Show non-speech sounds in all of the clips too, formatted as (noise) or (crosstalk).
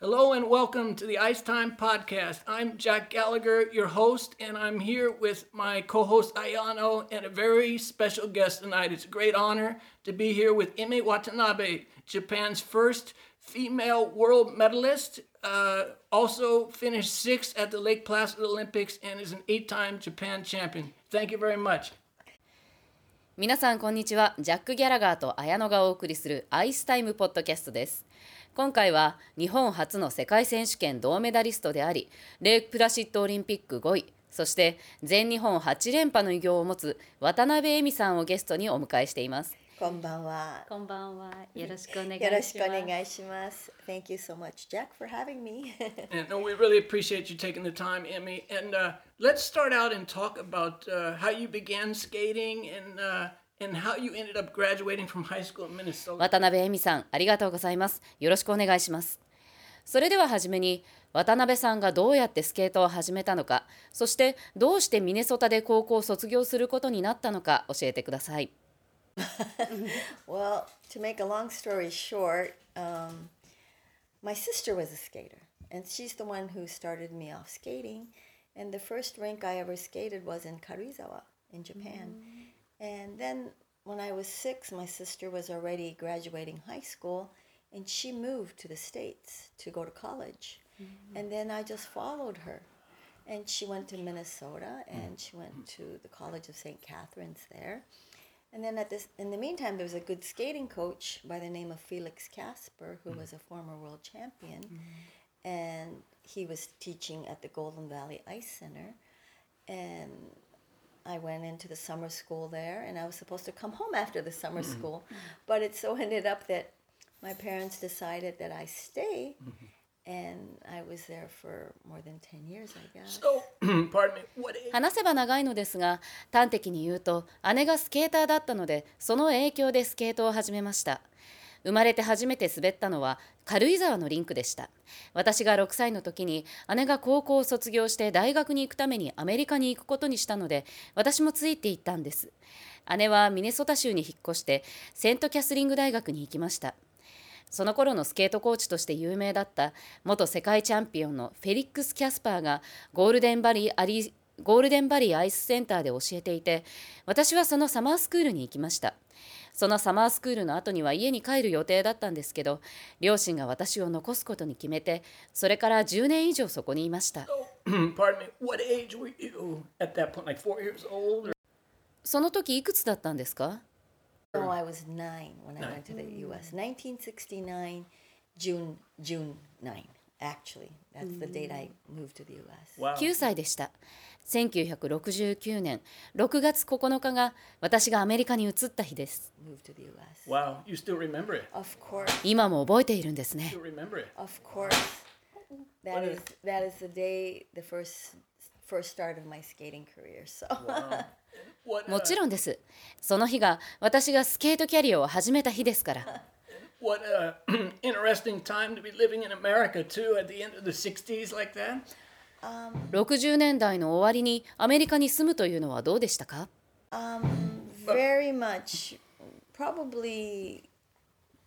Hello and welcome to the Ice Time Podcast. I'm Jack Gallagher, your host, and I'm here with my co host Ayano and a very special guest tonight. It's a great honor to be here with Ime Watanabe, Japan's first female world medalist. Uh, also finished sixth at the Lake Placid Olympics and is an eight time Japan champion. Thank you very much. 皆さんこんにちはジャック・ギャラガーと綾野がお送りするアイスタイムポッドキャストです 今回は日本初の世界選手権銅メダリストでありレイクプラシッドオリンピック5位そして全日本8連覇の偉業を持つ渡辺恵美さんをゲストにお迎えしていますこんばんは。こんばんはよろしくお願いしますよろしくお願いします。Thank you so much, Jack, for having me. And no, we really appreciate you taking the time, Emmy. And uh, let's start out and talk about uh, how you began skating and uh, and how you ended up graduating from high school in Minnesota. 渡辺恵美さんありがとうございますよろしくお願いしますそれでははじめに渡辺さんがどうやってスケートを始めたのかそしてどうしてミネソタで高校を卒業することになったのか教えてください well, to make a long story short, um, my sister was a skater, and she's the one who started me off skating. And the first rink I ever skated was in Karuizawa in Japan. And then when I was six, my sister was already graduating high school, and she moved to the States to go to college. Mm-hmm. And then I just followed her. And she went to Minnesota, and she went mm-hmm. to the College of St. Catherine's there. And then at this, in the meantime, there was a good skating coach by the name of Felix Casper, who mm-hmm. was a former world champion, and he was teaching at the Golden Valley Ice Center. And I went into the summer school there, and I was supposed to come home after the summer school, but it so ended up that my parents decided that I stay, and I was there for more than ten years, I guess. So, pardon me. What? 話せば長いのですが端的に言うと姉がスケーターだったのでその影響でスケートを始めました生まれて初めて滑ったのは軽井沢のリンクでした。私が6歳の時に姉が高校を卒業して大学に行くためにアメリカに行くことにしたので私もついて行ったんです。姉はミネソタ州に引っ越してセントキャスリング大学に行きました。その頃のスケートコーチとして有名だった元世界チャンピオンのフェリックス・キャスパーがゴールデンバリーアリゴールデンバリーアイスセンターで教えていて私はそのサマースクールに行きました。そのサマースクールの後には家に帰る予定だったんですけど両親が私を残すことに決めてそれから10年以上そこにいました、その時いくつだったんですか9歳でした。1969年6月9日が私がアメリカに移った日です. Wow. You still remember it? Of course, 今も覚えているんですね. That is that is the day, the first first start of my skating career. So What? も Uh, ちろんですその日が私がスケートキャリアを始めた日ですから what a interesting time to be living in America too. At the end of the '60s, like that. 60年代の終わりにアメリカに住むというのはどうでしたか um, very much, probably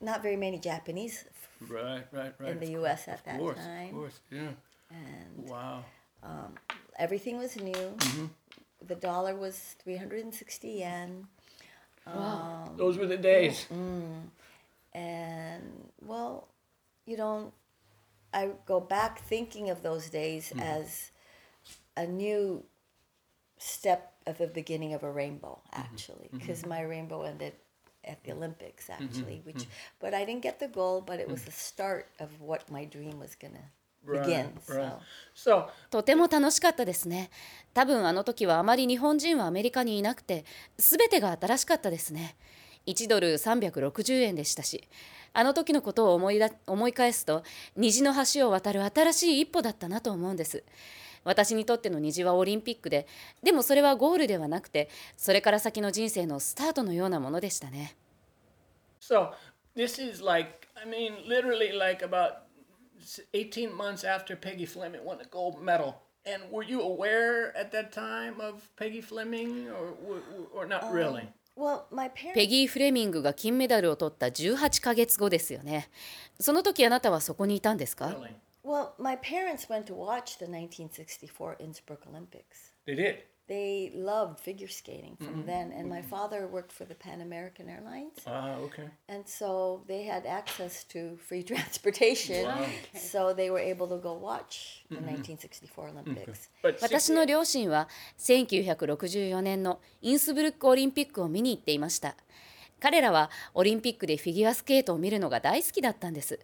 not very many Japanese Right, right, right. in the U.S. at that course, time. of course, yeah. and Wow. everything was new. The dollar was 360 yen. Those were the days. And well, you don't. I go back thinking of those days as a new step of the beginning of a rainbow, actually, because my rainbow ended at the Olympics, actually. Which, but I didn't get the gold, but it was the start of what my dream was gonna begin. right. So So, とても楽しかったですね多分あの時はあまり日本人はアメリカにいなくて全てが新しかったですね1ドル360円でしたしあの時のことを思いだ思い返すと虹の橋を渡る新しい一歩だったなと思うんです私にとっての虹はオリンピックででもそれはゴールではなくてそれから先の人生のスタートのようなものでしたね so this is like, I mean, literally like about s- 18 months after Peggy Fleming won the gold medal. And were you aware at that time of Peggy Fleming, or or, or not really? Well, my parents. ペギー・フレミングが金メダルを取った18ヶ月後ですよねその時あなたはそこにいたんですか? Well, my parents went to watch the 1964 Innsbruck Olympics. They did. They loved figure skating from then, and my father worked for the Pan American Airlines, Ah, okay. and so they had access to free transportation. So they were able to go watch the 1964 Olympics. But 私の両親は1964年のインスブルックオリンピックを見に行っていました彼らはオリンピックでフィギュアスケートを見るのが大好きだったんです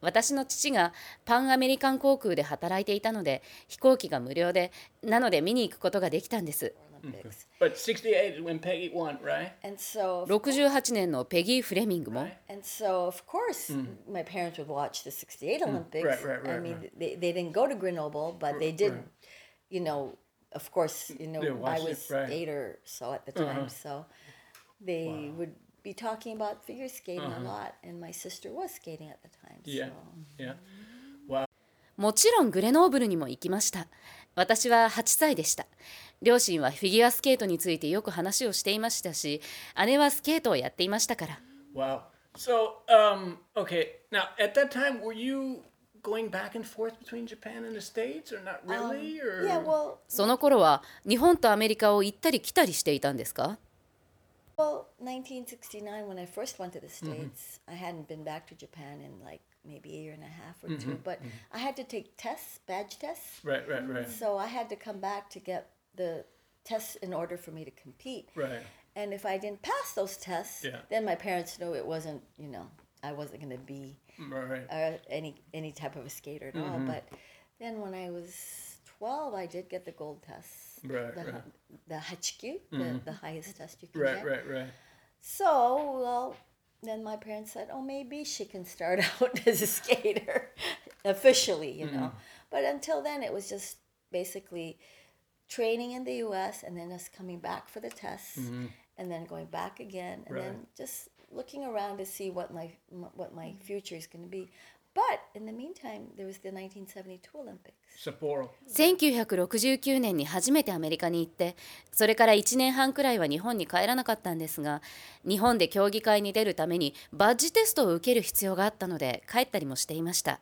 私の父がパンアメリカン航空で働いていたので飛行機が無料でなので見に行くことができたんです。68年のペギー・フレミングも be talking about figure skating a lot. And my sister was skating at the time. Yeah. So. Yeah. Wow. もちろんグレノーブルにも行きました私は8歳でした両親はフィギュアスケートについてよく話をしていましたし姉はスケートをやっていましたから Wow. So, um, okay. Now, at that time, were you going back and forth between Japan and the States, or not really? or Yeah, well, その頃は日本とアメリカを行ったり来たりしていたんですか Well, 1969, when I first went to the mm-hmm. States, I hadn't been back to Japan in like maybe a year and a half or mm-hmm, two, but mm-hmm. I had to take tests, badge tests. right, right, right, So I had to come back to get the tests in order for me to compete. right. And if I didn't pass those tests, Yeah. then my parents knew it wasn't, you know, I wasn't going to be mm, Right. uh, any any type of a skater at all. But then when I was 12, I did get the gold test. Right, the, right. the HQ, the, mm-hmm. the highest test you can Right, get. right, right. right. So, well, then my parents said, oh, maybe she can start (laughs) out as a skater officially, you know. Mm-hmm. But until then, it was just basically training in the US and then us coming back for the tests mm-hmm. and then going back again and then just looking around to see what my what my future is going to be. But in the meantime, there was the 1972 Olympics. Sapporo. 1969年に初めてアメリカに行ってそれから1年半くらいは日本に帰らなかったんですが日本で競技会に出るためにバッジテストを受ける必要があったので帰ったりもしていました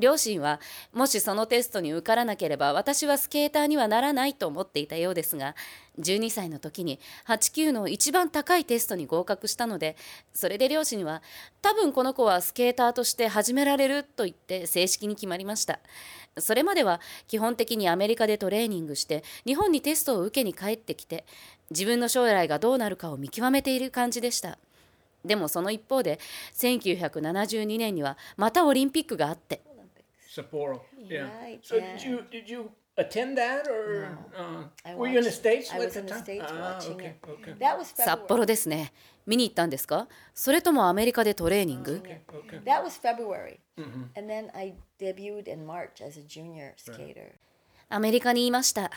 両親はもしそのテストに受からなければ私はスケーターにはならないと思っていたようですが12歳の時に89の一番高いテストに合格したのでそれで両親は多分この子はスケーターとして始められると言って正式に決まりました。それまでは基本的にアメリカでトレーニングして日本にテストを受けに帰ってきて自分の将来がどうなるかを見極めている感じでした。でもその一方で1972年にはまたオリンピックがあって Sapporo. Yeah. Right, So yeah. did you did you attend that or uh, I were you in the states I was the in the? States ah, watching okay, it. okay, That was 札 February. 幌ですね見に行ったんですかそれともアメリカでトレーニング okay. That was February. And then I debuted in March as a junior skater. アメリカにいました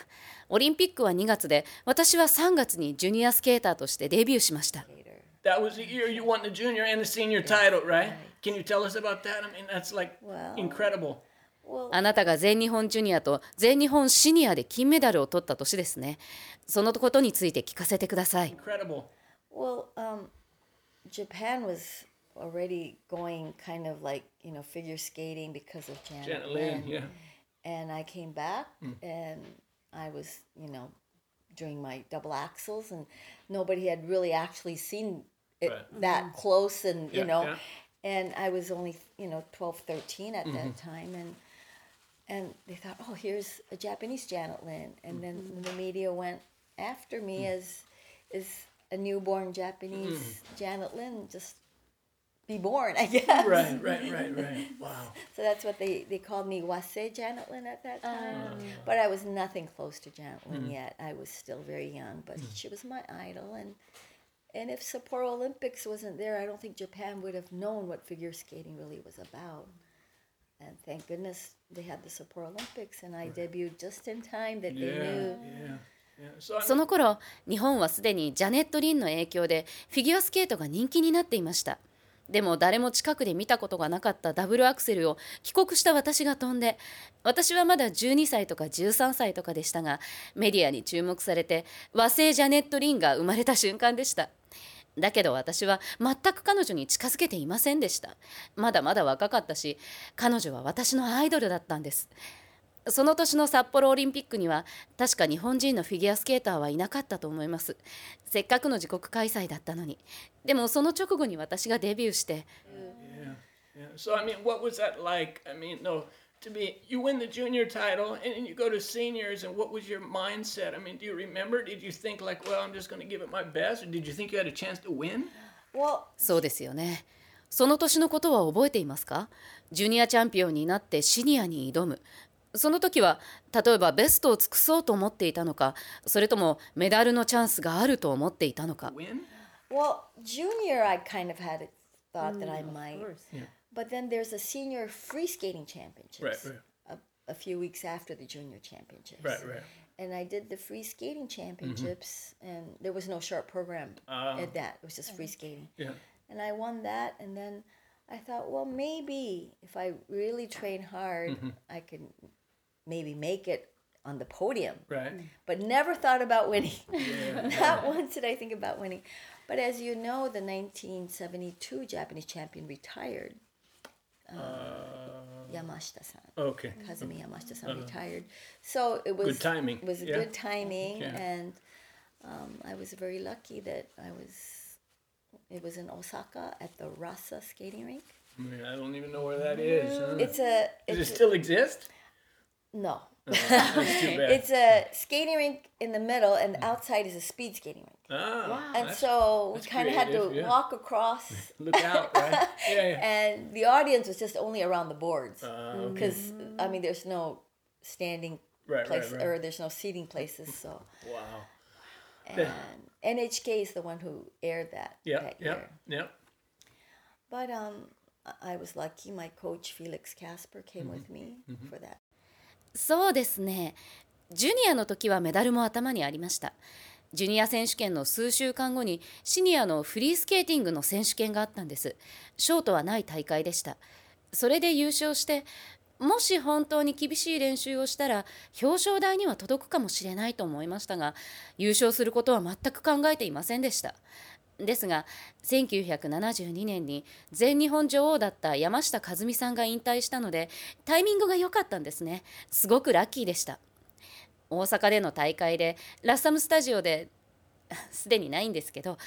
オリンピックは2月で私は3月にジュニアスケーターとしてデビューしました. That was the year you won the junior and the senior title, right? Can you tell us about that? I mean, that's like incredible. Well, あなたが全日本ジュニアと全日本シニアで金メダルを取った年ですねそのことについて聞かせてください Incredible. well, um, Japan was already going kind of like you know figure skating because of Janet, Janet Lynn. Lynn, yeah. And I came back and I was you know doing my double axels and nobody had really actually seen it Right. that mm-hmm. close and you know yeah. and I was only you know 12 13 at that mm-hmm. time and and they thought oh here's a Japanese Janet Lynn and then mm-hmm. the media went after me mm. as is a newborn Japanese mm. Janet Lynn just be born I guess Right, right, right, right. Wow. so that's what they, they called me Wase Janet Lynn at that time. Oh. But I was nothing close to Janet Lynn mm. yet. I was still very young, but she was my idol. And and if Sapporo Olympics wasn't there, I don't think Japan would have known what figure skating really was about. And thank goodness they had the Sapporo Olympics, and I debuted just in time that they knew. yeah, yeah. So I その頃日本はすでにジャネット・リンの影響でフィギュアスケートが人気になっていましたでも誰も近くで見たことがなかったダブルアクセルを帰国した私が飛んで私はまだ12歳とか13歳とかでしたがメディアに注目されて和製ジャネット・リンが生まれた瞬間でしただけど私は全く彼女に近づけていませんでした。まだまだ若かったし彼女は私のアイドルだったんです。その年の札幌オリンピックには確か日本人のフィギュアスケーターはいなかったと思います。せっかくの自国開催だったのに。でもその直後に私がデビューして。Yeah. So I mean, to be you win the junior title and then you go to seniors, and what was your mindset? I mean, do you remember? Did you think like, well, I'm just going to give it my best, or did you think you had a chance to win? Well, そうですよねその年のことは覚えていますかジュニアチャンピオンになってシニアに挑むその時は例えばベストを尽くそうと思っていたのかそれともメダルのチャンスがあると思っていたのか Win? well, junior, I kind of had a thought that I might. But then there's a senior free skating championships Right, right. A, a few weeks after the junior championships. Right, right. And I did the free skating championships, mm-hmm. and there was no short program ah. at that. It was just free skating. Yeah. And I won that, and then I thought, well, maybe if I really train hard, mm-hmm. I could maybe make it on the podium. Right. But never thought about winning. (laughs) Not once did I think about winning. But as you know, the 1972 Japanese champion retired. Uh, Yamashita-san. Okay. Kazumi Yamashita-san retired. So it was Good timing, It was a yeah. good timing, Yeah. and um, I was very lucky that I was. It was in Osaka at the Rasa skating rink. I, mean, I don't even know where that is. huh? It's a. Does it It's a- still exist? no. That's. (laughs) It's a skating rink in the middle, and outside is a speed skating rink. ah, And so we kind of had to yeah. walk across, (laughs) look out, right? (laughs) Yeah, yeah. and the audience was just only around the boards Ah, okay. because I mean, there's no standing Right, place right, right. or there's no seating places. So Wow. and NHK is the one who aired that Yeah, that yeah, year. yeah. But um, I- I was lucky. My coach Felix Casper came with me for that. そうですね。ジュニアの時はメダルも頭にありました。ジュニア選手権の数週間後にシニアのフリースケーティングの選手権があったんです。ショートはない大会でした。それで優勝してもし本当に厳しい練習をしたら表彰台には届くかもしれないと思いましたが優勝することは全く考えていませんでした。ですが1972年に全日本女王だった山下和美さんが引退したのでタイミングが良かったんですね。すごくラッキーでした。大阪での大会でラッサムスタジオで (laughs) すでにないんですけど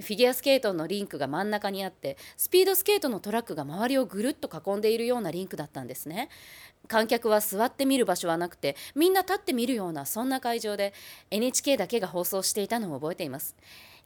フィギュアスケートのリンクが真ん中にあってスピードスケートのトラックが周りをぐるっと囲んでいるようなリンクだったんですね。観客は座って見る場所はなくてみんな立って見るようなそんな会場で NHK だけが放送していたのを覚えています。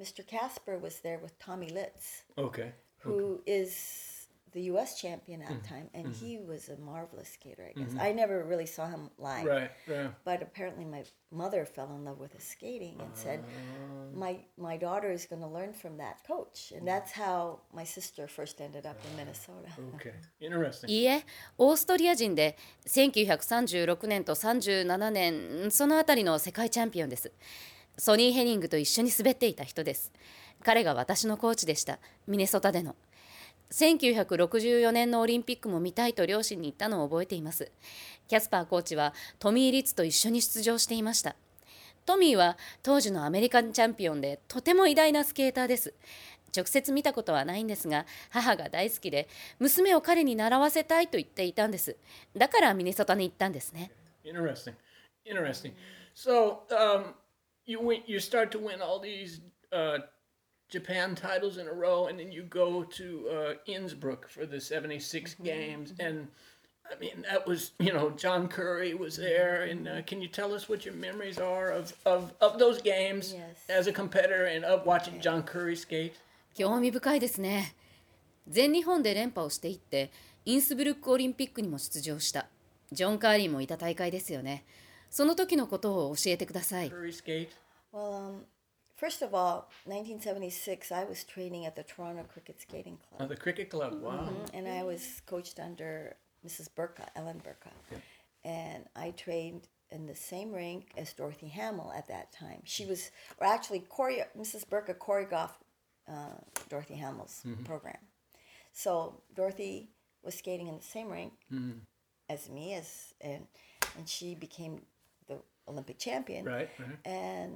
Mr. Casper was there with Tommy Litz, Okay. who is the U.S. champion at Mm-hmm. that time, and he was a marvelous skater. I guess I never really saw him live. Right. Right. But apparently, my mother fell in love with his skating and said, Ah. "My my daughter is going to learn from that coach," and that's how my sister first ended up in Minnesota. Okay. Interesting. (laughs) いいえオーストリア人で1936年と37年そのあたりの世界チャンピオンです ソニー・ヘニングと一緒に滑っていた人です。彼が私のコーチでした。ミネソタでの。1964年のオリンピックも見たいと両親に言ったのを覚えています。キャスパーコーチはトミー・リッツと一緒に出場していました。トミーは当時のアメリカンチャンピオンでとても偉大なスケーターです。直接見たことはないんですが母が大好きで娘を彼に習わせたいと言っていたんです。だからミネソタに行ったんですね。Interesting. Interesting. So um, you win. You start to win all these uh, Japan titles in a row, and then you go to uh, Innsbruck for the '76 games, and I mean that was you know John Curry was there, and uh, can you tell us what your memories are of of, of those games Yes. as a competitor and of watching John Curry skate? 興味深いですね全日本で連覇をしていってインスブルックオリンピックにも出場したジョン・カーリーもいた大会ですよね その時のことを教えてください Curry skate. Well, um, First of all, 1976, I was training at the Toronto Cricket Skating Oh, Club, the cricket club. Wow. and I was coached under Mrs. Burka, Ellen Burka, and I trained in the same rink as Dorothy Hamill at that time. She was, or actually, choreo- Mrs. Burka choreographed uh, Dorothy Hamill's program. So Dorothy was skating in the same rink as me, as and and she became the Olympic champion. Right. right. And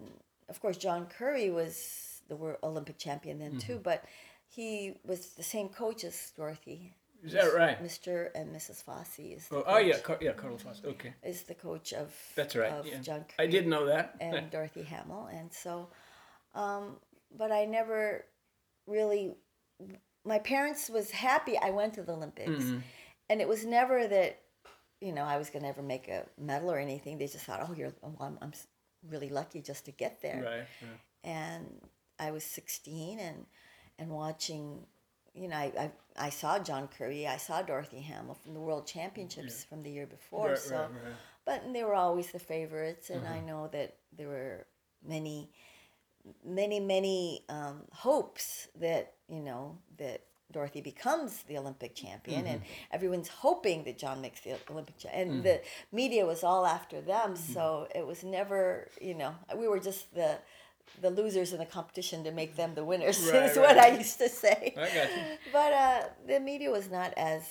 of course, John Curry was the world Olympic champion then too, but he was the same coach as Dorothy. Is that right? Mr. and Mrs. Fosse is the Oh, coach, oh yeah, Car- yeah, Carlos Foss. Okay, is the coach of that's right. of Yeah. John I Curry did know that. and (laughs) Dorothy Hamill, and so, um, but I never really. My parents was happy I went to the Olympics, Mm-hmm. and it was never that, you know, I was gonna ever make a medal or anything. They just thought, oh, you're, oh, I'm, I'm really lucky just to get there right. right. and I was 16 and and watching you know I, I, I saw John Curry I saw Dorothy Hamill from the World Championships from the year before Right, so right, right. but they were always the favorites and I know that there were many many many um, hopes that you know that Dorothy becomes the Olympic champion and mm-hmm. everyone's hoping that John makes the Olympic champion and mm. the media was all after them mm-hmm. so it was never you know we were just the the losers in the competition to make them the winners (laughs) Right, is what. I used to say I got you. but uh, the media was not as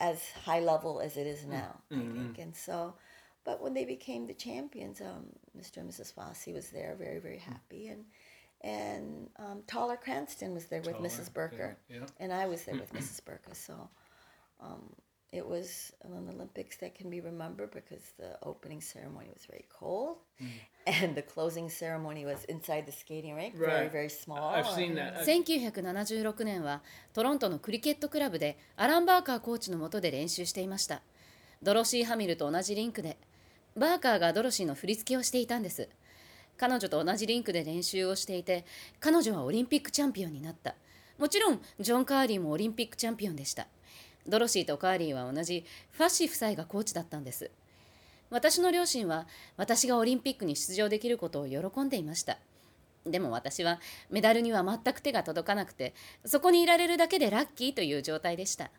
as high level as it is mm. now, I think. Mm-hmm. And so, but when they became the champions, um, Mr. and Mrs. Fosse was there, very very happy, and and um, Taller Cranston was there with Taller, Mrs. Burker, yeah, yeah. and I was there with Mrs. Burker. So. Um, it was an Olympics that can be remembered because the opening ceremony was very cold, Mm. and the closing ceremony was inside the skating rink, very Right. very small. I've seen that. 1976年はトロントのクリケットクラブでアラン・バーカーコーチの下で練習していましたドロシー・ハミルと同じリンクでバーカーがドロシーの振り付けをしていたんです彼女と同じリンクで練習をしていて彼女はオリンピックチャンピオンになった。もちろんジョン・カーリーもオリンピックチャンピオンでした。ドロシーとカーリーは同じファッシー夫妻がコーチだったんです。私の両親は私がオリンピックに出場できることを喜んでいました。でも私はメダルには全く手が届かなくてそこにいられるだけでラッキーという状態でした。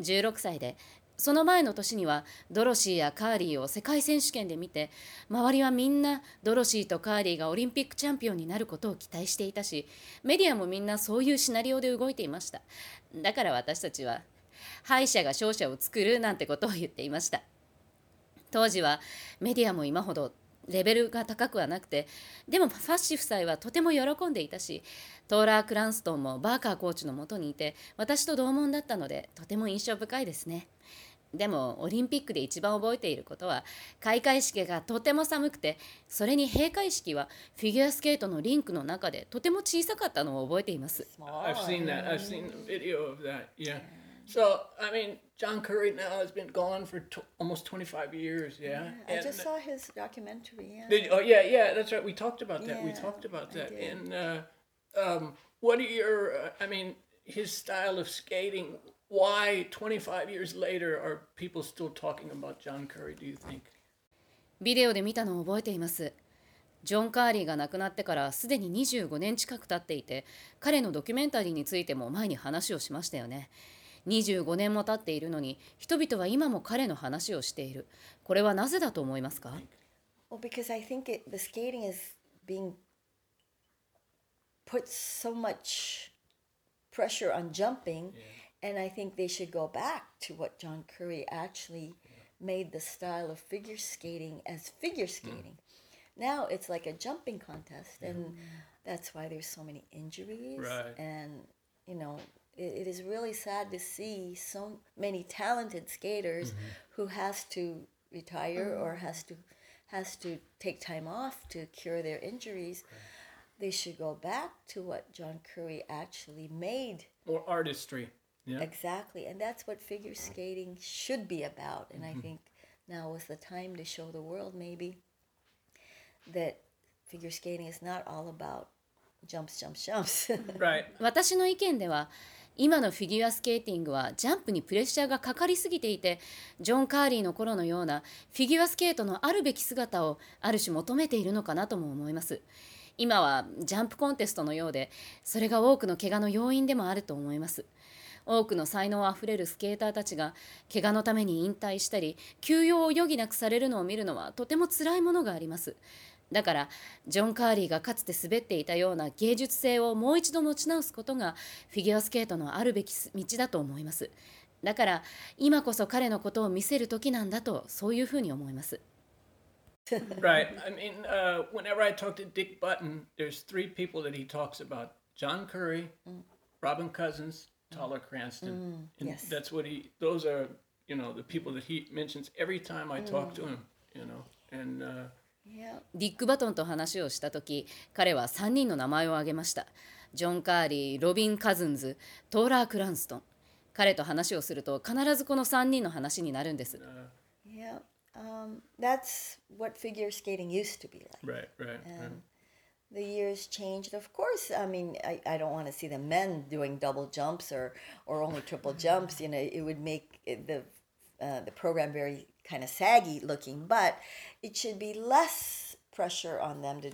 16歳でその前の年にはドロシーやカーリーを世界選手権で見て周りはみんなドロシーとカーリーがオリンピックチャンピオンになることを期待していたしメディアもみんなそういうシナリオで動いていました。だから私たちは敗者が勝者を作るなんてことを言っていました。当時はメディアも今ほどレベルが高くはなくてでもファッシ夫妻はとても喜んでいたしトーラー・クランストンもバーカーコーチのもとにいて私と同門だったのでとても印象深いですね。でもオリンピックで一番覚えていることは開会式がとても寒くてそれに閉会式はフィギュアスケートのリンクの中でとても小さかったのを覚えています I've seen that. I've seen the video of that. Yeah. So I mean, John Curry now has been gone for t- almost 25 years. Yeah. I And- just saw his documentary. Yeah. Did, oh yeah, yeah, that's right. We talked about that. we Yeah, talked about I that. And uh, um, what are your? Uh, I mean, his style of skating. Why 25 years later are people still talking about John Curry? Do you think? ビデオで見たのを覚えていますジョン・カーリーが亡くなってからすでに25年近く経っていて彼のドキュメンタリーについても前に話をしましたよね25年も経っているのに人々は今も彼の話をしているこれはなぜだと思いますか Well, because I think it, the skating is being put so much pressure on jumping, and I think they should go back to what John Curry actually made the style of figure skating as figure hmm. skating. Now it's like a jumping contest, and hmm. that's why there's so many injuries. Right. And you know, it, it is really sad to see so many talented skaters mm-hmm. who has to retire mm-hmm. or has to has to take time off to cure their injuries. They should go back to what John Curry actually made Or artistry. Yeah. exactly, and that's what figure skating should be about. And I think now is the time to show the world maybe that figure skating is not all about jumps, jumps, jumps. Right. 私の意見では今のフィギュアスケーティングはジャンプにプレッシャーがかかりすぎていてジョン・カーリーの頃のようなフィギュアスケートのあるべき姿をある種求めているのかなとも思います今はジャンプコンテストのようでそれが多くの怪我の要因でもあると思います多くの才能あふれるスケーターたちが怪我のために引退したり休養を余儀なくされるのを見るのはとても辛いものがあります。だからジョン・カーリーがかつて滑っていたような芸術性をもう一度持ち直すことがフィギュアスケートのあるべき道だと思います。だから今こそ彼のことを見せる時なんだとそういうふうに思います。Right. I mean, uh, whenever I talk to Dick Button, there's three people that he talks about: John Curry, Robin Cousins, Tyler Cranston. and yes. that's what he. Those are you know the people that he mentions every time I talk to him. You know, and uh, Yeah. ディック・バトンと話をした時彼は3人の名前を挙げましたジョン・カーリーロビン・カズンズトーラー・クランストン彼と話をすると必ずこの3人の話になるんです Yeah. Um, that's what figure skating used to be like. right, right, right. The years changed. Of course, I mean, I, I don't want to see the men doing double jumps or, or only triple mm-hmm. jumps. You know, it would make the uh, the program very kind of saggy looking. But it should be less pressure on them to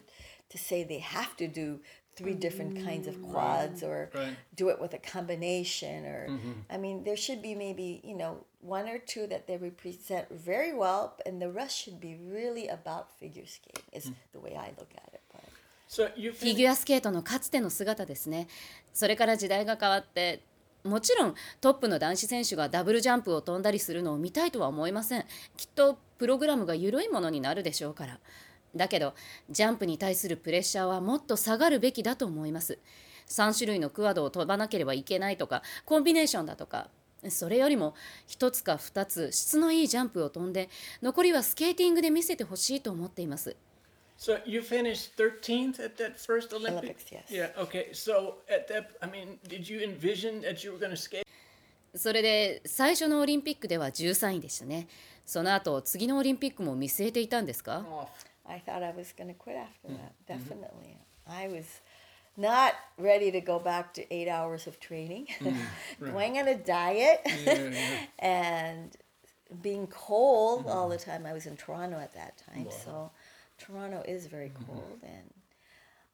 to say they have to do three different kinds of mm-hmm. quads or Right. do it with a combination or mm-hmm. I mean there should be maybe you know one or two that they represent very well and the rest should be really about figure skating is mm. the way I look at it. フィギュアスケートのかつての姿ですね。それから時代が変わってもちろんトップの男子選手がダブルジャンプを飛んだりするのを見たいとは思いません。きっとプログラムが緩いものになるでしょうから。だけどジャンプに対するプレッシャーはもっと下がるべきだと思います。3種類のクワードを飛ばなければいけないとかコンビネーションだとか。それよりも1つか2つ質のいいジャンプを飛んで残りはスケーティングで見せてほしいと思っています。So you finished 13th at that first Olympic. Olympics, yes. Yeah. Okay. So at that, I mean, did you envision that you were going to skate? それで最初のオリンピックでは13位でしたねその後次のオリンピックも見据えていたんですか Off. I thought I was going to quit after that. Definitely. I was not ready to go back to eight hours of training, (laughs) going on a diet, (laughs) and being cold all the time. I was in Toronto at that time, so Toronto is very cold. And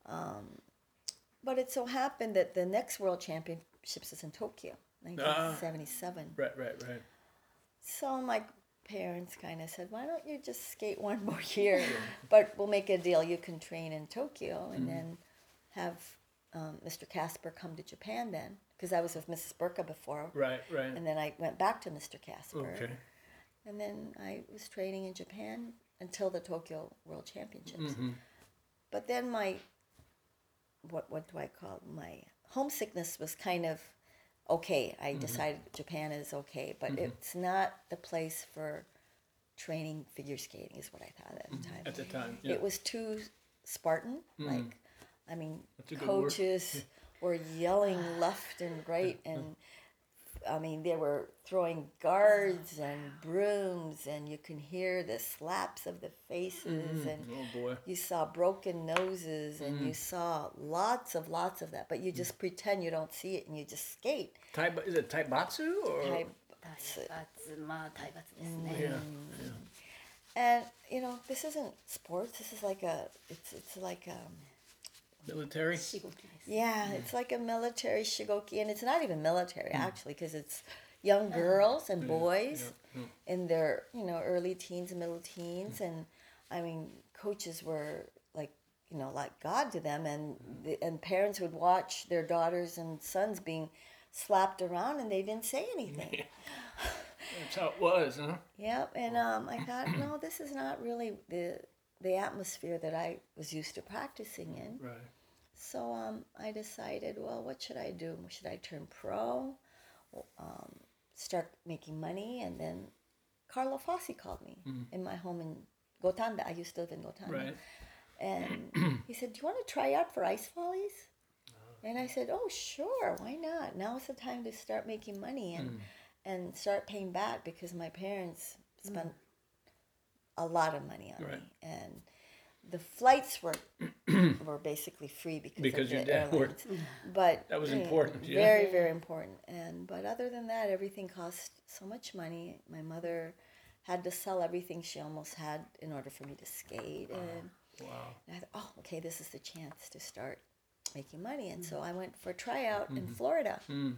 um, but it so happened that the next World Championships is in Tokyo, 1977. Right, right, right. So my parents kind of said, "Why don't you just skate one (laughs) more year? but we'll make a deal. You can train in Tokyo and then have um, Mr. Casper come to Japan then, because I was with Mrs. Burka before, Right, right. and then I went back to Mr. Casper, Okay. and then I was training in Japan until the Tokyo World Championships. Mm-hmm. But then my what what do I call it? my homesickness was kind of okay. I mm-hmm. decided Japan is okay, but mm-hmm. it's not the place for training figure skating is what I thought at the time. At the time, yeah. It was too Spartan. Like, I mean, That's a good word. coaches (laughs) were yelling left and right, and I mean, they were throwing guards (sighs) and brooms, and you can hear the slaps of the faces, mm, and oh you saw broken noses, and you mm. saw lots of lots of that. But you mm. just mm. pretend you don't see it, and you just skate. Tai, is it Taibatsu or? Taibatsu. Mm. Yeah. yeah. And you know, this isn't sports. This is like a. It's it's like um, Military. Yeah, it's like a military shigoki, and it's not even military actually, because it's young girls and boys in their you know early teens and middle teens, and I mean coaches were like you know like God to them, and the, and parents would watch their daughters and sons being slapped around, and they didn't say anything. (laughs) That's how it was, huh? Yep, and um, I thought, (clears throat) no, this is not really the the atmosphere that I was used to practicing in. Right. So um, I decided, well, what should I do? Should I turn pro, um, start making money? And then Carlo Fossi called me in my home in Gotanda. I used to live in Gotanda. Right. And (clears throat) he said, do you want to try out for ice volleys? And I said, oh, sure, why not? Now is the time to start making money and, and start paying back because my parents spent a lot of money on Right. me. And the flights were (clears throat) were basically free because, Because of your the dad worked. (laughs) Mm-hmm. But That was yeah, important, yeah. Very, very important. And but other than that, everything cost so much money. My mother had to sell everything she almost had in order for me to skate. And Wow. And I thought, oh, okay, this is the chance to start making money. And so mm-hmm. I went for a tryout in mm-hmm. Florida. Mm.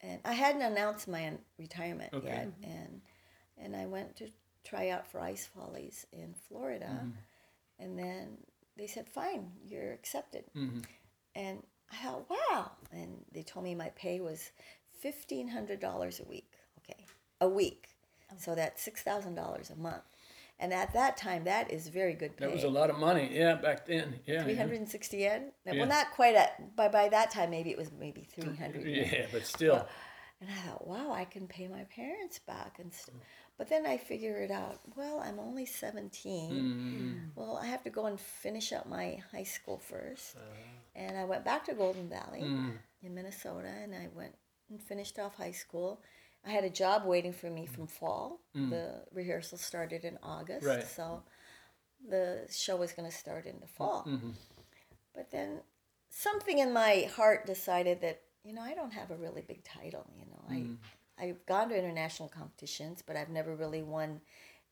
And I hadn't announced my retirement Okay. yet. And and I went to try out for Ice Follies in Florida. And then they said, fine, you're accepted. Mhm. And I thought, wow. And they told me my pay was $1,500 a week. Okay. A week. So that's $6,000 a month. And at that time, that is very good pay. That was a lot of money. Yeah, back then. Yeah. yeah. 360 yen? Yeah. Well, not quite at, by, by that time, maybe it was maybe 300 yen. Yeah, but still. And I thought, wow, I can pay my parents back. and st- But then I figured it out, well, I'm only 17. Mm. Well, I have to go and finish up my high school first. Uh, And I went back to Golden Valley mm. in Minnesota and I went and finished off high school. I had a job waiting for me from fall. The rehearsal started in August. Right. So the show was going to start in the fall. Mhm. But then something in my heart decided that, you know, I don't have a really big title, you know. I I've gone to international competitions, but I've never really won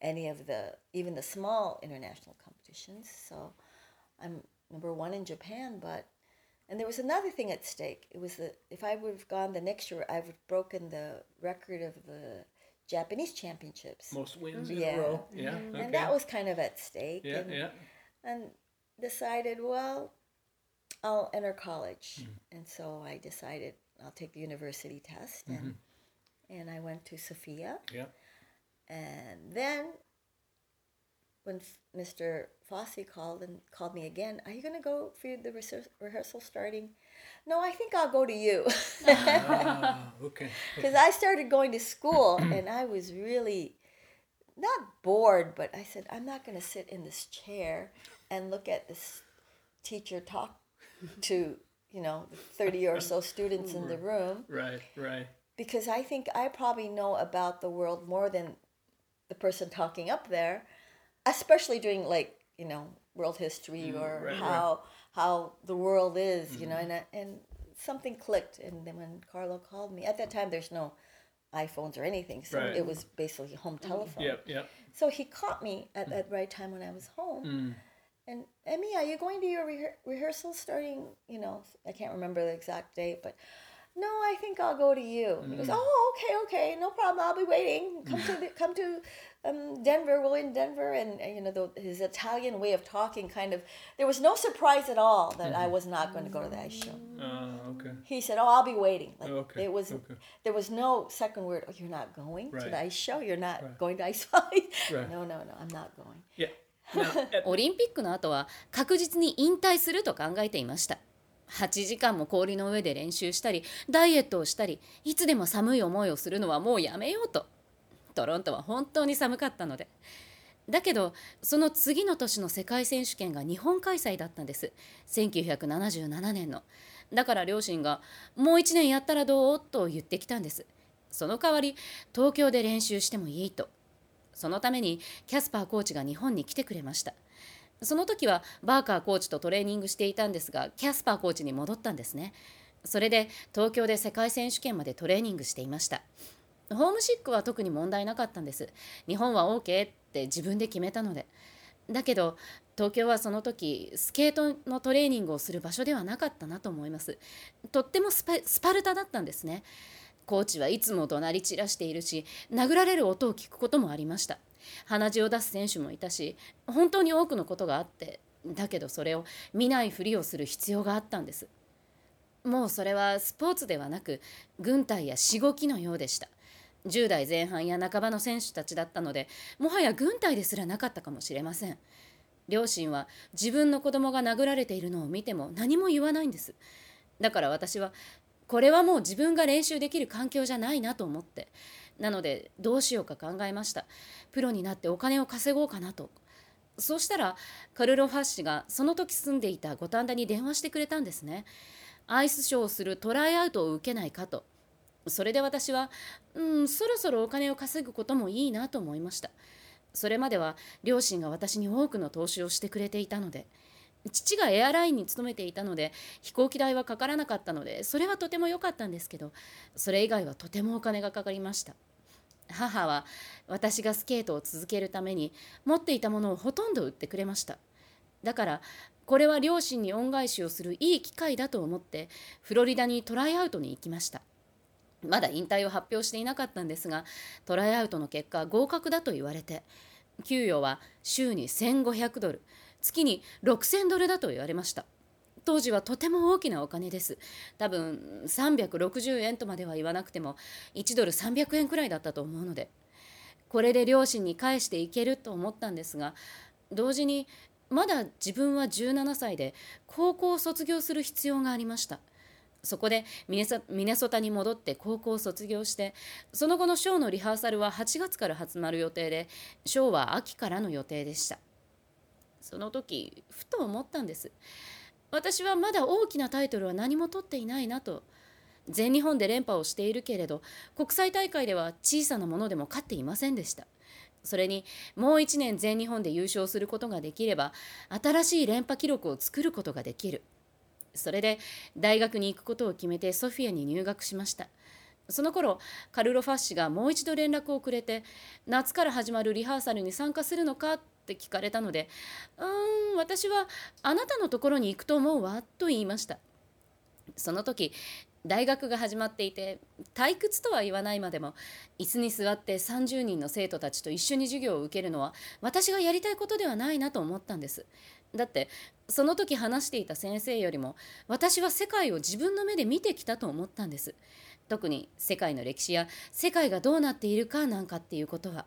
any of the even the small international competitions. So I'm number 1 in Japan, but and there was another thing at stake. It was that if I would have gone the next year, I would have broken the record of the Japanese championships. Most wins Yeah. in a row. Yeah. Okay. And that was kind of at stake. yeah, and, yeah. and decided, well, I'll enter college. Mm-hmm. And so I decided I'll take the university test. And, and I went to Sophia. Yeah. And then when F- Mr. Fossey called and called me again, are you going to go for the rehearsal, rehearsal starting? No, I think I'll go to you. (laughs) Ah, okay. Because I started going to school (clears throat) and I was really not bored, but I said, I'm not going to sit in this chair and look at this teacher talk to, you know, 30 or so students in the (laughs) room Right, right. Because I think I probably know about the world more than the person talking up there, especially during like, you know, world history mm, or right, right. how how the world is, you know, mm-hmm. and uh, and something clicked and then when Carlo called me, at that time there's no iPhones or anything, so Right. it was basically home mm, telephone. Yep, yep. So he caught me at mm. that right time when I was home. Mm. And Emmy, are you going to your rehe- rehearsal starting? You know, I can't remember the exact date, but no, I think I'll go to you. He goes, oh, okay, okay, no problem. I'll be waiting. Come to the, (laughs) come to um, Denver. We're in Denver, and, and you know the, his Italian way of talking kind of. There was no surprise at all that I was not going to go to the ice show. Ah, (laughs) okay. He said, "Oh, I'll be waiting." Like Okay, it was, okay. there was no second word. Oh, you're not going to Right. the ice show. You're not Right. going to ice fight. (laughs) Right. No, no, no. I'm not going. Yeah. Now, at, オリンピックの後は確実に引退すると考えていました 8時間も氷の上で練習したりダイエットをしたりいつでも寒い思いをするのはもうやめようと。トロントは本当に寒かったので。だけどその次の年の世界選手権が日本開催だったんです。1977年の。だから両親が「もう1年やったらどう?」と言ってきたんです。その代わり東京で練習してもいいと。そのためにキャスパーコーチが日本に来てくれました。その時はバーカーコーチとトレーニングしていたんですがキャスパーコーチに戻ったんですね。それで東京で世界選手権までトレーニングしていました。ホームシックは特に問題なかったんです。日本は OK って自分で決めたので。だけど東京はその時スケートのトレーニングをする場所ではなかったなと思います。とってもスパスパルタだったんですね。コーチはいつも怒鳴り散らしているし殴られる音を聞くこともありました。鼻血を出す選手もいたし本当に多くのことがあってだけどそれを見ないふりをする必要があったんです。もうそれはスポーツではなく軍隊やしごきのようでした。10代前半や半ばの選手たちだったのでもはや軍隊ですらなかったかもしれません。両親は自分の子供が殴られているのを見ても何も言わないんです。だから私はこれはもう自分が練習できる環境じゃないなと思ってなのでどうしようか考えました。プロになってお金を稼ごうかなと。そうしたらカルロ・ファッシがその時住んでいた五反田に電話してくれたんですね。アイスショーをするトライアウトを受けないかと。それで私はうんそろそろお金を稼ぐこともいいなと思いました。それまでは両親が私に多くの投資をしてくれていたので。父がエアラインに勤めていたので飛行機代はかからなかったのでそれはとても良かったんですけどそれ以外はとてもお金がかかりました。母は私がスケートを続けるために持っていたものをほとんど売ってくれました。だからこれは両親に恩返しをするいい機会だと思ってフロリダにトライアウトに行きました。まだ引退を発表していなかったんですがトライアウトの結果合格だと言われて給与は週に1500ドル月に6000ドルだと言われました。当時はとても大きなお金です。多分360円とまでは言わなくても1ドル300円くらいだったと思うのでこれで両親に返していけると思ったんですが同時にまだ自分は17歳で高校を卒業する必要がありました。そこでミネソミネソタに戻って高校を卒業してその後のショーのリハーサルは8月から始まる予定でショーは秋からの予定でした。その時ふと思ったんです。私はまだ大きなタイトルは何も取っていないなと。全日本で連覇をしているけれど国際大会では小さなものでも勝っていませんでした。それにもう1年全日本で優勝することができれば新しい連覇記録を作ることができる。それで大学に行くことを決めてソフィアに入学しました。その頃カルロ・ファッシがもう一度連絡をくれて夏から始まるリハーサルに参加するのかって聞かれたのでうーん私はあなたのところに行くと思うわと言いました。その時大学が始まっていて退屈とは言わないまでも椅子に座って30人の生徒たちと一緒に授業を受けるのは私がやりたいことではないなと思ったんです。だってその時話していた先生よりも私は世界を自分の目で見てきたと思ったんです。特に世界の歴史や世界がどうなっているかなんかっていうことは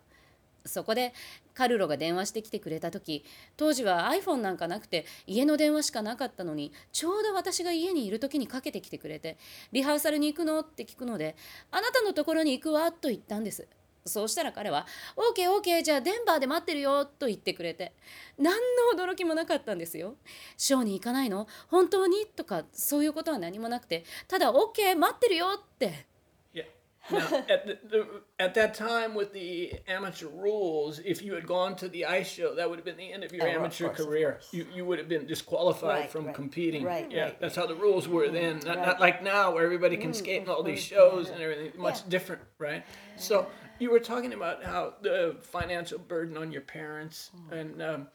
そこでカルロが電話してきてくれた時当時は iPhone なんかなくて家の電話しかなかったのにちょうど私が家にいる時にかけてきてくれて「リハーサルに行くの?」って聞くので「あなたのところに行くわ」と言ったんですそうしたら彼は「OKOK じゃあデンバーで待ってるよ」と言ってくれて何の驚きもなかったんですよショーに行かないの本当にとかそういうことは何もなくてただ OK 待ってるよって Yeah. Now, at, the, the, at that time, with the amateur rules, if you had gone to the ice show, that would have been the end of your Oh, of amateur course, of career. course. You, you would have been disqualified Right, from right. competing. Right, yeah, right, that's how the rules were then. Not, Right. not like now, where everybody can skate in all these shows and everything. Much different, right? So you were talking about how the financial burden on your parents and. Um,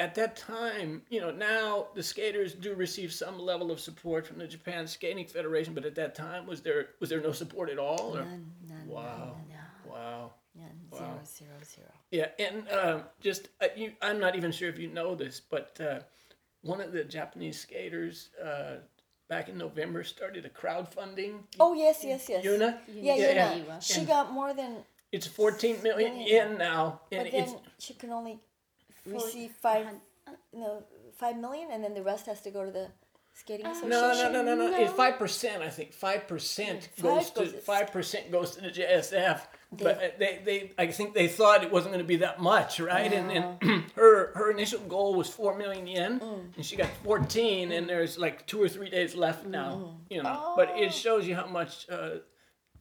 at that time, you know, now the skaters do receive some level of support from the Japan Skating Federation, but at that time, was there was there no support at all? Or? None, none, Wow. none, no. Wow. None. Zero, zero, zero. Yeah, and um, just uh, you, I'm not even sure if you know this, but uh, one of the Japanese skaters uh, back in November started a crowdfunding. Oh yes, yes, yes. Yuna? Yeah, Yeah, Yuna. yeah. She got more than, It's 14 million Million. yen now, and but it's then she can only receive five, no, five million, and then the rest has to go to the skating association. no, no, no, no, no. It's five percent. I think five percent goes Five to goes- five percent goes to the JSF. But uh, they, they, I think they thought it wasn't going to be that much, right? And, and (clears throat) her, her initial goal was four million yen, and she got fourteen, and there's like two or three days left now, you know. But it shows you how much uh,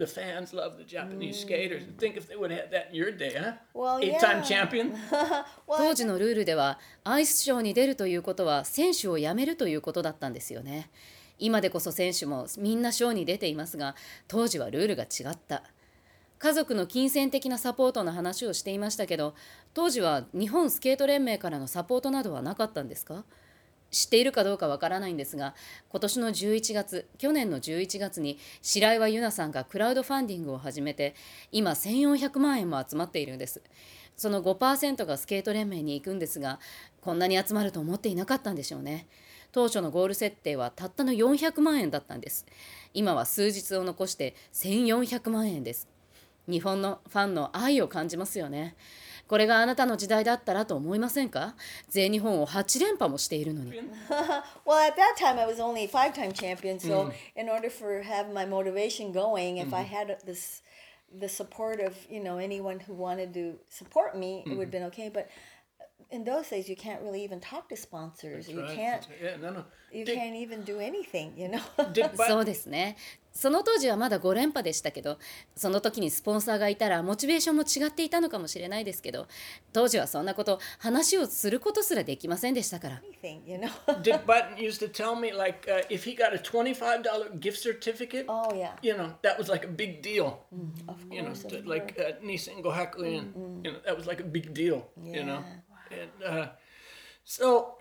the fans love the Japanese skaters. Think if they would have had that in your day, huh? Well, Eight-time yeah. champion? (laughs) Well, 当時のルールではアイスショーに出るということは選手を辞めるということだったんですよね今でこそ選手もみんなショーに出ていますが当時はルールが違った家族の金銭的なサポートの話をしていましたけど当時は日本スケート連盟からのサポートなどはなかったんですか？知っているかどうかわからないんですが今年の11月去年の11月に白岩優奈さんがクラウドファンディングを始めて今1400万円も集まっているんです。その5%がスケート連盟に行くんですがこんなに集まると思っていなかったんでしょうね。当初のゴール設定はたったの400万円だったんです。今は数日を残して1400万円です。日本のファンの愛を感じますよね。これがあなたの時代だったらと思いませんか全日本を8連覇もしているのに well, at that time I was only five-time champion, so in order for have my motivation going, if I had this, the support of you know anyone who wanted to support me, it would have been okay. But in those days, you can't really even talk to sponsors. you can't. Yeah, no, no. You Did- can't even do anything. You know. did- but- そうですねその当時はまだ5連覇でしたけどその時にスポンサーがいたらモチベーションも違っていたのかもしれないですけど当時はそんなこと話をすることすらできませんでしたから anything. You know. Dick Button used to tell me like uh, if he got a twenty-five dollar gift certificate, oh yeah. you know that was like a big deal. Of You know, course. of like uh, Nissan Gohaku, and you know that was like a big deal. You know, and uh, So,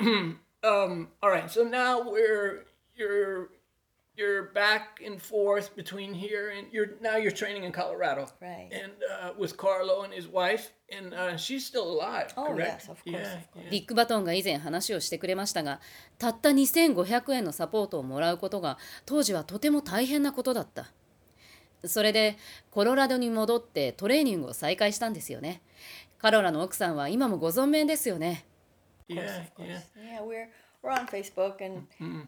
um, all right. So now we're you're you're back and forth between here and you're now you're training in Colorado, Right. And uh, with Carlo and his wife, and uh, she's still alive. Oh, correct? yes, of course, Yeah, of course. リック・バトンが以前話をしてくれましたがたった2500円のサポートをもらうことが当時はとても大変なことだったそれでコロラドに戻ってトレーニングを再開したんですよねカロラの奥さんは今もご存命ですよね yeah, yeah. Yeah, we're we're on Facebook and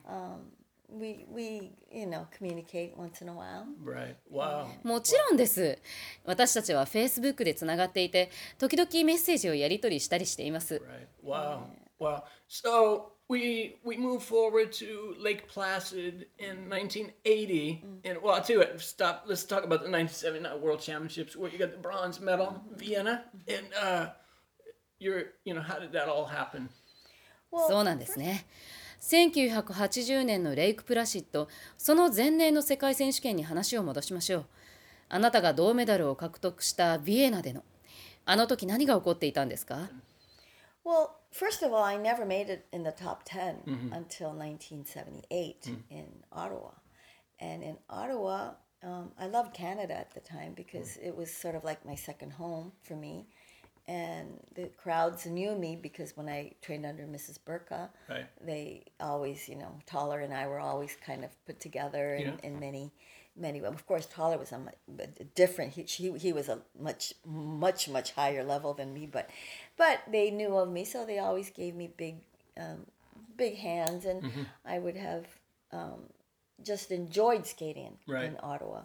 um, we we you know communicate once in a while. Right. Wow. もちろんです私たちは Facebook でつながっていて時々メッセージをやり取りしたりしています Right. Wow. Wow. So we we move forward to Lake Placid in 1980, and well, I'll tell you what. Stop. Let's talk about the 1979 World Championships, where you got the bronze medal, Vienna, and uh, you're you know how did that all happen? そうなんですね1980年のレイク・プラシッドその前年の世界選手権に話を戻しましょうあなたが銅メダルを獲得したビエナでのあの時何が起こっていたんですか Well, first of all, I never made it in the top 10 mm-hmm. until 1978 mm. in Ottawa. And in Ottawa, um, I loved Canada at the time because mm. it was sort of like my second home for me. And the crowds knew me because when I trained under Mrs. Burka, Right. they always, you know, Taller and I were always kind of put together in, Yeah. in many, many. Of course, Taller was a but different. He, she, he was a much, much, much higher level than me, but, but they knew of me, so they always gave me big, um, big hands, and I would have um, just enjoyed skating Right. in Ottawa,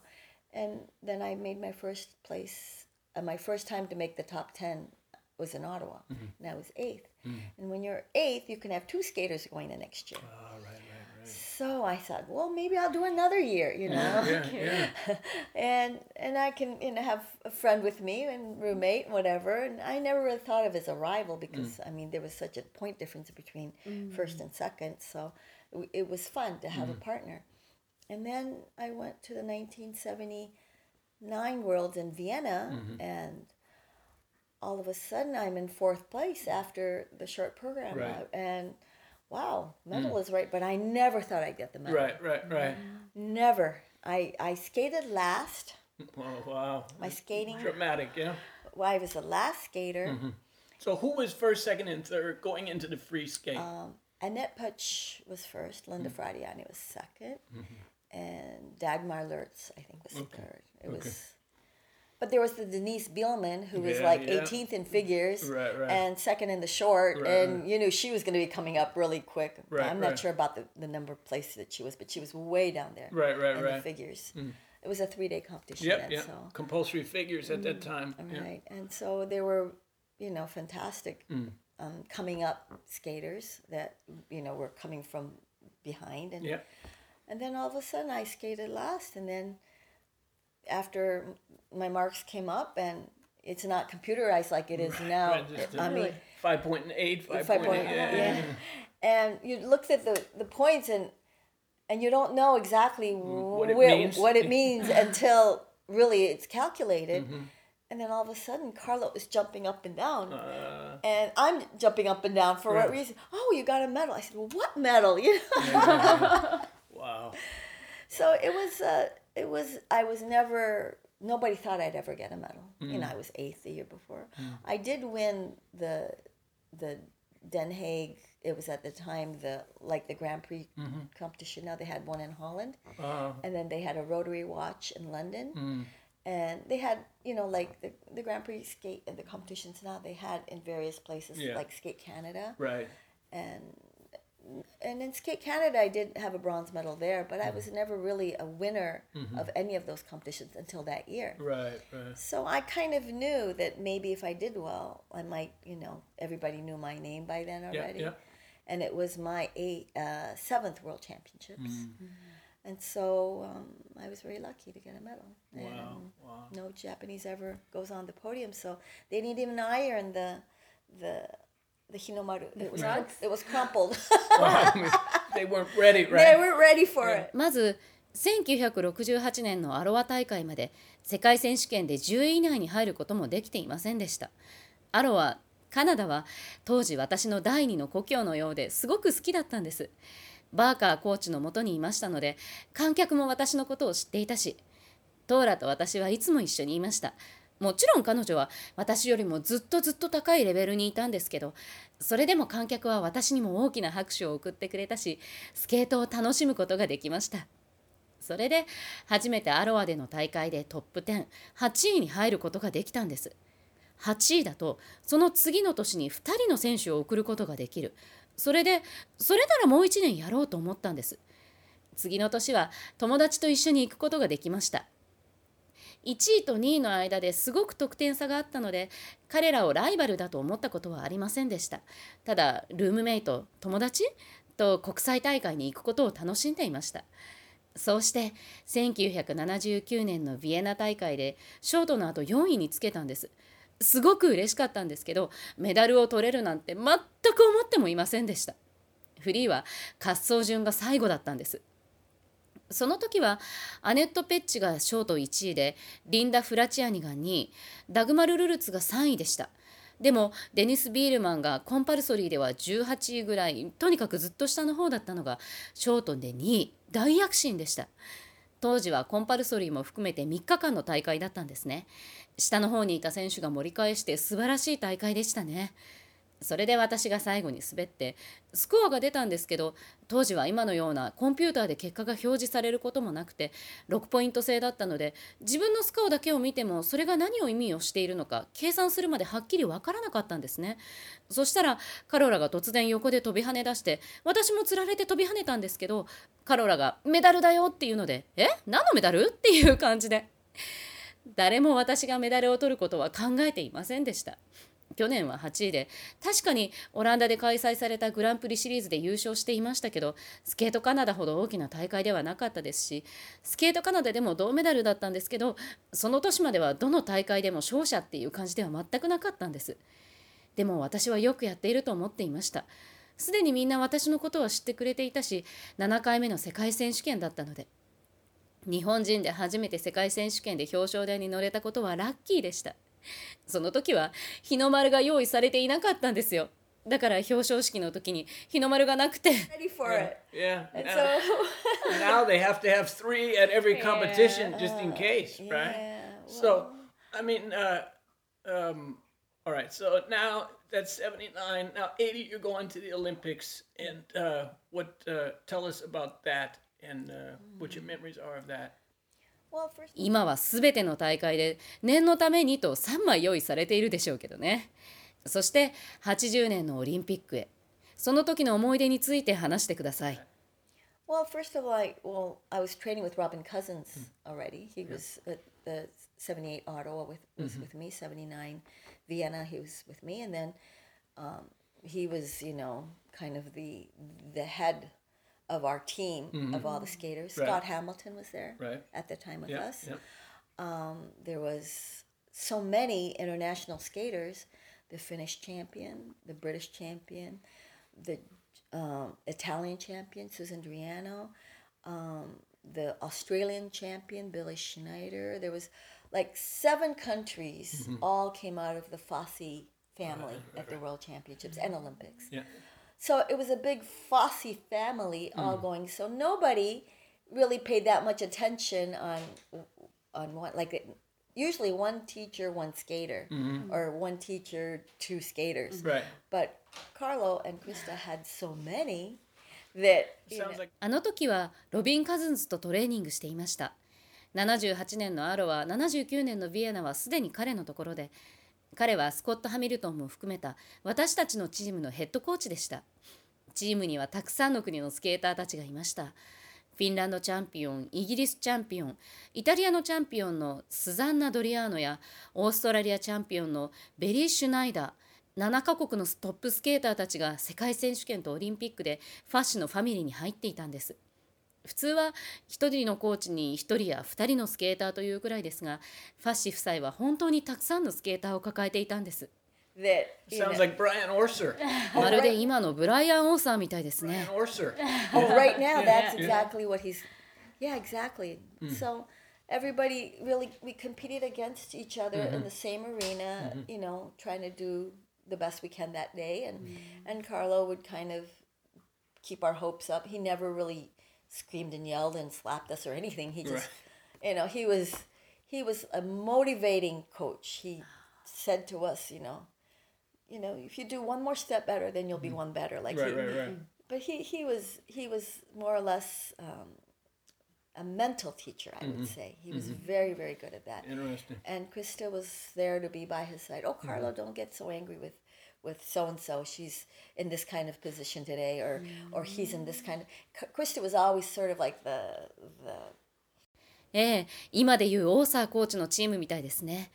and then I made my first place. Uh, my first time to make the top ten was in Ottawa, and I was 8th And when you're eighth, you can have two skaters going the next year. Right. So I thought, well, maybe I'll do another year, you know, Yeah, yeah. (laughs) and and I can you know have a friend with me and roommate and whatever. And I never really thought of it as a rival because mm. I mean there was such a point difference between mm. first and second, so it, it was fun to have a mm. partner. And then I went to the 1979 Worlds in Vienna, mm-hmm. and all of a sudden I'm in fourth place after the short program, Right. Uh, and wow, medal hmm. is right, but I never thought I'd get the medal. Right, right, right. Never. I I skated last. (laughs) Oh, wow. My skating. Dramatic, yeah. Well, I was the last skater. Mm-hmm. So who was first, second, and third going into the free skate? Um, Annette Putsch was first. Linda mm. Fradiani was 2nd mm-hmm. and Dagmar Lertz, I think, was third. It was. But there was the Denise Bielman, who was Yeah, like yeah. 18th in figures Right, right. and second in the short. Right, and you knew she was going to be coming up really quick. I'm not sure about the, the number of places that she was, but she was way down there. Right, right, in right. the figures. Mm. It was a three day competition. yep, then, yep. So. Compulsory figures at that mm, time. yeah. Right. And so there were, you know, fantastic mm. um, coming up skaters that, you know, were coming from behind. And, Yep. and then all of a sudden I skated last. And then after my marks came up, and it's not computerized like it is now. Right, just I a- mean, Five point eight, five five point eight. yeah. And you looked at the, the points and and you don't know exactly what it where- means. what it means (laughs) until really it's calculated. Mm-hmm. And then all of a sudden, Carlo is jumping up and down, Uh, and I'm jumping up and down for what reason? Oh, you got a medal. I said, well, what medal? (laughs) You (laughs) know. wow. so it was. Uh, it was. I was never. Nobody thought I'd ever get a medal. You Mm. know, I was eighth the year before. I did win the the Den Haag. It was at the time the like the Grand Prix Mm-hmm. competition. Now they had one in Holland, Uh, and then they had a Rotary Watch in London, Mm. and they had you know like the the Grand Prix skate and the competitions. Now they had in various places Yeah. like Skate Canada right. and and in Skate Canada, I did have a bronze medal there, but I was never really a winner of any of those competitions until that year. Right, right. So I kind of knew that maybe if I did well, I might, you know, everybody knew my name by then already. yeah. yeah. And it was my eight, uh, seventh World Championships. And so um, I was very lucky to get a medal. Wow, And wow. no Japanese ever goes on the podium, so they didn't even iron the the the hinomaru. It was rugs? it was crumpled. (laughs) They weren't ready, they right? weren't ready for it. まず1968年のアロワ大会まで世界選手権で10位以内に入ることもできていませんでしたアロはカナダは当時私の第二の故郷のようですごく好きだったんですバーカーコーチのもとにいましたので観客も私のことを知っていたしトーラと私はいつも一緒にいましたもちろん彼女は私よりもずっとずっと高いレベルにいたんですけどそれでも観客は私にも大きな拍手を送ってくれたしスケートを楽しむことができました。それで初めてアロアでの大会でトップ108位に入ることができたんです。8位だとその次の年に2人の選手を送ることができる。それでそれならもう1年やろうと思ったんです。次の年は友達と一緒に行くことができました。1位と2位の間ですごく得点差があったので彼らをライバルだと思ったことはありませんでした。ただルームメイト友達？と国際大会に行くことを楽しんでいました。そうして1979年のビエナ大会でショートの後4位につけたんです。すごく嬉しかったんですけどメダルを取れるなんて全く思ってもいませんでした。フリーは滑走順が最後だったんです。その時はアネット・ペッチがショート1位でリンダ・フラチアニが2位ダグマル・ルルツが3位でした。でもデニス・ビールマンがコンパルソリーでは18位ぐらいとにかくずっと下の方だったのがショートで2位大躍進でした。当時はコンパルソリーも含めて3日間の大会だったんですね。下の方にいた選手が盛り返して素晴らしい大会でしたね。それで私が最後に滑ってスコアが出たんですけど当時は今のようなコンピューターで結果が表示されることもなくて6ポイント制だったので自分のスコアだけを見てもそれが何を意味をしているのか計算するまではっきりわからなかったんですね。そしたらカロラが突然横で飛び跳ね出して私もつられて飛び跳ねたんですけどカロラが「メダルだよ」っていうので「え？何のメダル?」っていう感じで。誰も私がメダルを取ることは考えていませんでした。去年は8位で確かにオランダで開催されたグランプリシリーズで優勝していましたけどスケートカナダほど大きな大会ではなかったですしスケートカナダでも銅メダルだったんですけどその年まではどの大会でも勝者っていう感じでは全くなかったんです。でも私はよくやっていると思っていました。すでにみんな私のことは知ってくれていたし7回目の世界選手権だったので日本人で初めて世界選手権で表彰台に乗れたことはラッキーでした。その時は日の丸が用意されていなかったんですよだから表彰式の時に日の丸がなくて Ready for it. Yeah. And Now, so, now they have to have three at every competition just in case, right? yeah. So, I mean, uh, um, all right. So now that's 79. Now 80, you're going to the Olympics. And uh, what, uh, tell us about that and uh, what your memories are of that. 今は全ての大会で念のためにと3枚用意されているでしょうけどねそして80年のオリンピックへその時の思い出について話してください well, first of all, I, well, I was training with Robin Cousins already. He was at the 78 Ottawa with was with me, 79 Vienna. He was with me, and then um, he was, you know, kind of the the head of our team of all the skaters. Right. Scott Hamilton was there Right. at the time with us. Um, there was so many international skaters the finnish champion the british champion the um, italian champion susan driano um, the australian champion billy schneider there was like seven countries all came out of the fosse family at the world championships and olympics Yeah. so it was a big Fosse family all going. So nobody really paid that much attention on on what like it, usually one teacher, one skater, or one teacher, two skaters. Right. But Carlo and Krista had so many that you know, Sounds like あの時はロビン・カズンズとトレーニングしていました78年のアロは79年のビエナはすでに彼のところで 彼はスコット・ハミルトンも含めた私たちのチームのヘッドコーチでした。チームにはたくさんの国のスケーターたちがいました。フィンランドチャンピオンイギリスチャンピオンイタリアのチャンピオンのスザンナ・ドリアーノやオーストラリアチャンピオンのベリー・シュナイダー7カ国のトップスケーターたちが世界選手権とオリンピックでファッシのファミリーに入っていたんです。普通は1人のコーチに1人や2人のスケーターというくらいですがファッシー夫妻は本当にたくさんのスケーターを抱えていたんです like. まるで今のブライアン・オーサーみたいですね Brian Orser. oh, right now that's Yeah. exactly what he's yeah exactly so everybody really we competed against each other in the same arena you know trying to do the best we can that day, and and Carlo would kind of keep our hopes up. He never really screamed and yelled and slapped us or anything. He just, Right. you know, he was he was a motivating coach. He said to us, you know, you know, if you do one more step better, then you'll be mm-hmm. one better. Like Right, he, right, right. Mm-hmm. but he he was he was more or less um, a mental teacher, I would mm-hmm. say. He was very very good at that. Interesting. And Krista was there to be by his side. Oh, Carlo, don't get so angry with with so and so. She's in this kind of position today, or or he's in this kind of. Krista was always sort of like the the ええ、今でいうオーサーコーチのチームみたいですね。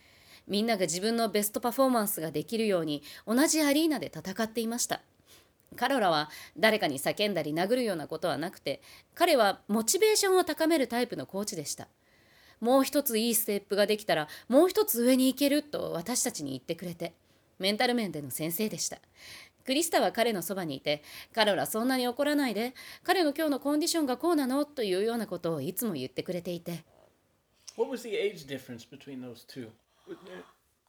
みんなが自分のベストパフォーマンスができるように同じアリーナで戦っていました。カロラは誰かに叫んだり殴るようなことはなくて、彼はモチベーションを高めるタイプのコーチでした。もう一ついいステップができたらもう一つ上に行けると私たちに言ってくれて、メンタル面での先生でした。クリスタは彼のそばにいて、カロラそんなに怒らないで、彼の今日のコンディションがこうなの？というようなことをいつも言ってくれていて。What was the age difference between those two?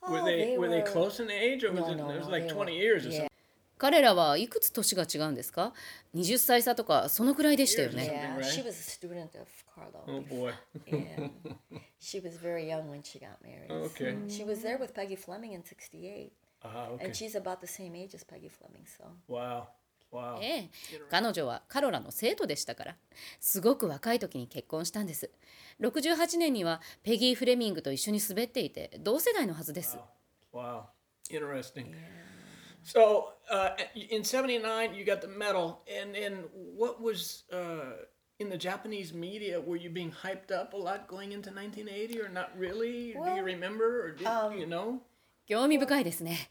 Were they, were they close in age or was it, it was like 20 years or something? 彼らはいくつ年が違うんですか ?20 歳差とかそのくらいでしたよね。Ah, okay. and she's about the same age as Peggy Fleming. So Wow. Wow. ええ、彼女はカロラの生徒でしたから、すごく若い時に結婚したんです。68年にはペギー・フレミングと一緒に滑っていて、同世代のはずです。Wow. Interesting. So, uh, in 79, you got the medal. And then what was uh, in the Japanese media? Were you being hyped up a lot going into 1980 or not really? Do you Well, remember? Or did, you know? 興味深いですね。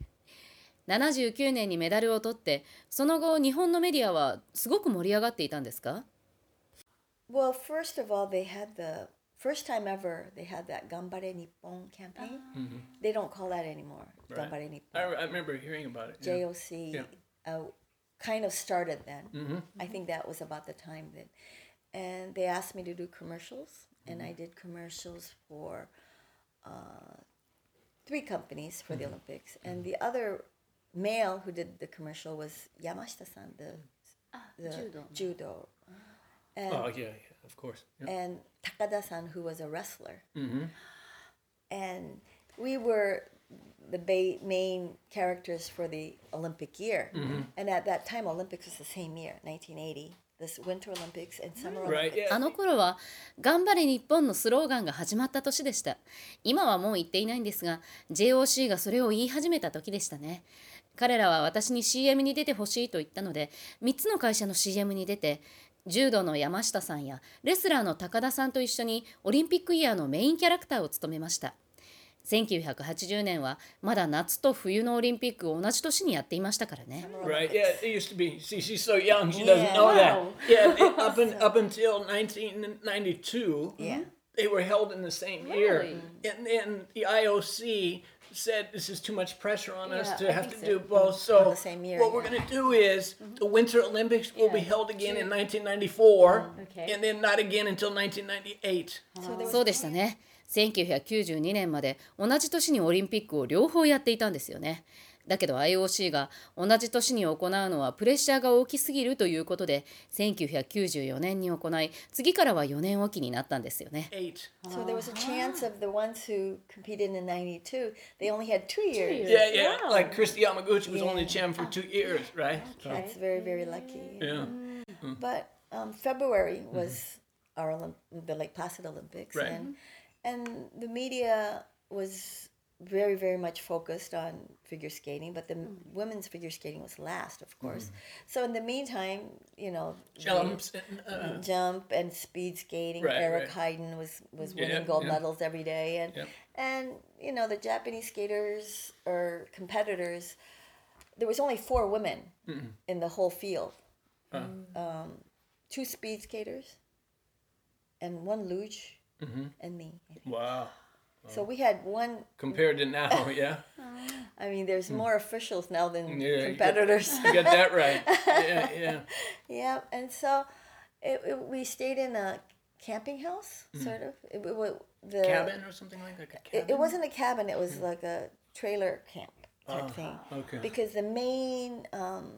79年にメダルを取って、その後日本のメディアはすごく盛り上がっていたんですか Well, first of all, they had the first time ever they had that Gambare Nippon campaign. They don't call that anymore. Right. Gambare I, Nippon. I remember hearing about it. yeah. JOC Yeah. uh, kind of started then. I think that was about the time that, and they asked me to do commercials, and I did commercials for uh, three companies for the mm-hmm. Olympics, and mm-hmm. the other male who did the commercial was Yamashita-san, the, ah, the judo. judo, oh, and Oh, yeah, yeah, of course. Yeah. and Takada-san, who was a wrestler. Mm-hmm. And we were the ba- main characters for the Olympic year. And at that time, Olympics was the same year, 1980. This Winter Olympics and Summer Right, Olympics. yeah. あの頃は「頑張れ日本」のスローガンが始まった年でした今はもう言っていないんですが JOC がそれを言い始めた時でしたね彼らは私に CM に出てほしいと言ったので3つの会社の CM に出て柔道の山下さんやレスラーの高田さんと一緒にオリンピックイヤーのメインキャラクターを務めました1980年はまだ夏と冬のオリンピックを同じ年にやっていましたからね Right, yeah, it used to be. See, she's so young, she doesn't know that. Yeah, they, up, in, up until 1992, Yeah. they were held in the same year. And then the IOC said this is too much pressure on us Yeah, to have to so. do both. So, the same year, what we're going to do is the Winter Olympics will be held again in 1994, Okay. and then not again until 1998. So there was そうでしたね1992年まで同じ年にオリンピックを両方やっていたんですよねだけど IOC が同じ年に行うのはプレッシャーが大きすぎるということで1994年に行い次からは4年おきになったんですよね Eight. So there was a chance of the ones who competed in '92. They only had two years. Yeah, yeah. Like Christy Yamaguchi was only champ for two years, right? That's very, very lucky. yeah. But um, February was our Olymp- the Lake Placid Olympics, Right. and and the media was very, very much focused on figure skating, but the women's figure skating was last, of course. So in the meantime, you know, the Jumps and uh, jump and speed skating. Right, Eric right. Hayden was was Yeah, winning gold yeah. medals every day, and Yep. and you know the Japanese skaters or competitors. There was only four women in the whole field. Um, two speed skaters, and one luge, and me. Wow. So we had one. Compared to now, (laughs) yeah. I mean, there's more officials now than Hmm. Yeah, you got- competitors. You got that right. Yeah, (laughs) yeah. Yeah, and so it, it, we stayed in a camping house, sort of. It, it, wa- the Cabin or something like that. Like a It, cabin. it wasn't a cabin. It was like a trailer camp. type thing. okay. Because the main um,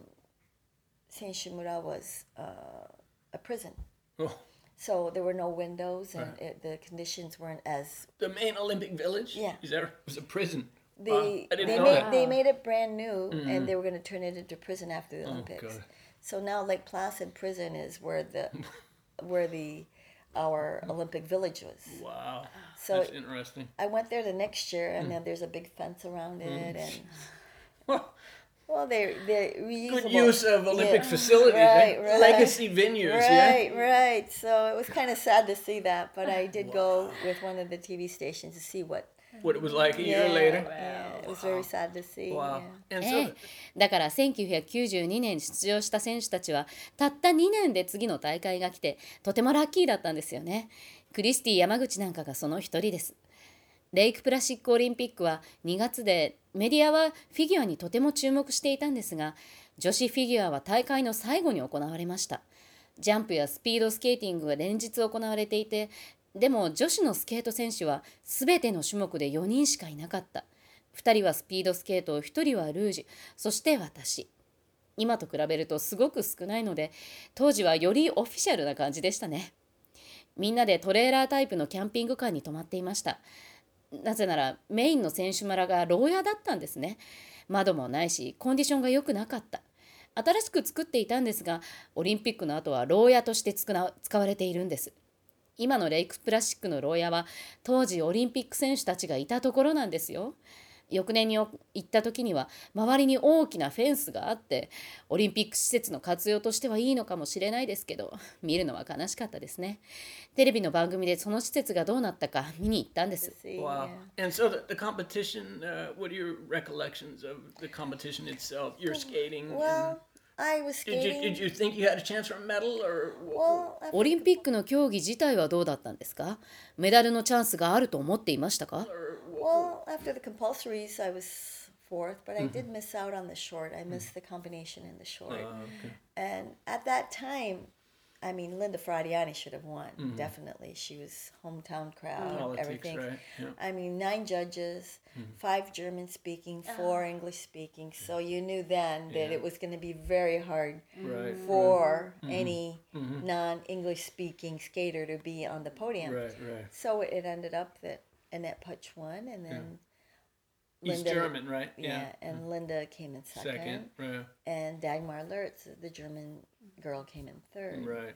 Senshimura was uh, a prison. Oh, So there were no windows and it, the conditions weren't as the main Olympic village. Yeah. Is there was a prison? they Wow, I didn't they know made that. they made it brand new mm-hmm. and they were going to turn it into prison after the oh, Olympics. God. So now Lake Placid prison is where the (laughs) where the our Olympic village was. Wow. So- That's interesting. I went there the next year and mm. then there's a big fence around it mm. and (laughs) well they they reusable. Good use of Olympic Yeah. facilities. Right, eh? right. Legacy venues. Yeah. Right, right. So it was kind of sad to see that, but I did go with one of the TV stations to see what. What it was like a year later. yeah, it was very sad to see. Wow. yeah. And え so え、だから1992年に出場した選手たちはたった2年で次の大会が来てとてもラッキーだったんですよね。クリスティ山口なんかがその一人です。レイクプラシックオリンピックは2月でメディアはフィギュアにとても注目していたんですが女子フィギュアは大会の最後に行われました。ジャンプやスピードスケーティングが連日行われていてでも女子のスケート選手は全ての種目で4人しかいなかった。2人はスピードスケート、1人はルージュ、そして私。今と比べるとすごく少ないので、当時はよりオフィシャルな感じでしたね。みんなでトレーラータイプのキャンピングカーに泊まっていました。なぜならメインの選手村が牢屋だったんですね。窓もないし、コンディションが良くなかった。新しく作っていたんですが、オリンピックの後は牢屋として使な使われているんです。今のレイクプラスチックの牢屋は当時オリンピック選手たちがいたところなんですよ。翌年に行った時には周りに大きなフェンスがあってオリンピック施設の活用としてはいいのかもしれないですけど見るのは悲しかったですね。テレビの番組でその施設がどうなったか見に行ったんです。Wow、オリンピックの競技自体はどうだったんですか？メダルのチャンスがあると思っていましたか、Well, after the compulsories, I was fourth, but I did mm-hmm. miss out on the short. I missed mm. the combination in the short. Oh, and at that time, I mean, Linda Fradiani should have won. Mm-hmm. Definitely, she was hometown crowd, Politics, everything. right, yeah. I mean, nine judges, mm-hmm. five German speaking, uh-huh. four English speaking. So you knew then that Yeah. it was going to be very hard right for any non-English speaking skater to be on the podium. right right? So it ended up that Annette Putch won, and then He's Linda- German, right? yeah, and mm. Linda came in second, Second, right, and Dagmar Lertz, the German girl, came in third. right.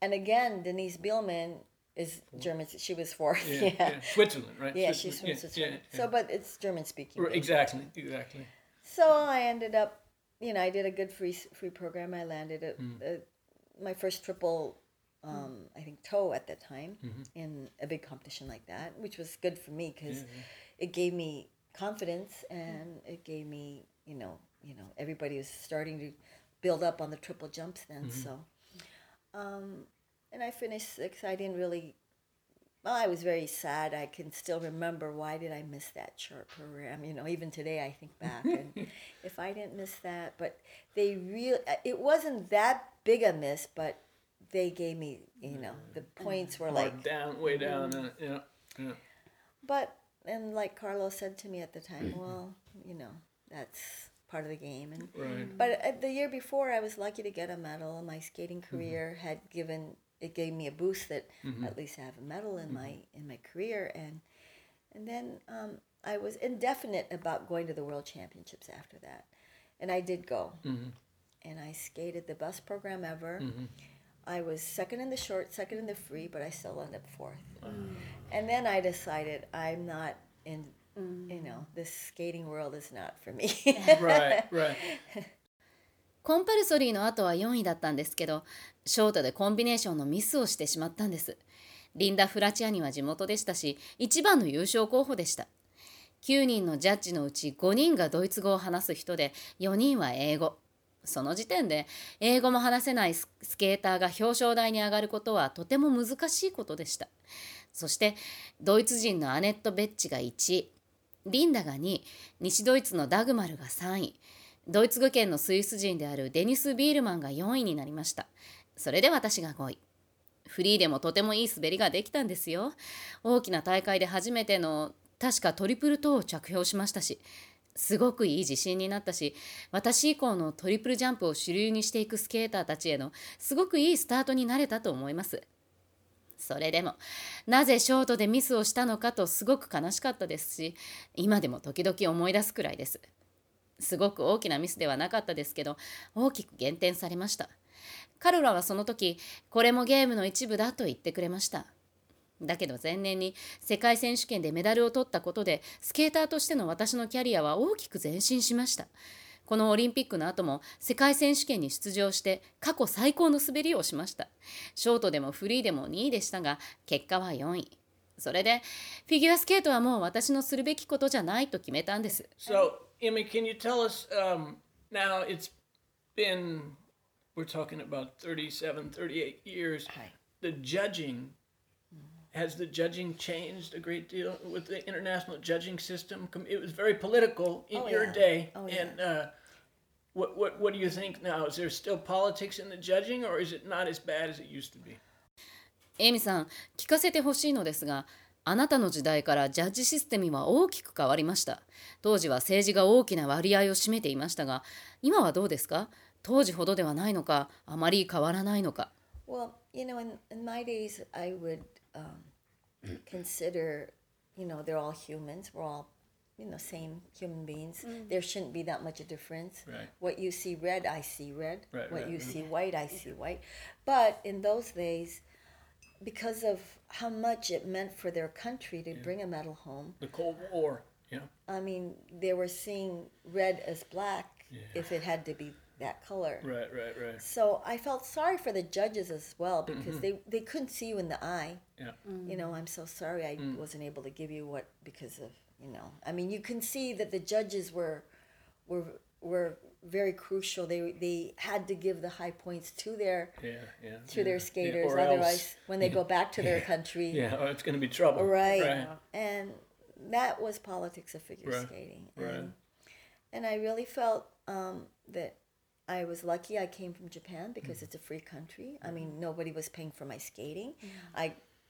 And again, Denise Bielman is German. She was fourth. Yeah, Yeah, (laughs) yeah. yeah, Switzerland, right? she's from yeah, Switzerland. yeah, So, but it's German speaking. Right, exactly, exactly. So I ended up, you know, I did a good free free program. I landed a, mm. a, my first triple, um, I think toe at that time in a big competition like that, which was good for me because it gave me confidence and it gave me, you know, you know, everybody was starting to build up on the triple jumps then. So, um, and I finished sixth. I didn't really well, I was very sad. I can still remember why did I miss that short program. You know, even today I think back and (laughs) if I didn't miss that, but they really it wasn't that big a miss, but they gave me, you know, the mm-hmm. points were Or like down, way mm-hmm. down, uh, yeah, yeah. but and like Carlos said to me at the time, mm-hmm. well, you know, that's part of the game and Right. but uh, the year before I was lucky to get a medal. My skating career had given it gave me a boost that at least I have a medal in my in my career and and then um, I was indefinite about going to the world championships after that, and I did go, and I skated the best program ever. I was second in the short, second in the free, but I still ended up fourth. And then I decided I'm not in, you know, this skating world is not for me. Right, right. コンパルソリーの後は4位だったんですけど、ショートでコンビネーションのミスをしてしまったんです。リンダ・フラチアニは地元でしたし、一番の優勝候補でした。9人のジャッジのうち5人がドイツ語を話す人で、4人は英語。その時点で英語も話せないスケーターが表彰台に上がることはとても難しいことでした。そしてドイツ人のアネット・ベッチが1位、リンダが2位、西ドイツのダグマルが3位、ドイツ語圏のスイス人であるデニス・ビールマンが4位になりました。それで私が5位。フリーでもとてもいい滑りができたんですよ。大きな大会で初めての確かトリプルトーを着氷しましたし、すごくいい自信になったし私以降のトリプルジャンプを主流にしていくスケーターたちへのすごくいいスタートになれたと思います。それでもなぜショートでミスをしたのかとすごく悲しかったですし今でも時々思い出すくらいです。すごく大きなミスではなかったですけど大きく減点されました。カルラはその時これもゲームの一部だと言ってくれました。だけど前年に世界選手権でメダルを取ったことでスケーターとしての私のキャリアは大きく前進しました。このオリンピックの後も世界選手権に出場して過去最高の滑りをしました。ショートでもフリーでも2位でしたが結果は4位。それでフィギュアスケートはもう私のするべきことじゃないと決めたんです。So, Emmy, can you tell us um, now it's been, we're talking about 37, 38 years. The judging, has the judging changed a great deal with the international judging system? It was very political in Oh, your yeah. day. Oh, yeah. And uh, what, what, what do you think now? Is there still politics in the judging or is it not as bad as it used to be? エイミさん聞かせてほしいのですがあなたの時代からジャッジシステムは大きく変わりました当時は政治が大きな割合を占めていましたが今はどうですか当時ほどではないのかあまり変わらないのか Well, you know, in, in my days, I would um, consider, you know, they're all humans. We're all, you know, same human beings. There shouldn't be that much a difference. Right. What you see red, I see red. Right, what right, you right. see white, I see white. But in those days, because of how much it meant for their country to bring a medal home, The Cold War, yeah. I mean, they were seeing red as black if it had to be that color. Right, right, right. So I felt sorry for the judges as well because mm-hmm. they, they couldn't see you in the eye. Yeah. Mm. You know, I'm so sorry I mm. wasn't able to give you what because of you know. I mean, you can see that the judges were were were very crucial. They they had to give the high points to their Yeah, yeah. to yeah, their skaters. or Otherwise, else- when they go (laughs) back to their country, Yeah, or it's going to be trouble. right. Right. And that was politics of figure Right, skating. right. And, and I really felt um, that I was lucky I came from Japan because Mm-hmm. it's a free country. I mm-hmm. mean, nobody was paying for my skating. Mm. I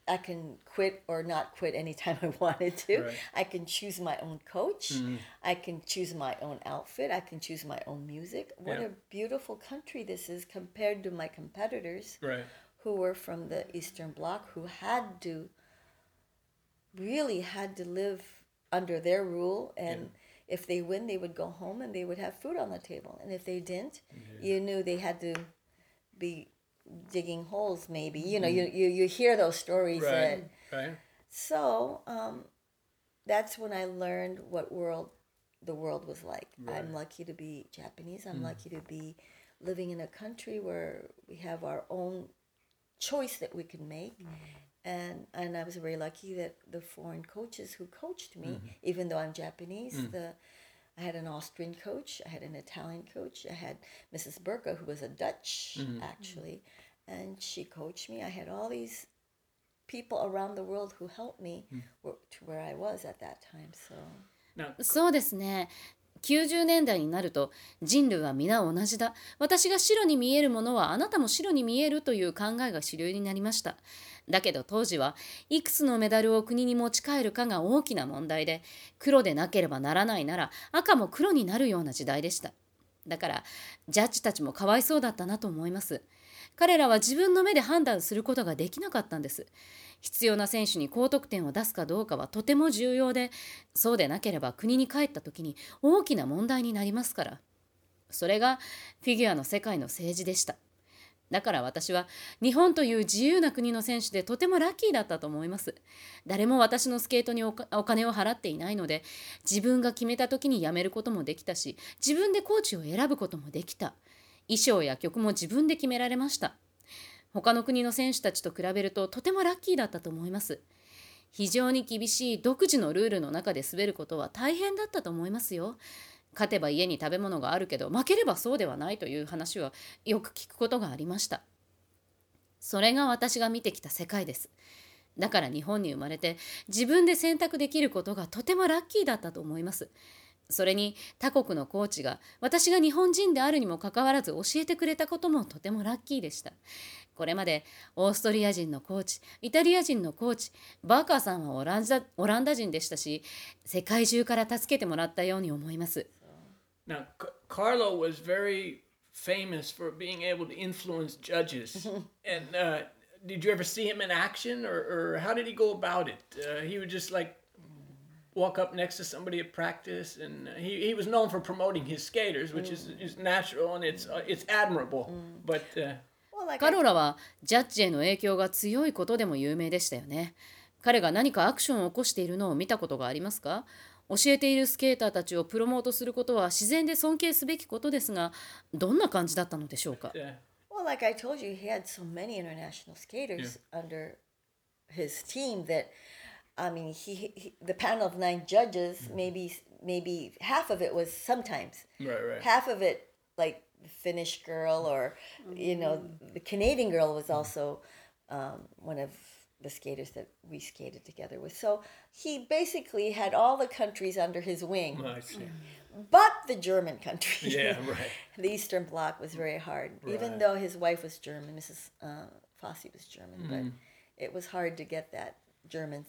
I can quit or not quit anytime (laughs) I wanted to. Right. I can choose my own coach. Mm-hmm. I can choose my own outfit. I can choose my own music. What Yeah. a beautiful country this is compared to my competitors Right. who were from the Eastern Bloc who had to really had to live under their rule and if they win they would go home and they would have food on the table and if they didn't you knew they had to be digging holes maybe you know you, you, you hear those stories Right. Right. so um, that's when I learned what world the world was like. I'm lucky to be Japanese. I'm mm. lucky to be living in a country where we have our own choice that we can make. Mm-hmm And and I was very lucky that the foreign coaches who coached me, even though I'm Japanese, the I had an Austrian coach, I had an Italian coach, I had Mrs. Burka, who was a Dutch actually, and she coached me. I had all these people around the world who helped me wh- to where I was at that time. So そうですね 90年代になると人類は皆同じだ。私が白に見えるものはあなたも白に見えるという考えが主流になりました。だけど当時はいくつのメダルを国に持ち帰るかが大きな問題で黒でなければならないなら赤も黒になるような時代でした。だからジャッジたちもかわいそうだったなと思います。彼らは自分の目で判断することができなかったんです。必要な選手に高得点を出すかどうかはとても重要でそうでなければ国に帰った時に大きな問題になりますから。それがフィギュアの世界の政治でした。だから私は日本という自由な国の選手でとてもラッキーだったと思います。誰も私のスケートにおお金を払っていないので自分が決めた時に辞めることもできたし自分でコーチを選ぶこともできた。衣装や曲も自分で決められました。他の国の選手たちと比べるととてもラッキーだったと思います。非常に厳しい独自のルールの中で滑ることは大変だったと思いますよ。勝てば家に食べ物があるけど負ければそうではないという話はよく聞くことがありました。それが私が見てきた世界です。だから日本に生まれて自分で選択できることがとてもラッキーだったと思います。それに他国のコーチが私が日本人であるにもかかわらず教えてくれたこともとてもラッキーでしたこれまでオーストリア人のコーチイタリア人のコーチバーカーさんはオランダオランダ人でしたし世界中から助けてもらったように思います Now, Carlo was very famous for being able to influence judges. and uh, did you ever see him in action, or, or how did he go about it? Uh, he would just like walk up next to somebody at practice, and uh, he, he was known for promoting his skaters, which is, is natural and it's uh, it's admirable. But uh, Well, like カロラはジャッジへの影響が強いことでも有名でしたよね彼が何かアクションを起こしているのを見たことがありますか教えているスケーターたちをプロモートすることは自然で尊敬すべきことですがどんな感じだったのでしょうか uh, Well, like I told you, he had so many international skaters under his team that, I mean, he, he the panel of nine judges, mm-hmm. maybe maybe half of it was sometimes, right, right. half of it like the Finnish girl or you know mm. the Canadian girl was mm-hmm. also um, one of the skaters that we skated together with. So he basically had all the countries under his wing, oh, I see. Mm. but the German country. (laughs) Yeah, right. (laughs) the Eastern Bloc was very hard, even though his wife was German. Mrs. Uh, Fosse was German, but mm. it was hard to get that German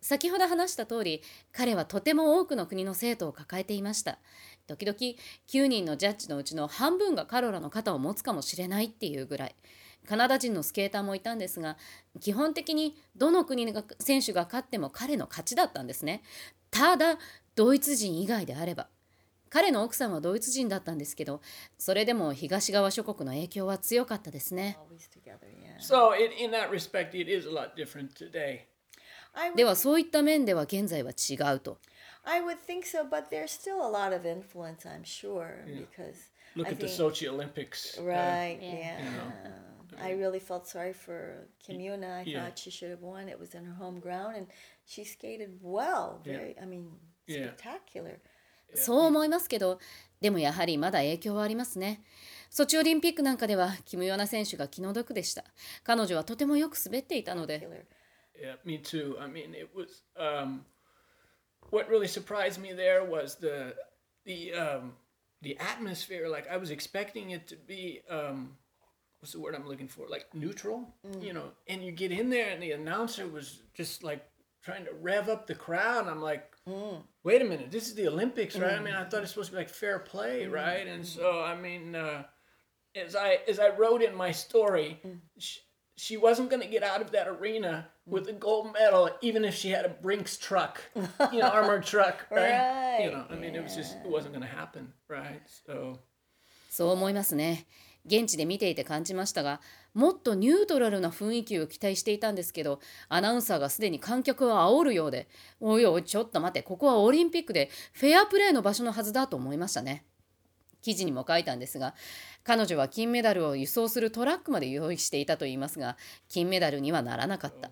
先ほど話した通り彼はとても多くの国の生徒を抱えていました。時々9人のジャッジのうちの半分がカロラの肩を持つかもしれないっていうぐらい。カナダ人のスケーターもいたんですが基本的にどの国が選手が勝っても彼の勝ちだったんですね。ただドイツ人以外であれば。彼の奥さんはドイツ人だったんですけどそれでも東側諸国の影響は強かったですね Always together. Yeah. so in, in that respect, it is a lot different today. I would, ではそういった面では現在は違うと I would think so, but there's still a lot of influence, I'm sure, because Look I at the think- Sochi Olympics. uh, Right. Yeah. yeah. I really felt sorry for Kim Yuna. I Yeah. thought she should have won. It was in her home ground, and she skated well. Yeah. Very, I mean, Yeah. そう思いますけどでもやはりまだ影響はありますねソチオリンピックなんかではキム・ヨナ選手が気の毒でした彼女はとてもよく滑っていたので. Yeah, me too. I mean, it was. Um, what really surprised me there was the the um, the atmosphere. Like I was expecting it to be. Um, what's the word I'm looking for? Like neutral, you know. And you get in there, and the announcer was just like trying to rev up the crowd. I'm like, wait a minute, this is the Olympics, right? I mean, I thought it's supposed to be like fair play, right? And so, I mean, uh, as I as I wrote in my story, she, she wasn't going to get out of that arena with a gold medal, even if she had a Brinks truck, (laughs) you know, armored truck, right? You Right, know, I mean, it was just it wasn't going to happen, right? So そう思いますね 現地で見ていて感じましたがもっとニュートラルな雰囲気を期待していたんですけどアナウンサーがすでに観客を煽るようでおいおいちょっと待ってここはオリンピックでフェアプレーの場所のはずだと思いましたね記事にも書いたんですが彼女は金メダルを輸送するトラックまで用意していたと言いますが金メダルにはならなかった。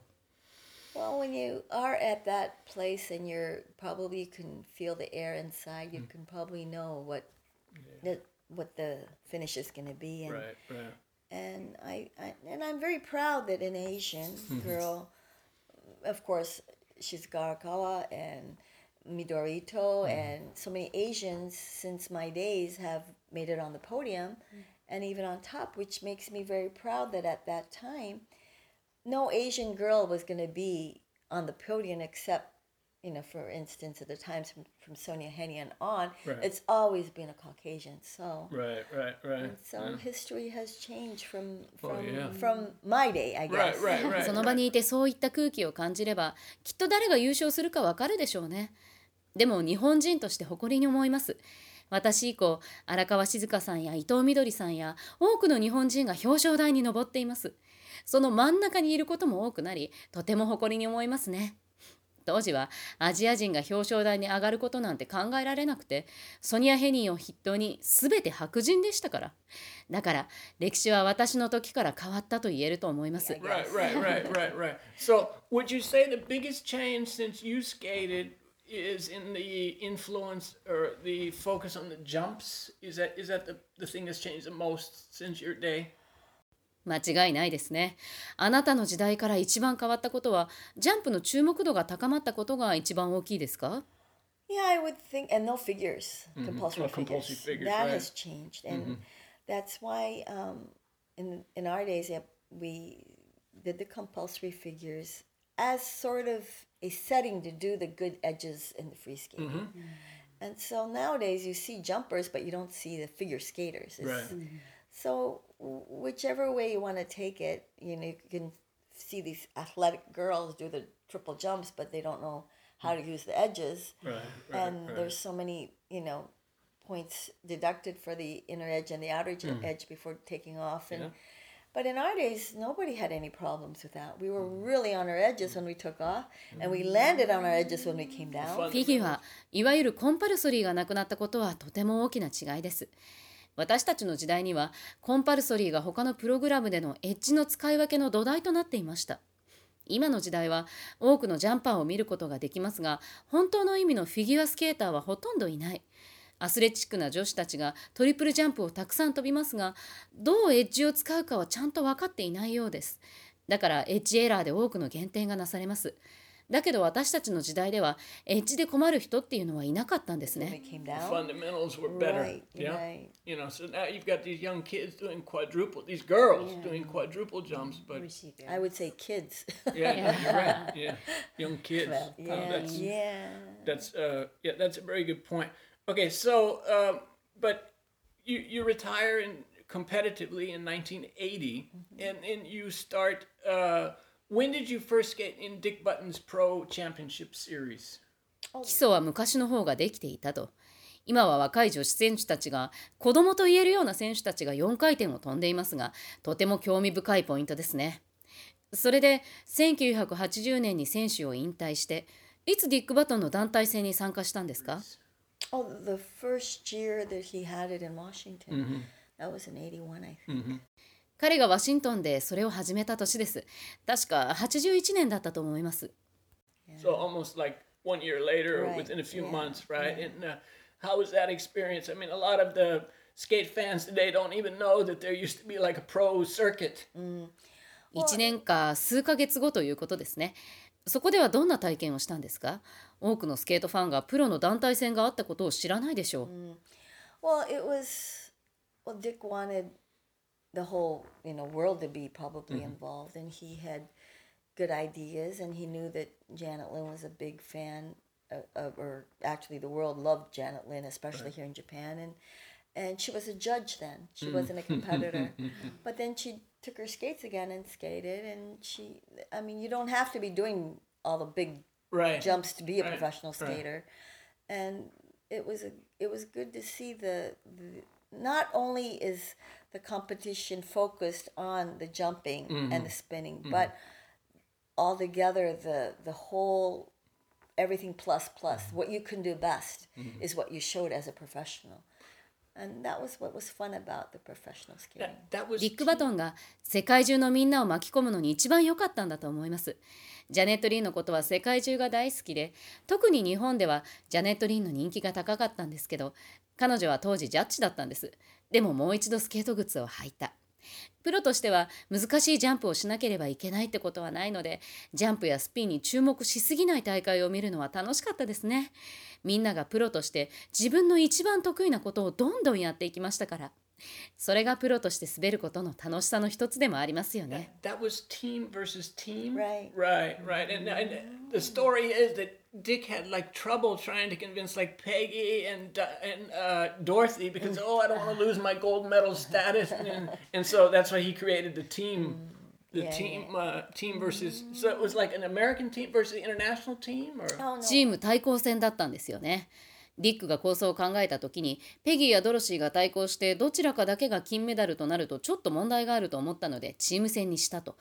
Well, when you are at that place and you're probably you can feel the air inside, you can probably know what the what the finish is going to be, and right, right. and I, I and I'm very proud that an Asian (laughs) girl, of course, she's Garakawa and Midorito, mm-hmm. and so many Asians since my days have made it on the podium, mm-hmm. and even on top, which makes me very proud that at that time, no Asian girl was going to be on the podium except. You know, for instance, at the times from, from Sonia Henian on, Right. it's always been a Caucasian. So, Right, right, right. so history has changed from Oh, from yeah. from my day, I Right, guess. right, right. その場 right. にいてそういった空気を感じればきっと誰が優勝するかわかるでしょうねでも日本人として誇りに思います私以降荒川静香さんや伊藤みどりさんや多くの日本人が表彰台に上っていますその真ん中にいることも多くなりとても誇りに思いますね当時はアジア人が表彰台に上がることなんて考えられなくてソニア・ヘニーを筆頭に全て白人でしたからだから歴史は私の時から変わったと言えると思います Right, right, right, right, right. So, would you say the biggest change since you skated is in the influence or the focus on the jumps? Is that is that the, the thing that's changed the most since your day? 間違いないですねあなたの時代から一番変わったことはジャンプの注目度が高まったことが一番大きいですか Yeah, I would think, and no figures, compulsory Oh, compulsory figures. figures, that right. has changed, and that's why um, in in our days, we did the compulsory figures as sort of a setting to do the good edges in the free skating. And so nowadays, you see jumpers, but you don't see the figure skaters. It's- Right. So whichever way you want to take it, you know, you can see these athletic girls do the triple jumps, but they don't know how to use the edges Right. and there's so many you know points deducted for the inner edge and the outer j- edge before taking off and Yeah. but in our days nobody had any problems with that we were really on our edges when we took off and we landed on our edges when we came down フィギュアいわゆるコンパルソリーがなくなったことはとても大きな違いです 私たちの時代にはコンパルソリーが他のプログラムでのエッジの使い分けの土台となっていました。今の時代は多くのジャンパーを見ることができますが本当の意味のフィギュアスケーターはほとんどいない。アスレチックな女子たちがトリプルジャンプをたくさん飛びますがどうエッジを使うかはちゃんと分かっていないようです。だからエッジエラーで多くの減点がなされます。だけど私たちの時代ではエッジで困る人っていうのはいなかったんですね fundamentals were better. Right, yeah. right. You know, so now you've got these young kids doing quadruple, these girls doing quadruple jumps, but i would say kids yeah, you're right. Yeah, young kids. Oh, yeah that's yeah that's uh, yeah, that's a very good point. Okay, so um, but you you retire in competitively in 1980, and and you start. Uh, when did you first get in Dick Button's Pro Championship Series? 基礎は昔の方ができていたと。今は若い女子選手たちが子供と言えるような選手たちが4回転を飛んでいますがとても興味深いポイントですね。それで1980年に選手を引退していつディック・バトンの団体戦に参加したんですか？Oh year that he had it in washington that was in 81 i think 彼がワシントンでそれを始めた年です確か81年だったと思います So almost like one year later, or Right, within a few yeah, months, right? And uh, how was that experience? I mean, a lot of the skate fans today don't even know that there used to be like a pro circuit. 1年か数ヶ月後ということですねそこではどんな体験をしたんですか多くのスケートファンがプロの団体戦があったことを知らないでしょう、Well, it was well. Dick wanted the whole you know world to be probably mm-hmm. involved, and he had good ideas, and he knew that Janet Lynn was a big fan of, of or actually the world loved Janet Lynn, especially here in Japan, and and she was a judge then. She hmm. wasn't a competitor, (laughs) but then she took her skates again and skated, and she. I mean, you don't have to be doing all the big Right. jumps to be a Right, professional right. skater and it was a, it was good to see the, the not only is the competition focused on the jumping and the spinning but altogether the the whole everything plus plus what you can do best is what you showed as a professional and that was what was fun about the professional skating That, that was ビッグバトンが世界中のみんなを巻き込むのに一番良かったんだと思います。ジャネット・リンのことは世界中が大好きで、特に日本ではジャネット・リンの人気が高かったんですけど、彼女は当時ジャッジだったんです。でももう一度スケート靴を履いた。プロとしては難しいジャンプをしなければいけないってことはないので、ジャンプやスピンに注目しすぎない大会を見るのは楽しかったですね。みんながプロとして自分の一番得意なことをどんどんやっていきましたから。それがプロとして滑ることの楽しさの一つでもありますよね。that was team versus team? Right. Right. Right. And, and the story is that Dick had like trouble trying to convince like Peggy and uh, and uh, Dorothy because oh I don't want to lose my gold medal status and, and so that's why he created the team. The Yeah, team, uh, team versus. So it was like an American team versus the international team, or oh チーム対抗戦だったんですよね。ディックが構想を考えた時にペギーやドロシーが対抗してどちらかだけが金メダルとなるとちょっと問題があると思ったのでチーム戦にしたと。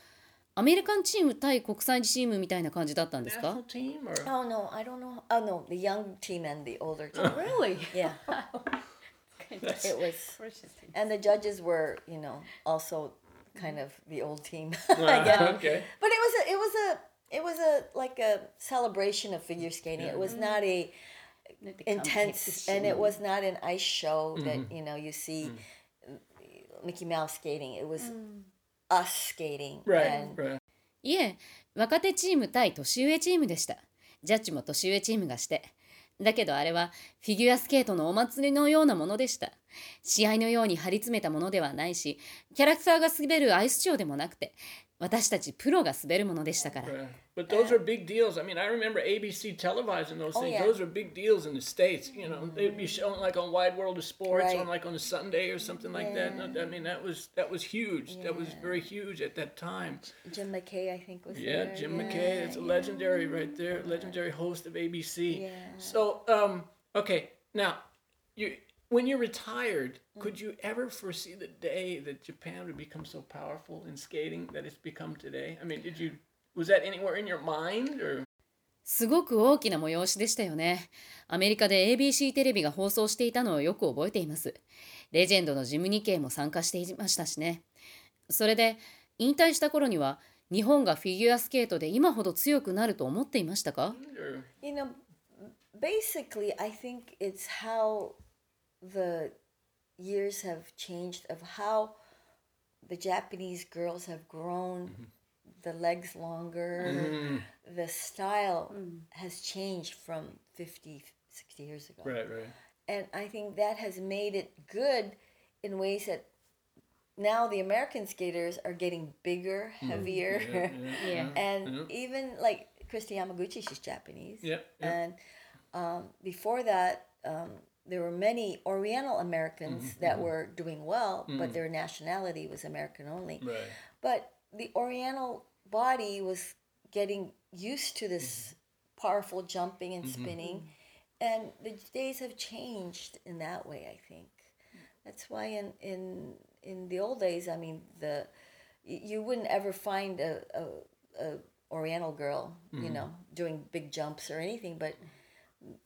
アメリカンチーム対国際チームみたいな感じだったんですか national team, or oh no i don't know oh no the young team and the older team Really? (laughs) yeah (laughs) it was and the judges were you know also kind of the old team (laughs) I guess. okay. but it was a it was a it was a like a celebration of figure skating it was not a intense and it was not an ice show that you know you see mickey mouse skating it was Us skating Right. Right. いえ若手チーム対年上チームでしたジャッジも年上チームがしてだけどあれはフィギュアスケートのお祭りのようなものでした。試合のように張り詰めたものではないし、キャラクターが滑るアイスショーでもなくて、私たちプロが滑るものでしたから。But those are big deals. I mean, I remember ABC televising those Oh, things. yeah. Those are big deals in the States. You know, they'd be shown like on Wide World of Sports Right. on like on a Sunday or something like that. I mean, that was that was huge. That was very huge at that time. Jim McKay, I think, was Yeah, there. Jim yeah, McKay. It's a yeah. legendary right there. Legendary host of ABC. Yeah. So, um, okay, now you when you're retired, Mm. could you ever foresee the day that Japan would become so powerful in skating that it's become today? I mean, did you was that anywhere in your mind or すごく大きな催しでしたよね。アメリカで ABC テレビが放送していたのをよく覚えています。レジェンドのジム・ニケイも参加していましたしね。それで、引退した頃には、日本がフィギュアスケートで今ほど強くなると思っていましたか You know, basically, I think it's how the years have changed of how the Japanese girls have grown, the legs longer, mm. the style mm. has changed from 50, 60 years ago. right, right. And I think that has made it good in ways that now the American skaters are getting bigger, mm. heavier, Yeah. (laughs) and even like Christy Yamaguchi, she's Japanese. Yeah, yeah. And um, before that, um, there were many Oriental Americans mm-hmm, that mm-hmm. were doing well, but their nationality was American only. Right. But the Oriental body was getting used to this mm-hmm. powerful jumping and mm-hmm. spinning, and the days have changed in that way. I think that's why in in in the old days, I mean, the you wouldn't ever find a a, a Oriental girl, you mm-hmm. know, doing big jumps or anything, but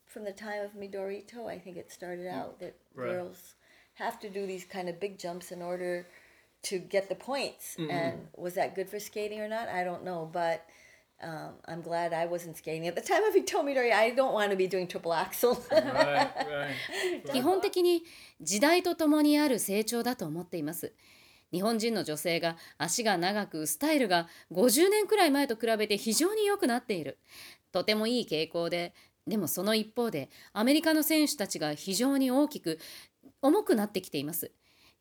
from the time of Midorito, I think it started mm, out that Right. girls have to do these kind of big jumps in order to get the points. And was that good for skating or not? I don't know, but um, I'm glad I wasn't skating at the time of Ito Midori. I don't want to be doing triple axel. Right, right. 基本的に時代とともにある成長だと思っています。日本人の女性が足が長くスタイルが50年くらい前と比べて非常に良くなっている。とてもいい傾向で、でもその一方でアメリカの選手たちが非常に大きく重くなってきています。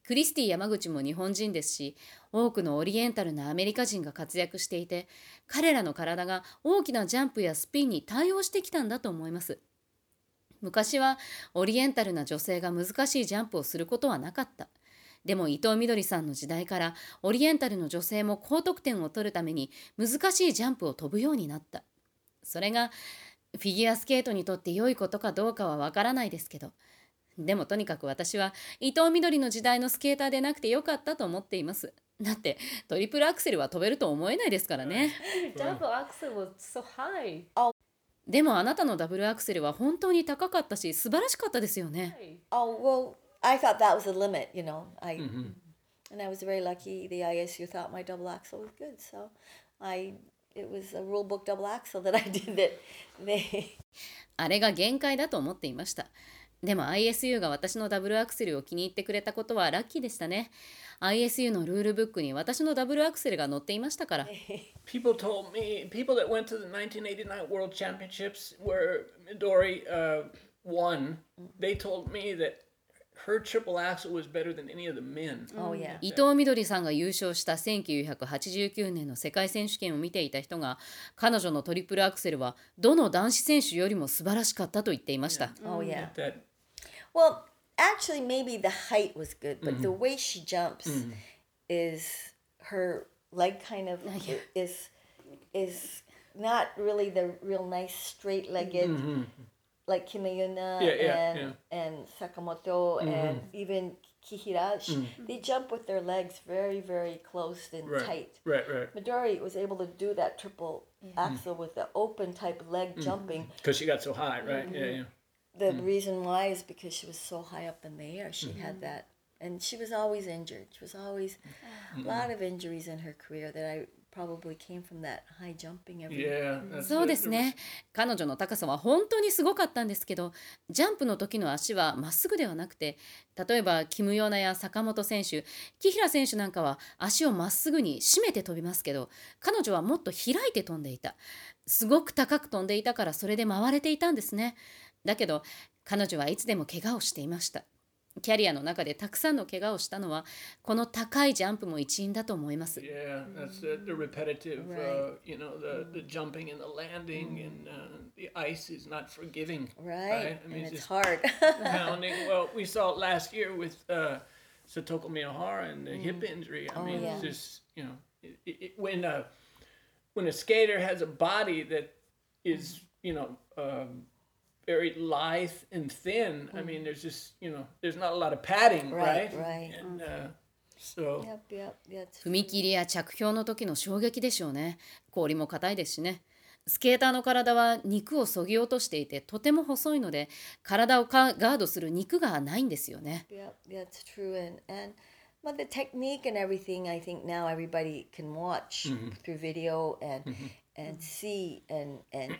クリスティ山口も日本人ですし、多くのオリエンタルなアメリカ人が活躍していて、彼らの体が大きなジャンプやスピンに対応してきたんだと思います。昔はオリエンタルな女性が難しいジャンプをすることはなかった。でも伊藤みどりさんの時代からオリエンタルの女性も高得点を取るために難しいジャンプを飛ぶようになった。それがフィギュアスケートにとって良いことかどうかはわからないですけど。でもとにかく私は伊藤みどりの時代のスケーターでなくてよかったと思っています。だってトリプルアクセルは飛べると思えないですからね。でもあなたのダブルアクセルは本当に高かったし素晴らしかったですよね。(laughs) あれが限界だと思っていました。でも ISU が私のダブルアクセルを気に入ってくれたことはラッキーでしたね。ISU のルールブックに私のダブルアクセルが載っていましたから。People told me, people that went to the 1989 World Championships where Midori uh, won, they told me that her triple axel was better than any of the men. oh yeah 伊藤みどりさんが優勝した1989年の世界選手権を見ていた人が彼女のトリプルアクセルはどの男子選手よりも素晴らしかったと言っていました。oh yeah. That Well, actually, maybe the height was good, but the mm-hmm. way she jumps mm-hmm. is her leg kind of (laughs) is is not really the real nice straight legged mm-hmm. like Kimayuna Yeah, yeah, and and Sakamoto and even Kihira. She, mm. They jump with their legs very very close and right, tight. right, right. Midori was able to do that triple axel with the open type leg mm. jumping. Because she got so high, right? Yeah, yeah. The reason why is because she was so high up in the air. She had that, and she was always injured. She was always a lot of injuries in her career that I probably came from that high jumping every Yeah. そうですね彼女の高さは本当にすごかったんですけどジャンプの時の足はまっすぐではなくて例えばキム・ヨナや坂本選手木平選手なんかは足をまっすぐに締めて飛びますけど彼女はもっと開いて飛んでいたすごく高く飛んでいたからそれで回れていたんですねだけど彼女はいつでも怪我をしていましたキャリアの中でたくさんの怪我をしたのはこの高いジャンプも一因だと思います Yeah, that's the, the repetitive, uh, Right. you know, the, the jumping and the landing, and uh, the ice is not forgiving. right, I mean, and it's hard pounding. Well, we saw it last year with uh, Satoko Miyahara and the hip injury. I Oh, mean, yeah. it's just you know, it, it, it- when a when a skater has a body that is you know um, very lithe and thin, I mean, there's just you know, there's not a lot of padding, right? Right, right. And uh, so yep yep that's 踏切や着氷の時の衝撃でしょうね氷も硬いですしねスケーターの体は肉をそぎ落としていてとても細いので体をかガードする肉がないんですよね Yep, that's true. And and but the technique and everything, I think now everybody can watch through video and and see and and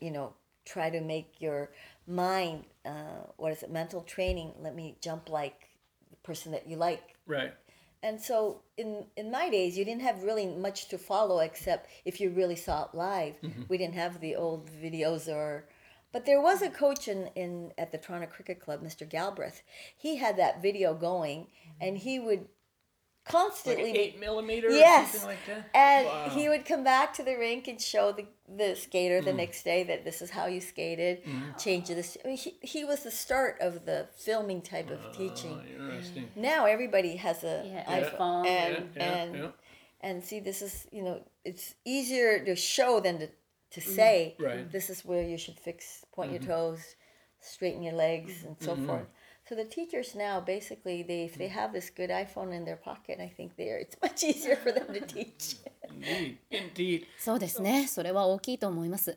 you know try to make your mind. Uh, what is it? Mental training. Let me jump like the person that you like. right. And so in in my days, you didn't have really much to follow except if you really saw it live. We didn't have the old videos or. But there was a coach in, in at the Toronto Cricket Club, Mr. Galbraith. He had that video going, and he would Like constantly eight millimeter or Yes. something like that. and Wow. he would come back to the rink and show the, the skater the mm. next day that this is how you skated, change this. I mean, he, he was the start of the filming type of ah, teaching. Oh, interesting. Now everybody has a Yeah, iPhone, iPhone. and Yeah, yeah, and yeah. and see this is you know it's easier to show than to to mm. say Right. this is where you should fix point your mm-hmm. toes, straighten your legs, mm-hmm. and so mm-hmm. forth. So the teachers now basically they if they have this good iPhone in their pocket, I think they are it's much easier for them to (laughs) teach. Indeed, indeed. そうですね。それは大きいと思います。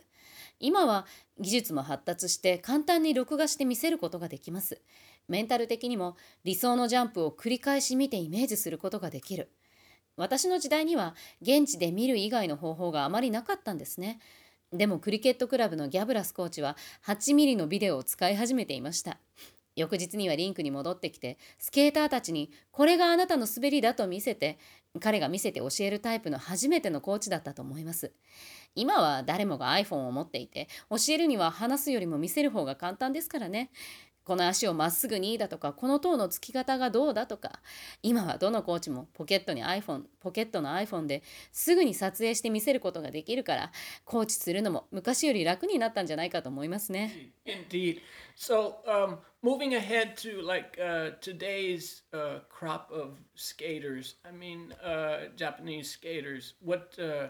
今は技術も発達して簡単に録画して見せることができます。メンタル的にも理想のジャンプを繰り返し見てイメージすることができる。私の時代には現地で見る以外の方法があまりなかったんですね。でもクリケットクラブのギャブラスコーチは8ミリのビデオを使い始めていました翌日にはリンクに戻ってきてスケーターたちにこれがあなたの滑りだと見せて彼が見せて教えるタイプの初めてのコーチだったと思います。今は誰もが iPhone を持っていて教えるには話すよりも見せる方が簡単ですからね。この足をまっすぐにだとかこの塔のつき方がどうだとか今はどのコーチもポケットに iPhone ポケットの iPhone ですぐに撮影して見せることができるからコーチするのも昔より楽になったんじゃないかと思いますね Indeed. So, um, moving ahead to like uh, today's uh, crop of skaters. I mean, uh, Japanese skaters. What uh,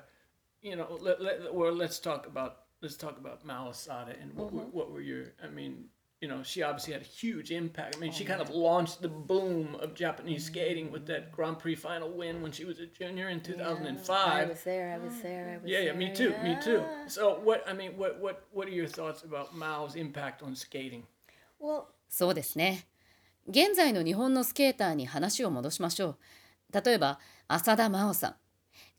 you know? Let, let, or let's talk about let's talk about Mao Asada and what, were, what were your? I mean, you know, she obviously had a huge impact. I mean, she kind of launched the boom of Japanese skating with that Grand Prix final win when she was a junior in two thousand and I five. was there. I was there. I was Yeah, yeah, there. me too, me too. yeah. So, what I mean, what what what are your thoughts about Mao's impact on skating? Well, そうですね現在の日本のスケーターに話を戻しましょう例えば浅田真央さん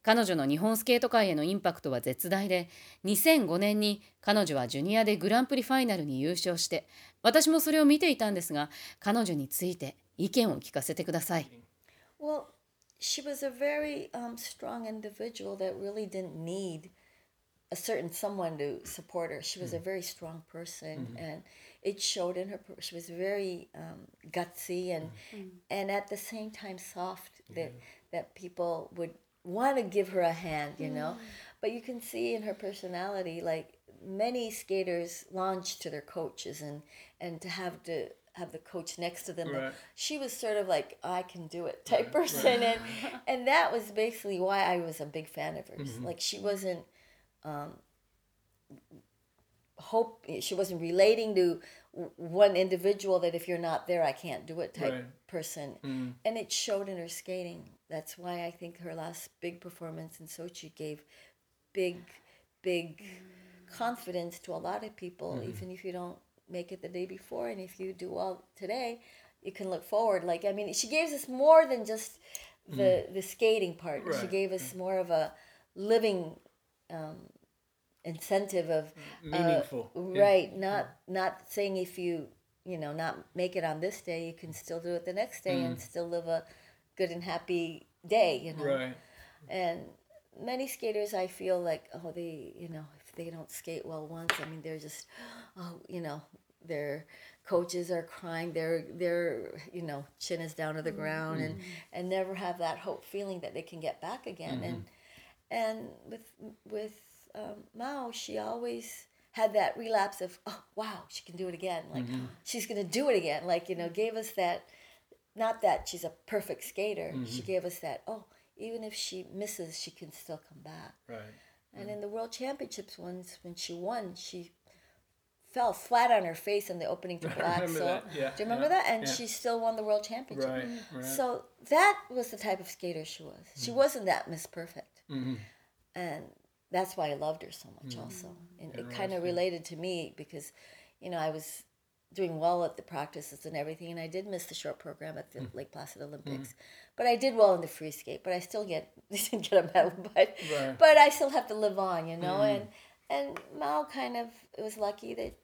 彼女の日本スケート界へのインパクトは絶大で2005年に彼女はジュニアでグランプリファイナルに優勝して私もそれを見ていたんですが彼女について意見を聞かせてください Well, she was a very um, strong individual that really didn't need a certain someone to support her. She was a very strong person, and it showed in her. She was very um, gutsy and and at the same time soft. That that people would want to give her a hand, you know. But you can see in her personality, like many skaters launch to their coaches, and and to have to have the coach next to them. Right. She was sort of like I can do it type (laughs) person, and (laughs) and that was basically why I was a big fan of hers. Like she wasn't Um, hope she wasn't relating to one individual that if you're not there I can't do it type Right. person mm. and it showed in her skating. That's why I think her last big performance in Sochi gave big big confidence to a lot of people. Mm-hmm. Even if you don't make it the day before and if you do well today you can look forward. Like I mean she gave us more than just the mm. the skating part. She gave us mm. more of a living um, incentive of uh, Meaningful. Yeah. right not not saying if you you know not make it on this day you can still do it the next day and mm. still live a good and happy day you know? Right. and many skaters i feel like oh they you know if they don't skate well once i mean they're just (gasps) oh you know their coaches are crying their their you know chin is down to the ground and mm. and never have that hope feeling that they can get back again. And mm-hmm. and with with um, mao she always had that relapse of oh wow she can do it again like she's gonna do it again like you know gave us that not that she's a perfect skater. She gave us that, oh, even if she misses, she can still come back. Right. And in the World Championships once, when she won, she fell flat on her face in the opening to (laughs) black. so, yeah, do you remember yeah, that? And yeah. she still won the World Championship. Right. Right. So that was the type of skater she was. She wasn't that Miss Perfect. Mhm. And that's why I loved her so much mm-hmm. also. And it kind of related to me because, you know, I was doing well at the practices and everything, and I did miss the short program at the mm. Lake Placid Olympics. Mm. But I did well in the free skate, but I still get (laughs) didn't get a medal, (laughs) but Right. but I still have to live on, you know. Mm. And and Mao kind of was lucky that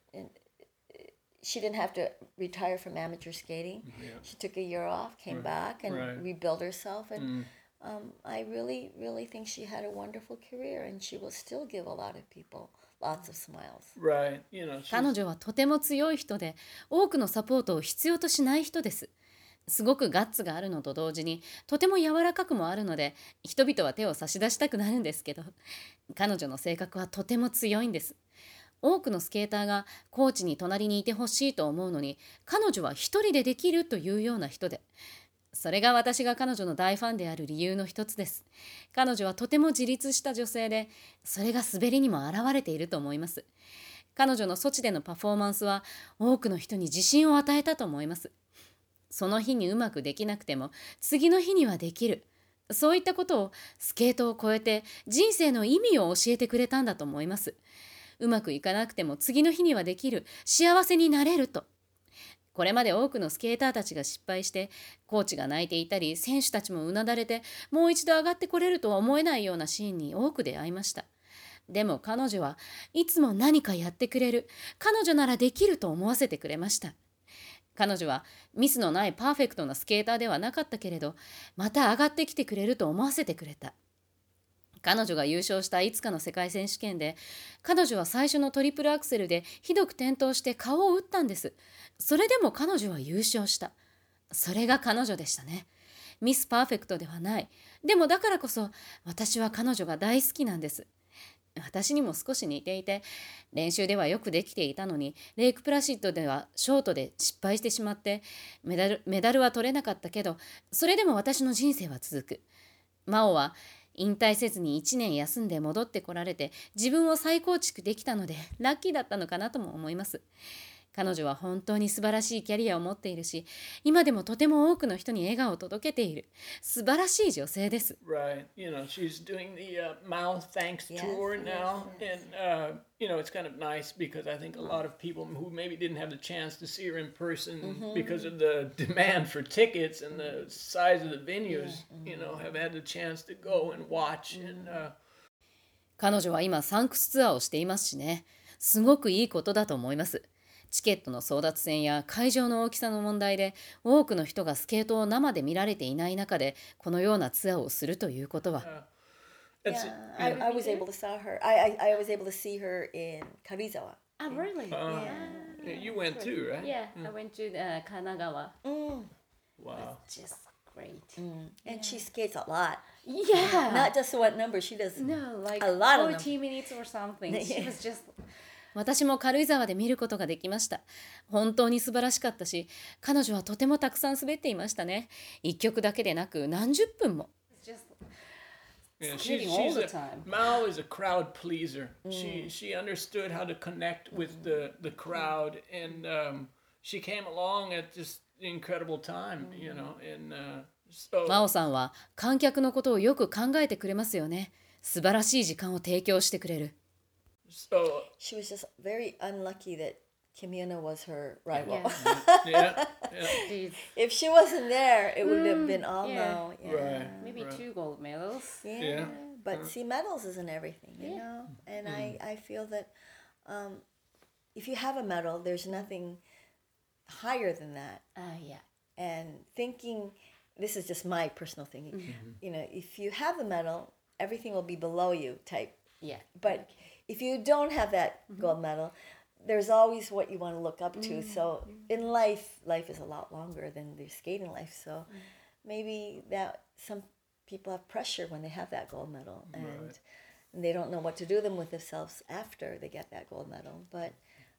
she didn't have to retire from amateur skating. She took a year off, came back, and Right. rebuilt herself. And um, I really, really think she had a wonderful career, and she will still give a lot of people lots of smiles. Right. You know. 彼女はとても強い人で多くのサポートを必要としない人ですすごくガッツがあるのと同時にとても柔らかくもあるので人々は手を差し出したくなるんですけど彼女の性格はとても強いんです多くのスケーターがコーチに隣にいてほしいと思うのに彼女は一人でできるというような人でそれが私が彼女の大ファンである理由の一つです。彼女はとても自立した女性でそれが滑りにも表れていると思います。彼女のソチでのパフォーマンスは多くの人に自信を与えたと思います。その日にうまくできなくても次の日にはできる。そういったことをスケートを超えて人生の意味を教えてくれたんだと思います。うまくいかなくても次の日にはできる。幸せになれると。これまで多くのスケーターたちが失敗してコーチが泣いていたり選手たちもうなだれてもう一度上がってこれるとは思えないようなシーンに多く出会いました。でも彼女はいつも何かやってくれる彼女ならできると思わせてくれました。彼女はミスのないパーフェクトなスケーターではなかったけれどまた上がってきてくれると思わせてくれた。彼女が優勝したいつかの世界選手権で彼女は最初のトリプルアクセルでひどく転倒して顔を打ったんです。それでも彼女は優勝した。それが彼女でしたね。ミスパーフェクトではない。でもだからこそ私は彼女が大好きなんです。私にも少し似ていて練習ではよくできていたのにレイクプラシッドではショートで失敗してしまってメダルメダルは取れなかったけどそれでも私の人生は続く。真央は引退せずに1年休んで戻ってこられて自分を再構築できたのでラッキーだったのかなとも思います。彼女は本当に素晴らしいキャリアを持っているし今でもとても多くの人に笑顔を届けている素晴らしい女性です Right. You know, she's doing the uh, Mao Thanks Yes, tour yes, now. And, uh, you know, it's kind of nice because I think a lot of people who maybe didn't have the chance to see her in person because of the demand for tickets and the size of the venues, you know, have had the chance to go and watch. And, uh, 彼女は今サンクスツアーをしていますしねすごくいいことだと思いますチケットの争奪戦や会場の大きさの問題で多くの人がスケートを生で見られていない中でこのようなツアーをするということは it's, Yeah, I, I was able to saw her. I, I, I was able to see her in Karizawa. Oh, really? Uh, yeah, you went too, right? Yeah, I went to uh, Kanagawa. Mm. Wow. Just great. And she skates a lot. Yeah. Not just what number, she does. no, like A lot of them. 40 minutes or something. She was just 私も軽井沢で見ることができました本当に素晴らしかったし彼女はとてもたくさん滑っていましたね一曲だけでなく何十分も Yeah, Skating she's, a. Mao is a crowd pleaser. She she understood how to connect with the the crowd, and um, she came along at just incredible time, you know. And uh, so 真央さんは観客のことをよく考えてくれますよね素晴らしい時間を提供してくれる so She was just very unlucky that Kim Yuna was her rival. Yeah. (laughs) yeah, yeah, if she wasn't there, it would have been all yeah. no. Yeah. right, maybe right. two gold medals. Yeah. Yeah. but see, medals isn't everything, you Yeah. know. And I I feel that um, if you have a medal, there's nothing higher than that. Uh, yeah. And thinking, this is just my personal thinking. You know, if you have the medal, everything will be below you type. Yeah. But if you don't have that gold medal, there's always what you want to look up to. So in life, life is a lot longer than their skating life. So maybe that some people have pressure when they have that gold medal and, and they don't know what to do them with themselves after they get that gold medal. But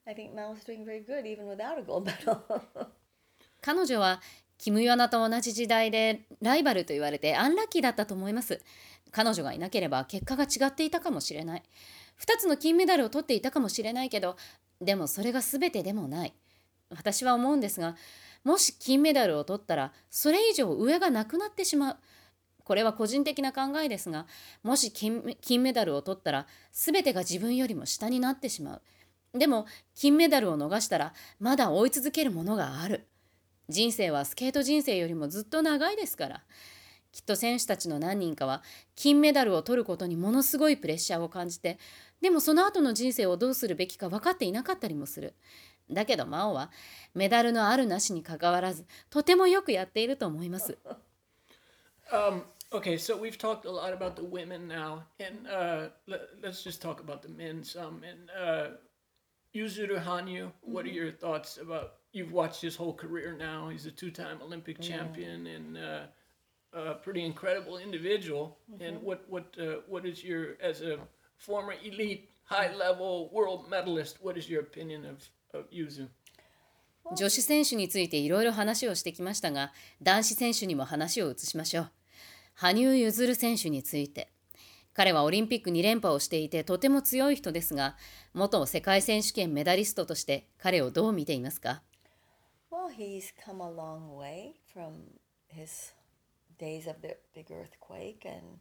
I think Mao's doing very good even without a gold medal. (laughs) 彼女はキム・ヨナと同じ時代でライバルと言われてアンラッキーだったと思います彼女がいなければ結果が違っていたかもしれない 2つの金メダルを取っていたかもしれないけどでもそれが全てでもない。私は思うんですがもし金メダルを取ったらそれ以上上がなくなってしまう。これは個人的な考えですがもし金金メダルを取ったら全てが自分よりも下になってしまう。でも金メダルを逃したらまだ追い続けるものがある。人生はスケート人生よりもずっと長いですから。きっと選手たちの何人かは金メダルを取ることにものすごいプレッシャーを感じてでもその後の人生をどうするべきか分かっていなかったりもするだけど真央はメダルのあるなしにかかわらずとてもよくやっていると思います Um, okay, so we've talked a lot about the women now, and uh, let, us just talk about the men some. And uh, Yuzuru Hanyu, what are your thoughts about? You've watched his whole career now. He's a two-time Olympic champion and uh, a pretty incredible individual. And what what uh, what is your as a former elite high-level world medalist? What is your opinion of of Yuzu? 女子選手についていろいろ話をしてきましたが男子選手にも話を移しましょう羽生結弦選手について彼はオリンピック2連覇をしていてとても強い人ですが元世界選手権メダリストとして彼をどう見ていますか Well, he's come a long way from his days of the big earthquake and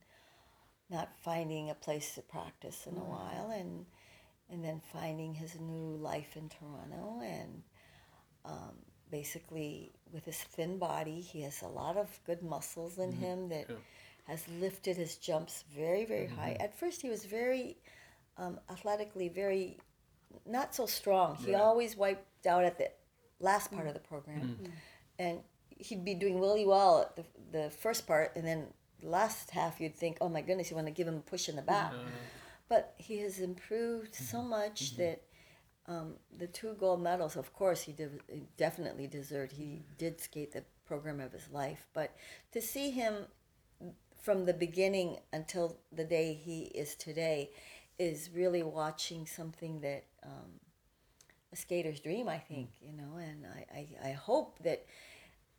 not finding a place to practice in a mm. while and and then finding his new life in Toronto and um, basically with his thin body he has a lot of good muscles in mm-hmm. him that has lifted his jumps very very high. Mm-hmm. At first he was very um, athletically very not so strong. He Right. always wiped out at the last part mm. of the program. Mm. And he'd be doing really well at the, the first part and then the last half you'd think oh my goodness you want to give him a push in the back. But he has improved so much that um, the two gold medals, of course, he, did, he definitely deserved. He did skate the program of his life, but to see him from the beginning until the day he is today is really watching something that um, a skater's dream, I think, you know, and I, I, I hope that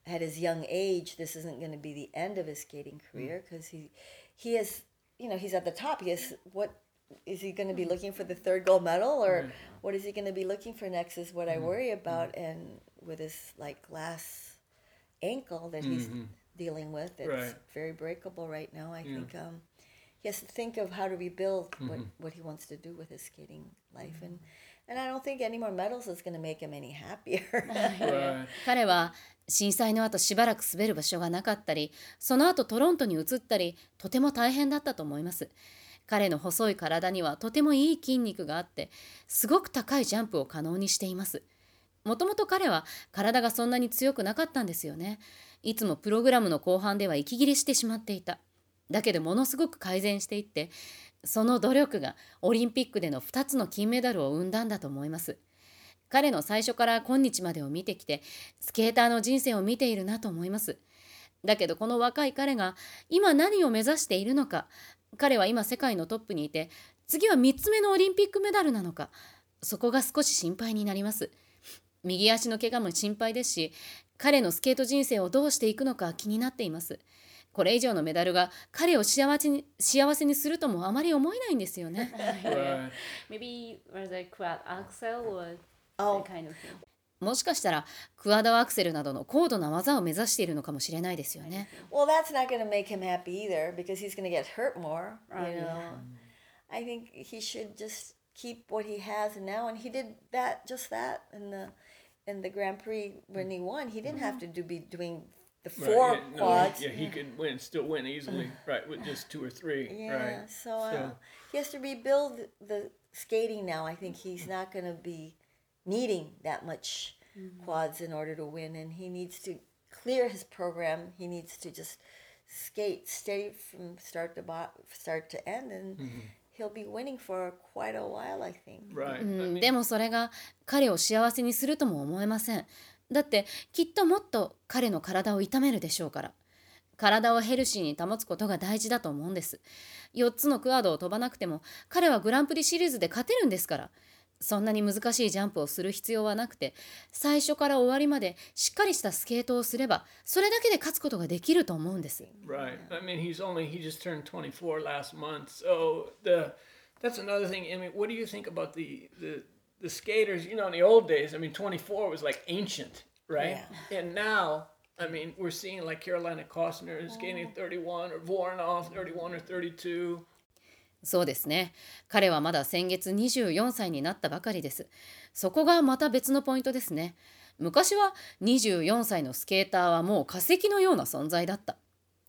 at his young age, this isn't going to be the end of his skating hmm. career because he, he is, you know, he's at the top. He is, what is he going to be hmm. looking for the third gold medal or hmm. what is he going to be looking for next is what I worry about. And with his like glass ankle that he's mm-hmm. dealing with, it's Right. very breakable right now. I think um, he has to think of how to rebuild mm-hmm. what, what he wants to do with his skating life. And, mm-hmm. And I don't think any more medals is going to make him any happier. (laughs) Right. 彼は震災の後しばらく滑る場所がなかったりその後トロントに移ったりとても大変だったと思います彼の細い体にはとてもいい筋肉があってすごく高いジャンプを可能にしていますもともと彼は体がそんなに強くなかったんですよねいつもプログラムの後半では息切れしてしまっていただけどものすごく改善していってその努力がオリンピックでの2つの金メダルを生んだんだと思います。彼の最初から今日までを見てきてスケーターの人生を見ているなと思います。だけどこの若い彼が今何を目指しているのか彼は今世界のトップにいて次は3つ目のオリンピックメダルなのかそこが少し心配になります。右足の怪我も心配ですし彼のスケート人生をどうしていくのか気になっています。これ以上のメダルが彼を幸せに幸せにするともあまり思えないんですよね. Maybe was a quad axel or Oh. that kind of thing. もしかしたらクアダアクセルなどの高度な技を目指しているのかもしれないですよね Well, that's not going to make him happy either because he's going to get hurt more. Right, you know, I think he should just keep what he has now, and he did that just that in the in the Grand Prix when he won. He didn't have to do be doing the Right, four yeah, no, quads. yeah, he could win, still win easily, (sighs) right, with just two or three, Yeah, right? so, uh, he has to rebuild the skating now. I think he's not going to be needing that much quads in order to win, and he needs to clear his program. He needs to just skate steady from start to bo- start to end, and he'll be winning for quite a while. I think. Right. I うん mean, でもそれが彼を幸せにするとも思えません だってきっともっと彼の体を痛めるでしょうから体をヘルシーに保つことが大事だと思うんです4つのクアードを飛ばなくても彼はグランプリシリーズで勝てるんですからそんなに難しいジャンプをする必要はなくて最初から終わりまでしっかりしたスケートをすればそれだけで勝つことができると思うんです Right. I mean, he's only he just turned 24 last month. So the that's another thing. I mean, what do you think about the the the skaters? You know, in the old days, I mean, 24 was like ancient, right? And now, I mean, we're seeing like Carolina Costner is skating 31 or Voronov 31 or 32. そうですね彼はまだ先月24歳になったばかりですそこがまた別のポイントですね昔は24歳のスケーターはもう化石のような存在だった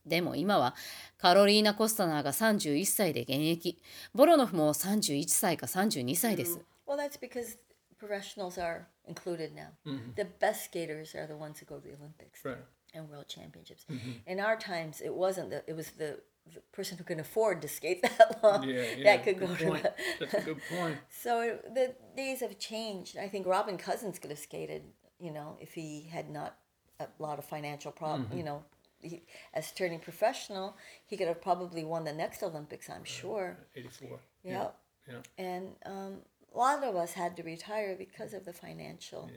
でも今はカロリーナ・コスタナーが31歳で現役ボロノフも31歳か32歳です Well, that's because professionals are included now. Mm-hmm. The best skaters are the ones who go to the Olympics. Right. and world championships. Mm-hmm. In our times, it wasn't the it was the, the person who can afford to skate (laughs) that long Yeah, yeah. that could go good to point. the. That's a good point. (laughs) So it, the days have changed. I think Robin Cousins could have skated, you know, if he had not a lot of financial problem. Mm-hmm. You know, he, as turning professional, he could have probably won the next Olympics. I'm sure. 84. Yeah. Yeah. And um, a lot of us had to retire because of the financial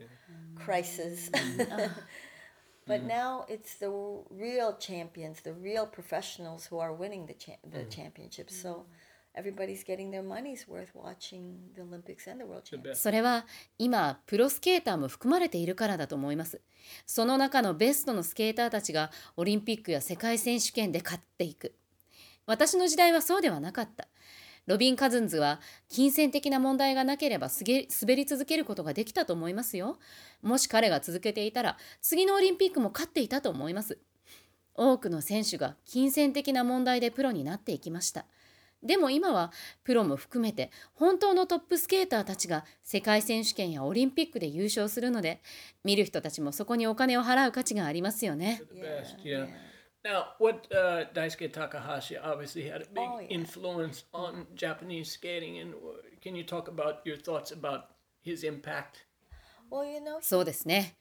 crisis. but now it's the real champions, the real professionals who are winning the cha- the championships. So everybody's getting their money's worth watching the Olympics and the World The Championships. それは今プロスケーターも含まれているからだと思いますその中のベストのスケーターたちがオリンピックや世界選手権で勝っていく私の時代はそうではなかったロビン・カズンズは金銭的な問題がなければすげ滑り続けることができたと思いますよもし彼が続けていたら次のオリンピックも勝っていたと思います多くの選手が金銭的な問題でプロになっていきましたでも今はプロも含めて本当のトップスケーターたちが世界選手権やオリンピックで優勝するので見る人たちもそこにお金を払う価値がありますよね。Yeah. Now, what uh, Daisuke Takahashi obviously had a big Oh, yeah. influence on Japanese skating, and uh, can you talk about your thoughts about his impact? Well, you know, そうですね。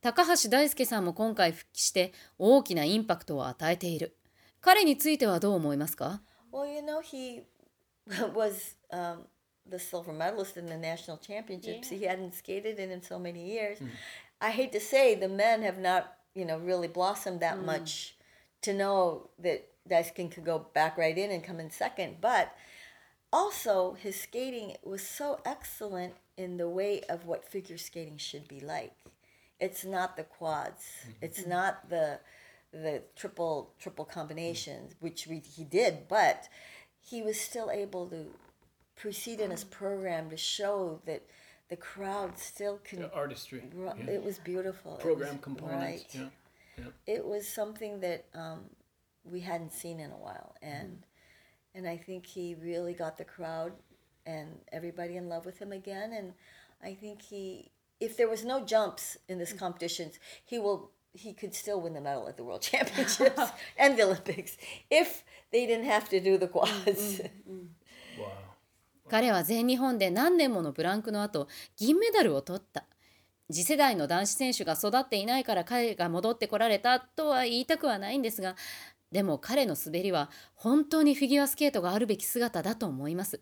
高橋大輔さんも今回復帰して大きなインパクトを与えている。彼についてはどう思いますか well, you know, he (laughs) was um, the silver medalist in the national championships. He hadn't skated in, in so many years. I hate to say the men have not, you know, really blossomed that much to know that Daisuke could go back right in and come in second. But also, his skating was so excellent in the way of what figure skating should be like. It's not the quads. Mm-hmm. It's not the the triple triple combinations, mm-hmm. which we, he did, but he was still able to proceed in his program to show that the crowd still can. The artistry, ru- yeah. It was beautiful. Program was- components. right. Yeah. It was something that um, we hadn't seen in a while, and and I think he really got the crowd and everybody in love with him again. And I think he, if there was no jumps in this competitions, he will. He could still win the medal at the World (laughs) Championships (laughs) and the Olympics if they didn't have to do the quads. Wow. 彼は全日本で何年ものブランクの後銀メダルを取った 次世代の男子選手が育っていないから彼が戻ってこられたとは言いたくはないんですがでも彼の滑りは本当にフィギュアスケートがあるべき姿だと思います。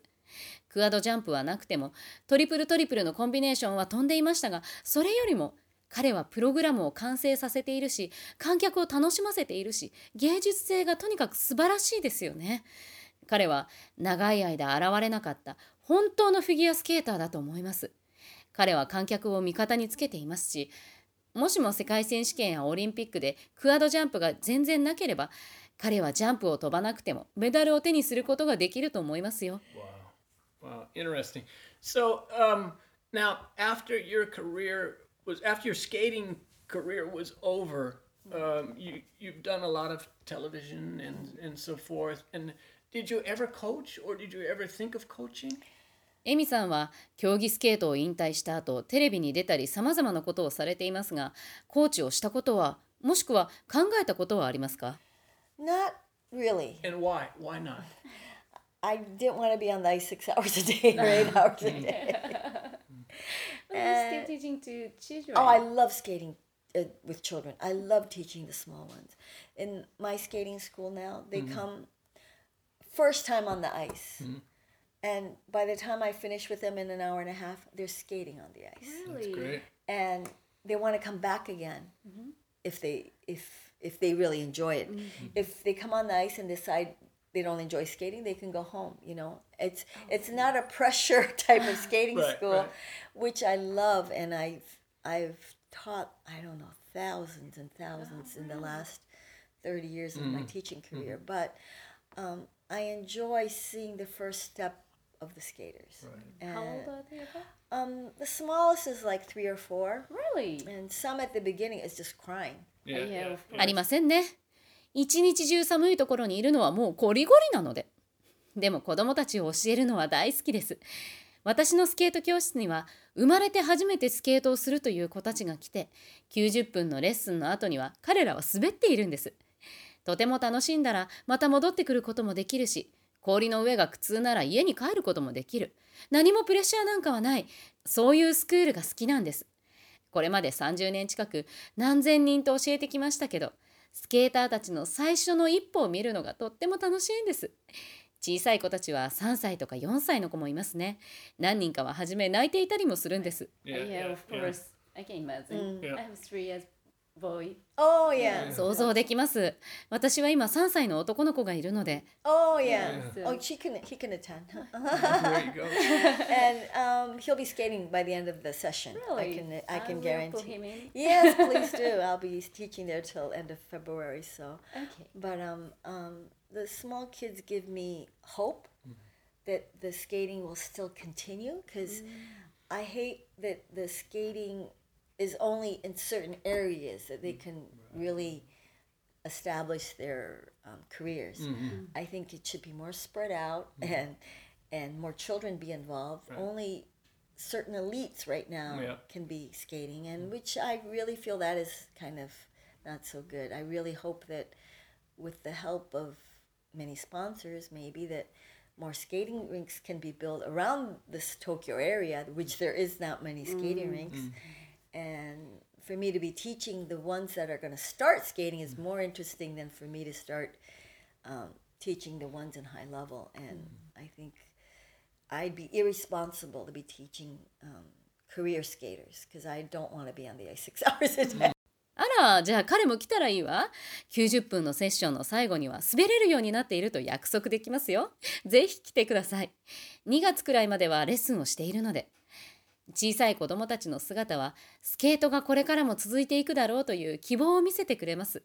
クアッドジャンプはなくてもトリプルトリプルのコンビネーションは飛んでいましたがそれよりも彼はプログラムを完成させているし観客を楽しませているし芸術性がとにかく素晴らしいですよね。彼は長い間現れなかった本当のフィギュアスケーターだと思います。彼は観客を味方につけていますしもしも世界選手権やオリンピックでクアッドジャンプが全然なければ彼はジャンプを飛ばなくてもメダルを手にすることができると思いますよ Wow. Wow. Interesting. So um, now, after your career was after your skating career was over, um, you you've done a lot of television and and so forth. And did you ever coach, or did you ever think of coaching? エミさんは競技スケートを引退した後テレビに出たりさまざまなことをされていますがコーチをしたことはもしくは考えたことはありますか Not really. And why? Why not? I didn't want to be on the ice six hours a day or eight hours a day. Still teaching to children. Oh, I love skating uh, with children. I love teaching the small ones. In my skating school now, they come first time on the ice. And by the time I finish with them in an hour and a half, they're skating on the ice. really? And they want to come back again mm-hmm. if they if if they really enjoy it. Mm-hmm. If they come on the ice and decide they don't enjoy skating, they can go home, you know. It's oh, it's not a pressure (laughs) type of (laughs) skating Right, school, right. which I love and I've I've taught, I don't know, thousands and thousands oh, in the last 30 years of my mm-hmm. teaching career, but um, I enjoy seeing the first step of the skaters. And, How old are they? about? um, the smallest is like three or four, Really? and some at the beginning is just crying. Yeah, Yeah, yeah, of yeah. ありませんね一日中寒いところにいるのはもうゴリゴリなのででも子供たちを教えるのは大好きです私のスケート教室には生まれて初めてスケートをするという子たちが来て90分のレッスンの後には彼らは滑っているんですとても楽しんだらまた戻ってくることもできるし氷の上が苦痛なら家に帰ることもできる。何もプレッシャーなんかはない。そういうスクールが好きなんです。これまで30年近く何千人と教えてきましたけどスケーターたちの最初の一歩を見るのがとっても楽しいんです。小さい子たちは3歳とか4歳の子もいますね。何人かは初め泣いていたりもするんです。Yeah, yeah, yeah, of yeah. course. I can imagine. Yeah. I have three years boy. Oh yeah. 想像できます私は今3歳の男の子がいるので Oh yeah. Yeah. Oh, she can he can attend, (laughs) huh? There you go. and (laughs) um, he'll be skating by the end of the session. Really? I can I can will guarantee. Put him in. Yes, please do. (laughs) I'll be teaching there till end of February. So, Okay. but um, um, the small kids give me hope that the skating will still continue because I hate that the skating is only in certain areas that they mm. can really establish their um, careers. Mm-hmm. Mm-hmm. I think it should be more spread out mm-hmm. and and more children be involved. Only certain elites right now Yeah. can be skating, and mm. which I really feel that is kind of not so good. I really hope that with the help of many sponsors, maybe that more skating rinks can be built around this Tokyo area, which there is not many skating mm. rinks. And for me to be teaching the ones that are going to start skating is more interesting than for me to start um, teaching the ones in high level. And I think I'd be irresponsible to be teaching um, career skaters because I don't want to be on the ice six hours a day. あらじゃあ彼も来たらいいわ90分のセッションの最後には滑れるようになっていると約束できますよぜひ来てください2月くらいまではレッスンをしているので小さい子供たちの姿はスケートがこれからも続いていくだろうという希望を見せてくれます。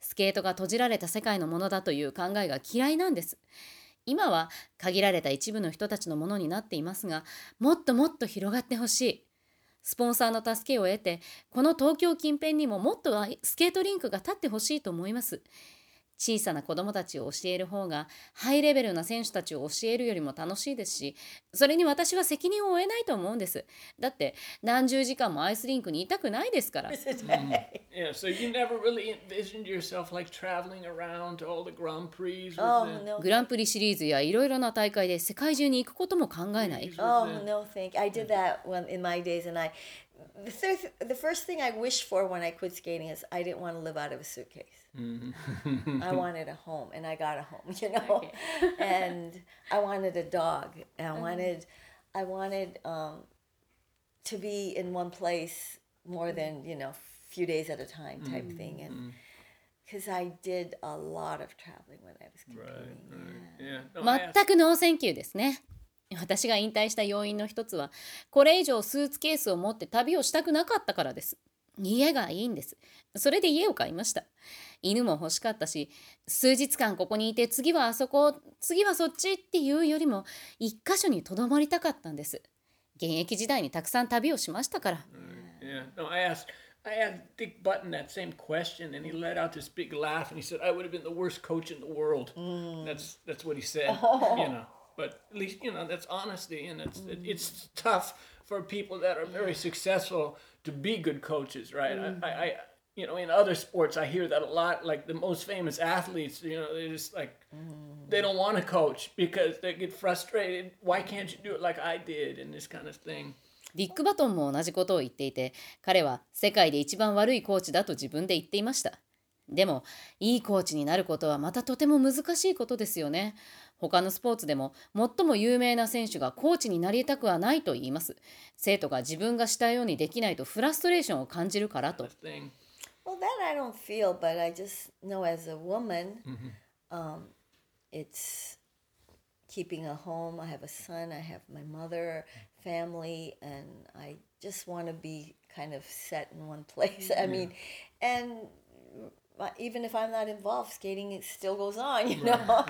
スケートが閉じられた世界のものだという考えが嫌いなんです。今は限られた一部の人たちのものになっていますがもっともっと広がってほしい。スポンサーの助けを得てこの東京近辺にももっとスケートリンクが立ってほしいと思います。小さな子供たちを教える方がハイレベルな選手たちを教えるよりも楽しいですしそれに私は責任を負えないと思うんですだって何十時間もアイスリンクにいたくないですから Yeah, so you never really envisioned yourself like traveling around to all the Grand Prix with oh, the, no. グランプリシリーズやいろいろな大会で世界中に行くことも考えない Oh no, thank. I did that when in my days, and I. The, third, the first thing I wished for when I quit skating is I didn't want to live out of a suitcase. I wanted a home, and I got a home, (laughs) you know. (laughs) and I wanted a dog, and I wanted, I wanted um, to be in one place more than you know, few days at a time type thing, and because I did a lot of traveling when I was competing. yeah. Yeah. No, I asked- 全くノーセンキューですね 私が引退した要因の一つはこれ以上スーツケースを持って旅をしたくなかったからです家がいいんですそれで家を買いました犬も欲しかったし数日間ここにいて次はあそこ次はそっちっていうよりも一箇所にとどまりたかったんです現役時代にたくさん旅をしましたから Yeah. No, I asked. I asked Dick Button that same question, and he let out this big laugh, and he said, "I would have been the worst coach in the world." That's that's what he said. You know, but at least you know that's honesty, and it's it's tough for people that are very successful to be good coaches, right? I, I, I you know in other sports I hear that a lot. Like the most famous athletes, you know, they're just like they don't want to coach because they get frustrated. Why can't you do it like I did, and this kind of thing. ディック・バトンも同じことを言っていて、彼は世界で一番悪いコーチだと自分で言っていました。でも、いいコーチになることはまたとても難しいことですよね。他のスポーツでも最も有名な選手がコーチになりたくはないと言います。生徒が自分がしたようにできないとフラストレーションを感じるからと。Well, that I don't feel, but I just know as a woman, um, it's keeping a home. I have a son, I have my mother, family, and I just want to be kind of set in one place. I mean, and uh, even if I'm not involved, skating it still goes on, you know.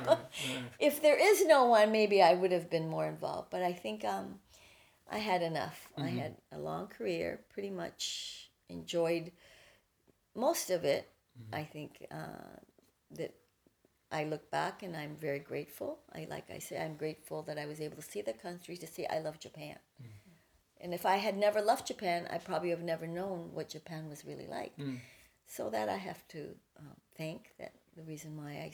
(laughs) if there is no one, maybe I would have been more involved. But I think um, I had enough. I had a long career, pretty much enjoyed most of it. I think uh, that I look back and I'm very grateful. I like I say, I'm grateful that I was able to see the country to see I love Japan. And if I had never left Japan, I probably have never known what Japan was really like. So that I have to um, thank that the reason why I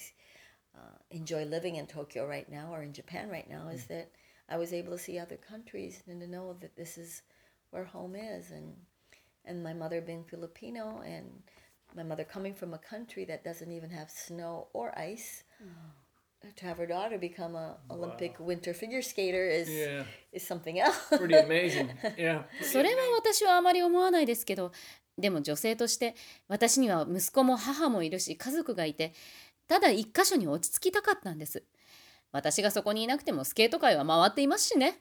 uh, enjoy living in Tokyo right now or in Japan right now is that I was able to see other countries and to know that this is where home is and and my mother being Filipino and my mother coming from a country that doesn't even have snow or ice to have her daughter become a Olympic winter figure skater is Yeah. is something else. Pretty amazing. Yeah. (laughs) それは私はあまり思わないですけど、 でも女性として私には息子も母もいるし家族がいて、ただ一箇所に落ち着きたかったんです。私がそこにいなくてもスケート界は回っていますしね。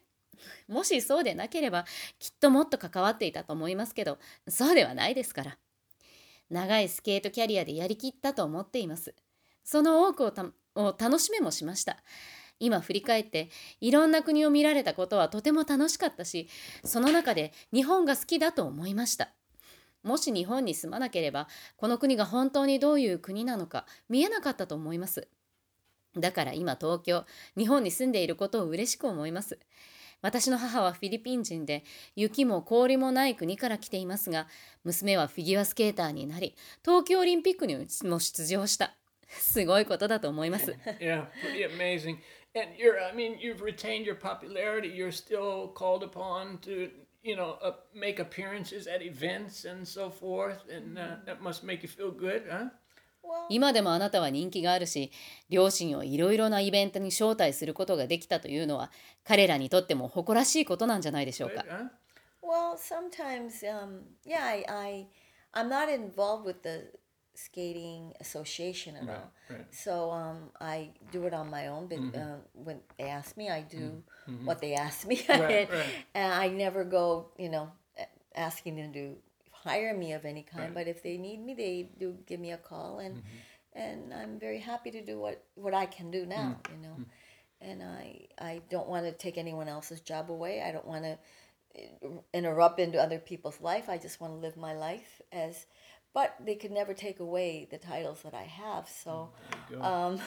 もしそうでなければきっともっと関わっていたと思いますけど、そうではないですから。長いスケートキャリアでやりきったと思っています。その多くをたを楽しめもしました。今振り返っていろんな国を見られたことはとても楽しかったしその中で日本が好きだと思いましたもし日本に住まなければこの国が本当にどういう国なのか見えなかったと思いますだから今東京日本に住んでいることを嬉しく思います私の母はフィリピン人で雪も氷もない国から来ていますが娘はフィギュアスケーターになり東京オリンピックにも出場したすごいことだと思います Yeah. And you're, I mean, you've retained your popularity. You're still called upon to, you know, uh, make appearances at events and so forth. And uh, that must make you feel good, huh? Well, 今でもあなたは人気があるし両親をいろいろなイベントに招待することができたというのは彼らにとっても誇らしいことなんじゃないでしょうか well, sometimes, um, yeah, I, I, I'm not involved with the skating association at all. right. So um, I do it on my own. But mm-hmm. uh, when they ask me, I do mm-hmm. Mm-hmm. what they ask me, (laughs) Right, and, right. and I never go, you know, asking them to hire me of any kind. But if they need me, they do give me a call, and and I'm very happy to do what what I can do now. Mm, you know, mm. and I I don't want to take anyone else's job away. I don't want to eh, interrupt into other people's life. I just want to live my life as, but they could never take away the titles that I have. So um,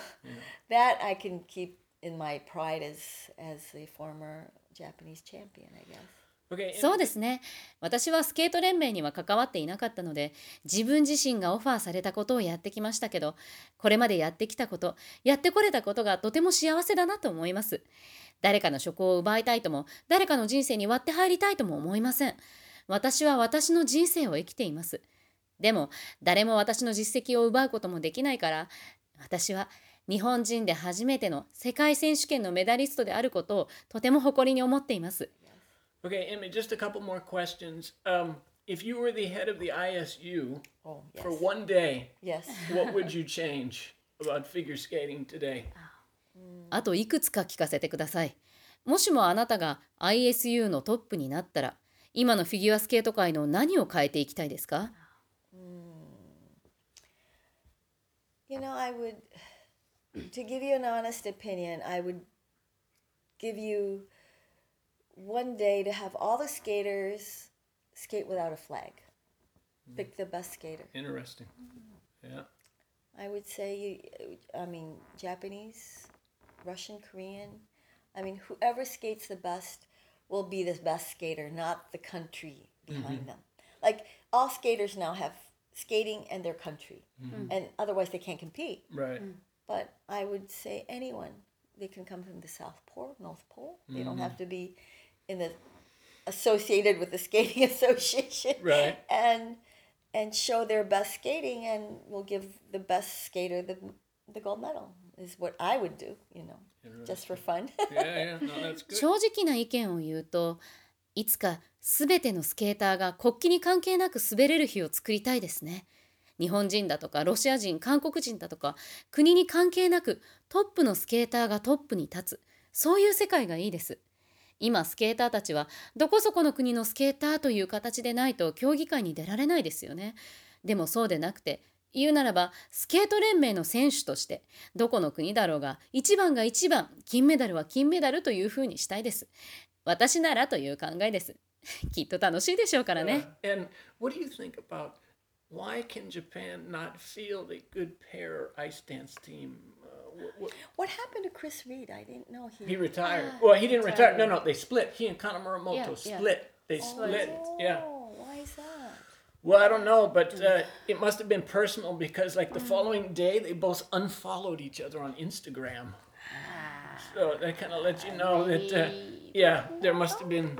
that I can keep in my pride as as the former Japanese champion, I guess. okay. そうですね私はスケート連盟には関わっていなかったので自分自身がオファーされたことをやってきましたけどこれまでやってきたことやってこれたことがとても幸せだなと思います誰かの職を奪いたいとも誰かの人生に割って入りたいとも思いません私は私の人生を生きていますでも誰も私の実績を奪うこともできないから私は日本人で初めての世界選手権のメダリストであることをとても誇りに思っています Okay, Emmy, just a couple more questions. Um, if you were the head of the ISU Oh yes, for one day, yes. what would you change about figure skating today? あといくつか聞かせてください。もしもあなたが ISU のトップになったら、今のフィギュアスケート界の何を変えていきたいですか Hmm. You know, I would, to give you an honest opinion, I would give you one day to have all the skaters skate without a flag. Hmm. pick the best skater. Interesting. Yeah. I would say, you, I mean, Japanese, Russian, Korean. I mean, whoever skates the best will be the best skater, not the country mm-hmm. behind them. Like all skaters now have skating and their country, and otherwise they can't compete. Right. But I would say anyone, they can come from the South Pole, North Pole. They don't have to be in the associated with the skating association. (laughs) Right. And and show their best skating and we'll give the best skater the the gold medal is what I would do, you know. Just for fun. Yeah, yeah. No, that's (laughs) good. 正直な意見を言うと いつか全てのスケーターが国旗に関係なく滑れる日を作りたいですね。日本人だとかロシア人韓国人だとか国に関係なくトップのスケーターがトップに立つ。そういう世界がいいです。今スケーターたちはどこそこの国のスケーターという形でないと競技会に出られないですよね。でもそうでなくて言うならばスケート連盟の選手としてどこの国だろうが一番が一番金メダルは金メダルというふうにしたいです。私ならという考えですきっと楽しいでしょうからね Uh, (laughs) and what do you think about why can Japan not field a good pair ice dance team? Uh, what, what happened to Chris Reed? I didn't know he he retired. well, he didn't retire. No, no, they split. He and Kana Muramoto Yeah, yeah. split. They split. Yeah. Oh, why is that? Well, I don't know, but uh, it must have been personal because, like, the following day, they both unfollowed each other on Instagram. So that kind of lets you know that, uh, yeah, there must have been.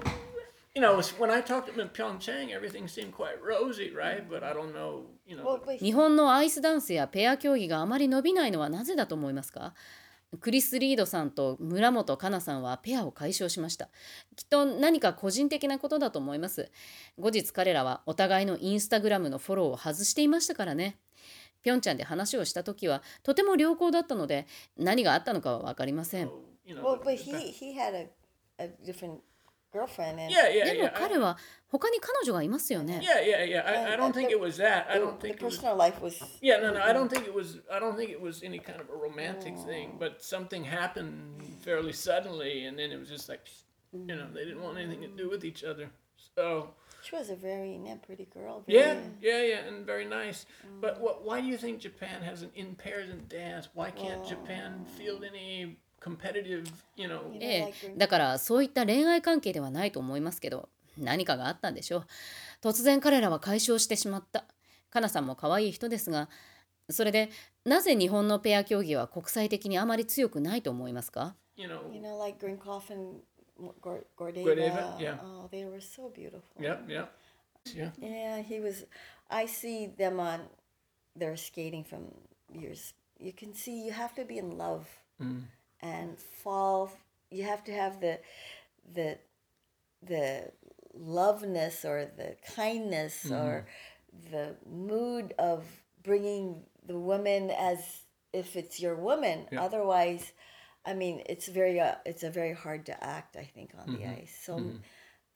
You know, when I talked to him in Pyeongchang, everything seemed quite rosy, right? But I don't know, you 日本のアイスダンスやペア競技があまり伸びないのはなぜだと思いますかクリス・リードさんと村本香奈さんはペアを解消しましたきっと何か個人的なことだと思います後日彼らはお互いのインスタグラムのフォローを外していましたからねピョンチャンで話をした時はとても良好だったので何があったのかは分かりません well, the- but the- he he had a, a different girlfriend and yeah, yeah, でも yeah. I- 彼は他に彼女がいますよね Yeah, yeah, yeah. I, I don't think it was that. I the, don't the think it was. personal life was Yeah, no, no. I don't think it was. I don't think it was any kind of a romantic thing. But something happened fairly suddenly, and then it was just like, you know, they didn't want anything to do with each other. So she was a very yeah, pretty girl. Very, yeah, yeah, yeah, and very nice. But what? Why do you think Japan has an in pairs and dance? Why can't Japan field any competitive? You know. You know, え like えだからそういった恋愛関係ではないと思いますけど何かがあったんでしょう突然彼らは解消してしまったかなさんも可愛い人ですがそれでなぜ日本のペア競技は国際的にあまり強くないと思いますか You know. you know, like Grinkoff and Gor- Gordeva. Gordeva, yeah. Oh, they were so beautiful. Yep, yep. Yeah. Yeah, he was. I see them on their skating from years. You can see you have to be in love and fall. You have to have the the the loveness or the kindness mm-hmm. or the mood of bringing the woman as if it's your woman. Yeah. Otherwise, I mean, it's very uh, it's a very hard to act. I think on the mm-hmm. ice. So. Mm-hmm.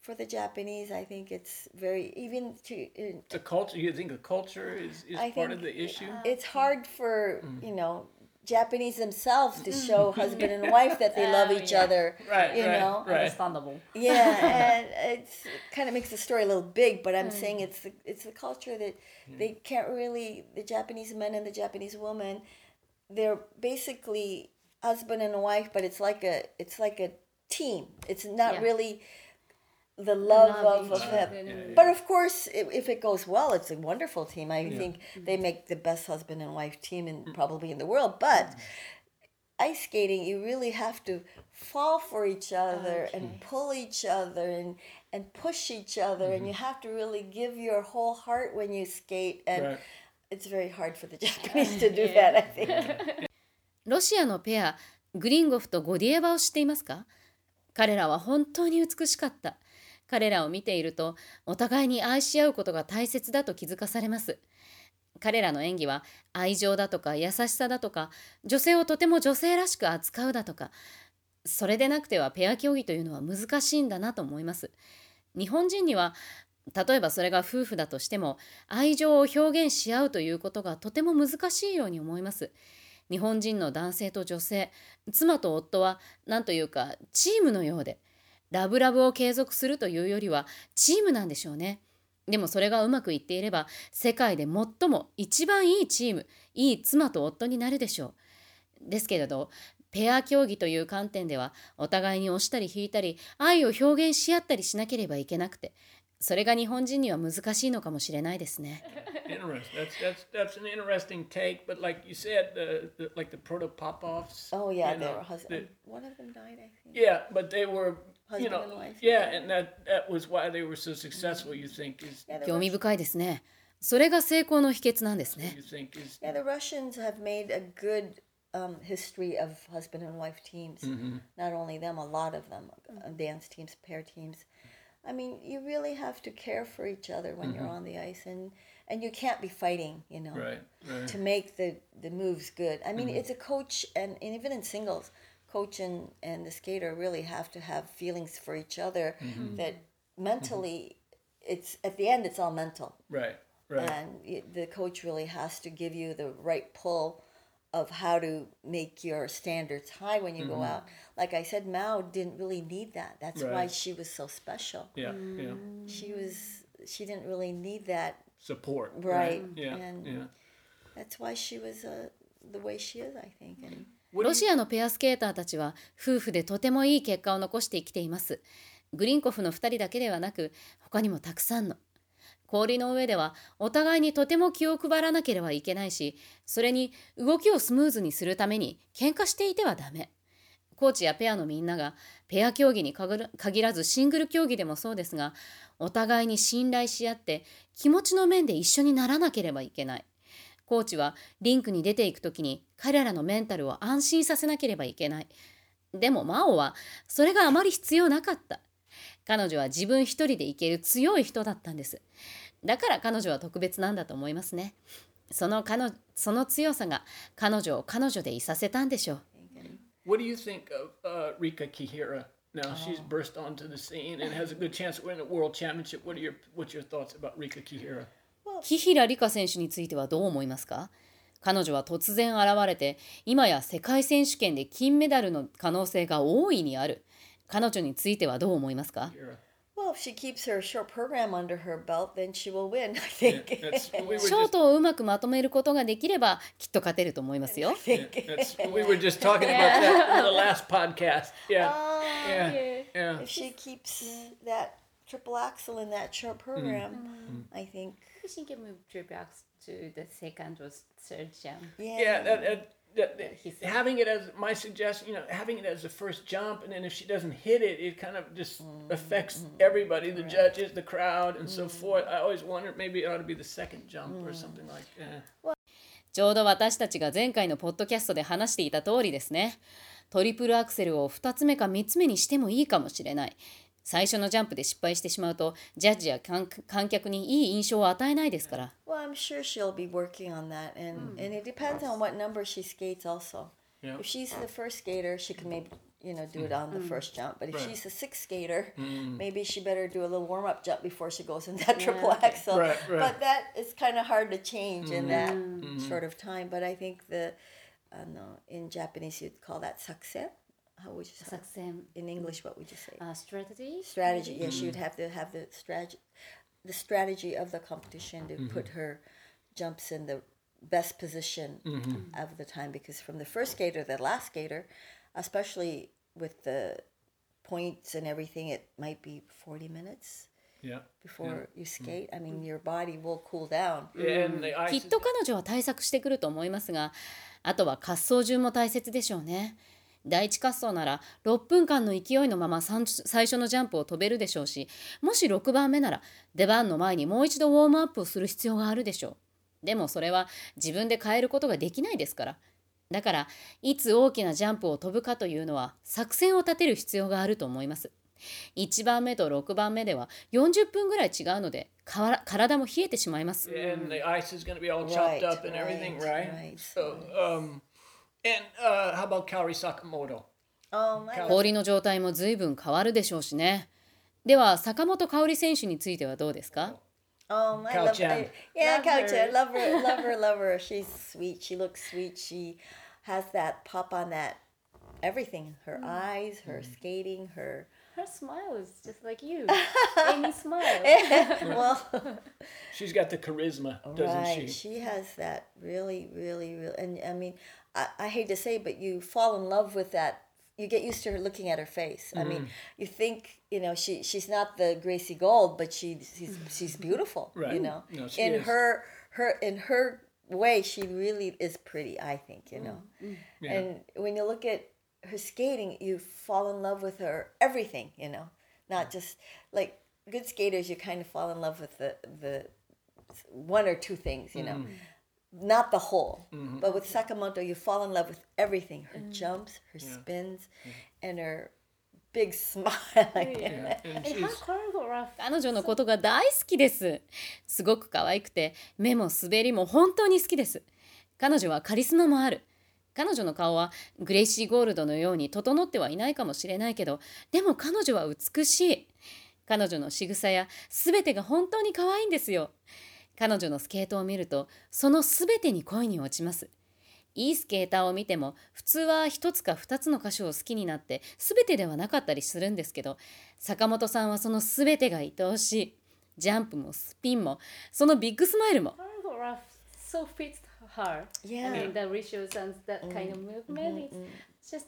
For the Japanese, I think it's very even to in, The culture. You think the culture is, is I part of the issue? Uh, it's hard for you know Japanese themselves to show mm. husband and wife that they (laughs) love oh, each other. Right, You right, know. right. Understandable Yeah, (laughs) and it's kind of makes the story a little big, but I'm mm. saying it's the it's the culture that they can't really the Japanese men and the Japanese woman, they're basically husband and wife, but it's like a it's like a team. It's not Yeah. really the love, of, of each them. other and- But of course, if, if it goes well, it's a wonderful team. I think they make the best husband and wife team in probably in the world. But ice skating, you really have to fall for each other and pull each other and and push each other, and you have to really give your whole heart when you skate. And Right. it's very hard for the (laughs) Japanese to do that. I think. (laughs) ロシアのペアグリンゴフとゴディエバを知っていますか彼らは本当に美しかった 彼らを見ているとお互いに愛し合うことが大切だと気づかされます。彼らの演技は愛情だとか優しさだとか女性をとても女性らしく扱うだとかそれでなくてはペア競技というのは難しいんだなと思います。日本人には例えばそれが夫婦だとしても愛情を表現し合うということがとても難しいように思います。日本人の男性と女性妻と夫は何というかチームのようでラブラブを継続するというよりはチームなんでしょうね。でもそれがうまくいっていれば世界で最も一番いいチームいい妻と夫になるでしょう。ですけれどペア競技という観点ではお互いに押したり引いたり愛を表現し合ったりしなければいけなくてそれが日本人には難しいのかもしれないですね。you Husband know, and wife. yeah, and that that was why they were so successful. You think is Yeah, the 興味 Russians, 深いですね。それが成功の秘訣なんですね you。think is yeah, the Russians have made a good um, history of husband and wife teams. Not only them, a lot of them, uh, dance teams, pair teams. I mean, you really have to care for each other when you're on the ice, and and you can't be fighting, you know. right, right. to make the the moves good. I mean, it's a coach, and, and even in singles, coach and and the skater really have to have feelings for each other. Mm-hmm. That mentally, it's at the end, it's all mental, Right, right. and the coach really has to give you the right pull of how to make your standards high when you go mm-hmm. out. Like I said, Mao didn't really need that. That's why she was so special. yeah, yeah. She was she didn't really need that, Support. right? Yeah, and yeah. that's why she was uh, the way she is, I think. And mm-hmm. ロシアのペアスケーターたちは夫婦でとてもいい結果を残して生きています。グリンコフの2人だけではなく他にもたくさんの。氷の上ではお互いにとても気を配らなければいけないし、それに動きをスムーズにするために喧嘩していてはダメ。コーチやペアのみんながペア競技に限らずシングル競技でもそうですが、お互いに信頼し合って気持ちの面で一緒にならなければいけない。コーチはリンクに出ていくときに彼らのメンタルを安心させなければいけない。でも真央はそれがあまり必要なかった。彼女は自分一人でいける強い人だったんです。だから彼女は特別なんだと思いますね。その彼女その強さが彼女を彼女でいさせたんでしょう。What do you think of uh, Rika Kihira? Now she's burst onto the scene and has a good chance to win a world championship. What are your what's your thoughts about Rika Kihira? 紀平梨花選手についてはどう思いますか彼女は突然現れて今や世界選手権で金メダルの可能性が大いにある彼女についてはどう思いますか. Well, if she keeps her short program under her belt, then she will win, I think. That's we were ショー just トをうまくまとめることができればきっと勝てると思いますよ yeah, that's we were just talking about that in the last podcast. Yeah, Ah, yeah, yeah. yeah. if she keeps that triple axel in that short program, I think, She can move trip back to the second or third jump. yeah. Yeah, that, that, that, that- having it as my suggestion, you know, having it as the first jump, and then if she doesn't hit it, it kind of just affects everybody, the judges, the crowd, and so forth. I always wondered maybe it ought to be the second jump or something like that. ちょうど私たちが前回のポッドキャストで話していた通りですね。トリプルアクセルを2つ目か3つ目にしてもいいかもしれない。最初のジャンプで失敗してしまうと、ジャッジや観観客にいい印象を与えないですから。Well, I'm sure she'll be working on that, and and it depends on what number she skates also. Yeah. If she's the first skater, she can maybe you know do it on the first jump. But if Right. she's the sixth skater, maybe she better do a little warm up jump before she goes in that triple axel. Right, right. But that is kind of hard to change in that short of time. But I think the uh, no, in Japanese you'd call that sakse. How would you say? it? Success In English, what would you say? uh, strategy. strategy. Yeah, she would have to have the strategy, the strategy of the competition to put her jumps in the best position of the time. Because from the first skater to the last skater, especially with the points and everything, it might be forty minutes Yeah. before you skate. I mean, your body will cool down. And the き ice っと彼女は対策してくると思いますが、あとは滑走順も大切でしょうね。 第一滑走なら6分間の勢いのまま最初のジャンプを飛べるでしょうし、もし6番目なら出番の前にもう一度ウォームアップをする必要があるでしょう。でもそれは自分で変えることができないですから。だから、いつ大きなジャンプを飛ぶかというのは作戦を立てる必要があると思います。1番目と6番目では40分ぐらい違うので、から体も冷えてしまいます。and the ice is going to be all chopped Right, up and everything, right? right, right. So, um, and uh, how about Kaori Sakamoto? Um, I love- 氷の状態も随分変わるでしょうしね。では坂本香織選手についてはどうですか Um, I love Chan. I, yeah, her. Chan. Love her, love her, love her. She's sweet. She looks sweet. She has that pop on that everything. Her eyes, her skating, her her smile is just like you. Amy smile. well, She's got the charisma, doesn't right. she? has that really, really, really. And I mean, I, I hate to say, but you fall in love with that. You get used to her looking at her face. I mean, mm. you think you know she she's not the Gracie Gold, but she she's she's (laughs) beautiful. Right. You know, No, in is. her her in her way, she really is pretty. I think you know. Mm. Mm. Yeah. And when you look at her skating, you fall in love with her everything, you know, not just like good skaters. You kind of fall in love with the the one or two things, you know, not the whole. But with Sakamoto, you fall in love with everything: her jumps, her spins, and her big smile. Yeah, and her she's choreograph. 彼女のことが大好きです。すごく可愛くて、目も滑りも本当に好きです。彼女はカリスマもある。彼女の顔はグレイシー・ゴールドのように整ってはいないかもしれないけど、でも彼女は美しい。彼女の仕草や全てが本当に可愛いんですよ。彼女のスケートを見ると、その全てに恋に落ちます。いいスケーターを見ても普通は一つか二つの箇所を好きになって全てではなかったりするんですけど坂本さんはその全てが愛おしいジャンプもスピンもそのビッグスマイルも Choreograph so fits her. Yeah. I mean the rituals and that kind of movement. It's just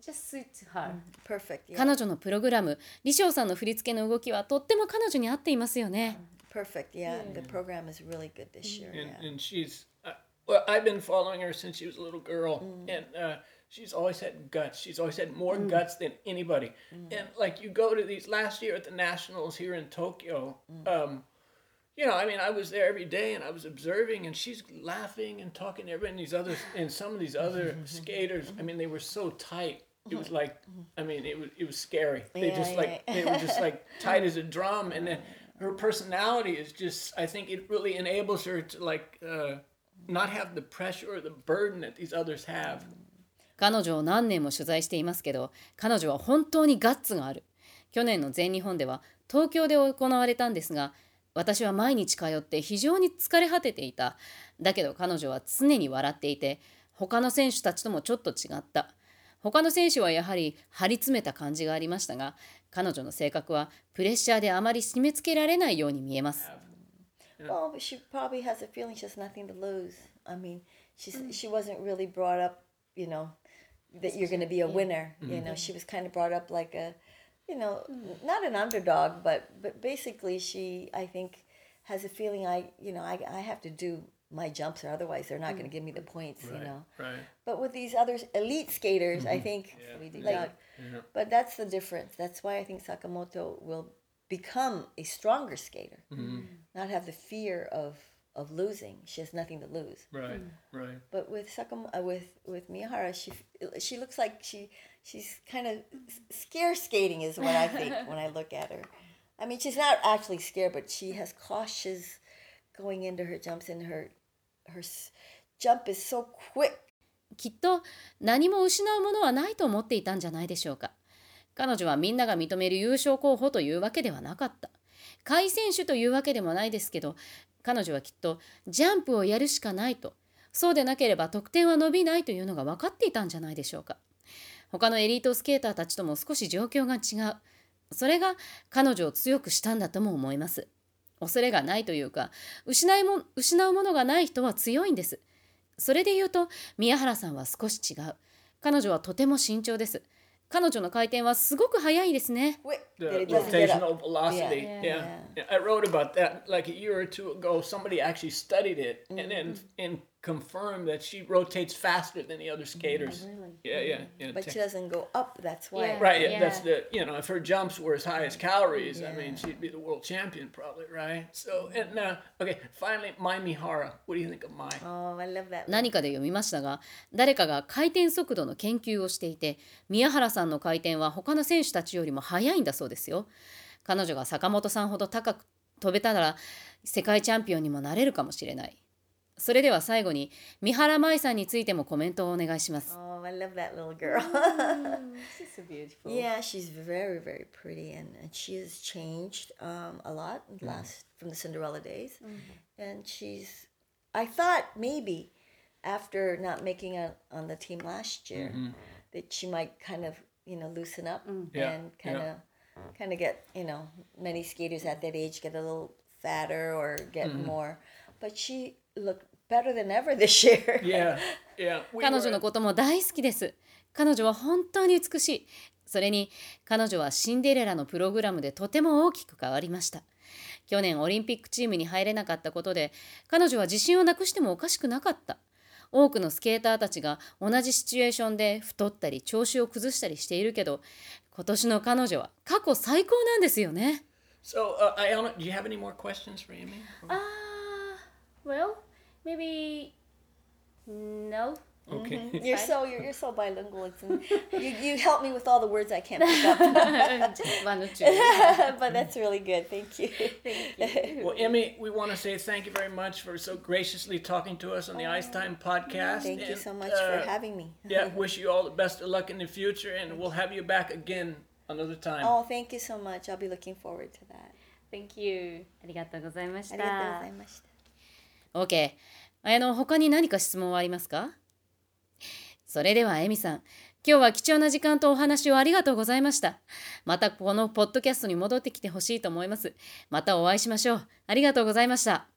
just suits her. Perfect. Yeah. 彼女のプログラム李翔さんの振り付けの動きはとっても彼女に合っていますよね Perfect. Yeah. The program is really good this year. and, Yeah. and she's uh, well i've been following her since she was a little girl and uh, she's always had guts she's always had more guts than anybody and like you go to these last year at the nationals here in tokyo um, you know i mean i was there every day and i was observing and she's laughing and talking to everybody and these others and some of these other (laughs) skaters i mean they were so tight it was like i mean it was it was scary they Yeah, just like yeah. they were just like (laughs) tight as a drum and then her personality is just i think it really enables her to like uh, not have the pressure or the burden that these others have. 彼女を何年も取材していますけど彼女は本当にガッツがある。去年の全日本では東京で行われたんですが私は毎日通って非常に疲れ果てていた。だけど彼女は常に笑っていて他の選手たちともちょっと違った。他の選手はやはり張り詰めた感じがありましたが彼女の性格はプレッシャーであまり締め付けられないように見えます Well, she probably has a feeling she has nothing to lose. I mean, she's she wasn't really brought up, you know, that you're going to be a winner. You know, she was kind of brought up like a, you know, not an underdog, but but basically she I think has a feeling I you know I I have to do my jumps or otherwise they're not going to mm. give me the points. You know. right But with these other elite skaters, I think, yeah. like, but that's the difference. That's why I think Sakamoto will become a stronger skater, mm. not have the fear of of losing. She has nothing to lose. right mm. right But with Sakam, uh, with with Miyahara, she she looks like she she's kind of scare skating is what I think when I look at her. I mean, she's not actually scared, but she has cautious going into her jumps, and her her jump is so quick きっと何も失うものはないと思っていたんじゃないでしょうか。彼女はみんなが認める優勝候補というわけではなかった。下位選手というわけでもないですけど、彼女はきっとジャンプをやるしかないと、そうでなければ得点は伸びないというのが分かっていたんじゃないでしょうか。他のエリートスケーターたちとも少し状況が違う。それが彼女を強くしたんだとも思います。恐れがないというか失,いも失うものがない人は強いんです。それで言うと宮原さんは少し違う。彼女はとても慎重です。彼女の回転はすごく速いですね。Confirmed that she rotates faster than the other skaters. Yeah, yeah, yeah. But she doesn't go up. That's why. Yeah. Right, yeah, Yeah. that's the you know if her jumps were as high as calories, I mean she'd be the world champion probably, right? So and uh, okay, finally, Mai Mihara. What do you think of Mai? Oh, I love that. 何かで読みましたが誰かが回転速度の研究をしていて宮原さんの回転は他の選手たちよりも速いんだそうですよ彼女が坂本さんほど高く飛べたら世界チャンピオンにもなれるかもしれないそれでは最後に三原舞さんについてもコメントをお願いします Oh, I love that little girl. She's so beautiful. yeah, she's very, very pretty, and, and she has changed um, a lot in the last from the Cinderella days. And she's, I thought maybe after not making it on the team last year, that she might kind of, you know, loosen up and kind yeah. of kind of get, you know, many skaters at that age get a little fatter or get more. But she looked better than ever this year. (laughs) Yeah, yeah. We 彼女のことも大好きです。彼女は本当に美しい。それに彼女はシンデレラのプログラムでとても大きく変わりました。去年オリンピックチームに入れなかったことで彼女は自信をなくしてもおかしくなかった。多くのスケーターたちが同じシチュエーションで太ったり調子を崩したりしているけど今年の彼女は過去最高なんですよね。So, uh, Ayana, do you have any more questions for Amy? Uh, well, maybe no. Okay. You're so you're, you're so bilingual. It's you you help me with all the words I can't pick up. (laughs) Just one or two. but (laughs) that's really good. Thank you. (laughs) Well, Emmy, we want to say thank you very much for so graciously talking to us on the Ice Time podcast. Thank you and, so much uh, for having me. Yeah, wish you all the best of luck in the future, and we'll have you back again another time. Oh, thank you so much. I'll be looking forward to that. Thank you. ありがとうございましありがとうござたい。ました。 OK。あの、他に何か質問はありますか？それでは、エミさん。今日は貴重な時間とお話をありがとうございました。またこのポッドキャストに戻ってきてほしいと思います。またお会いしましょう。ありがとうございました。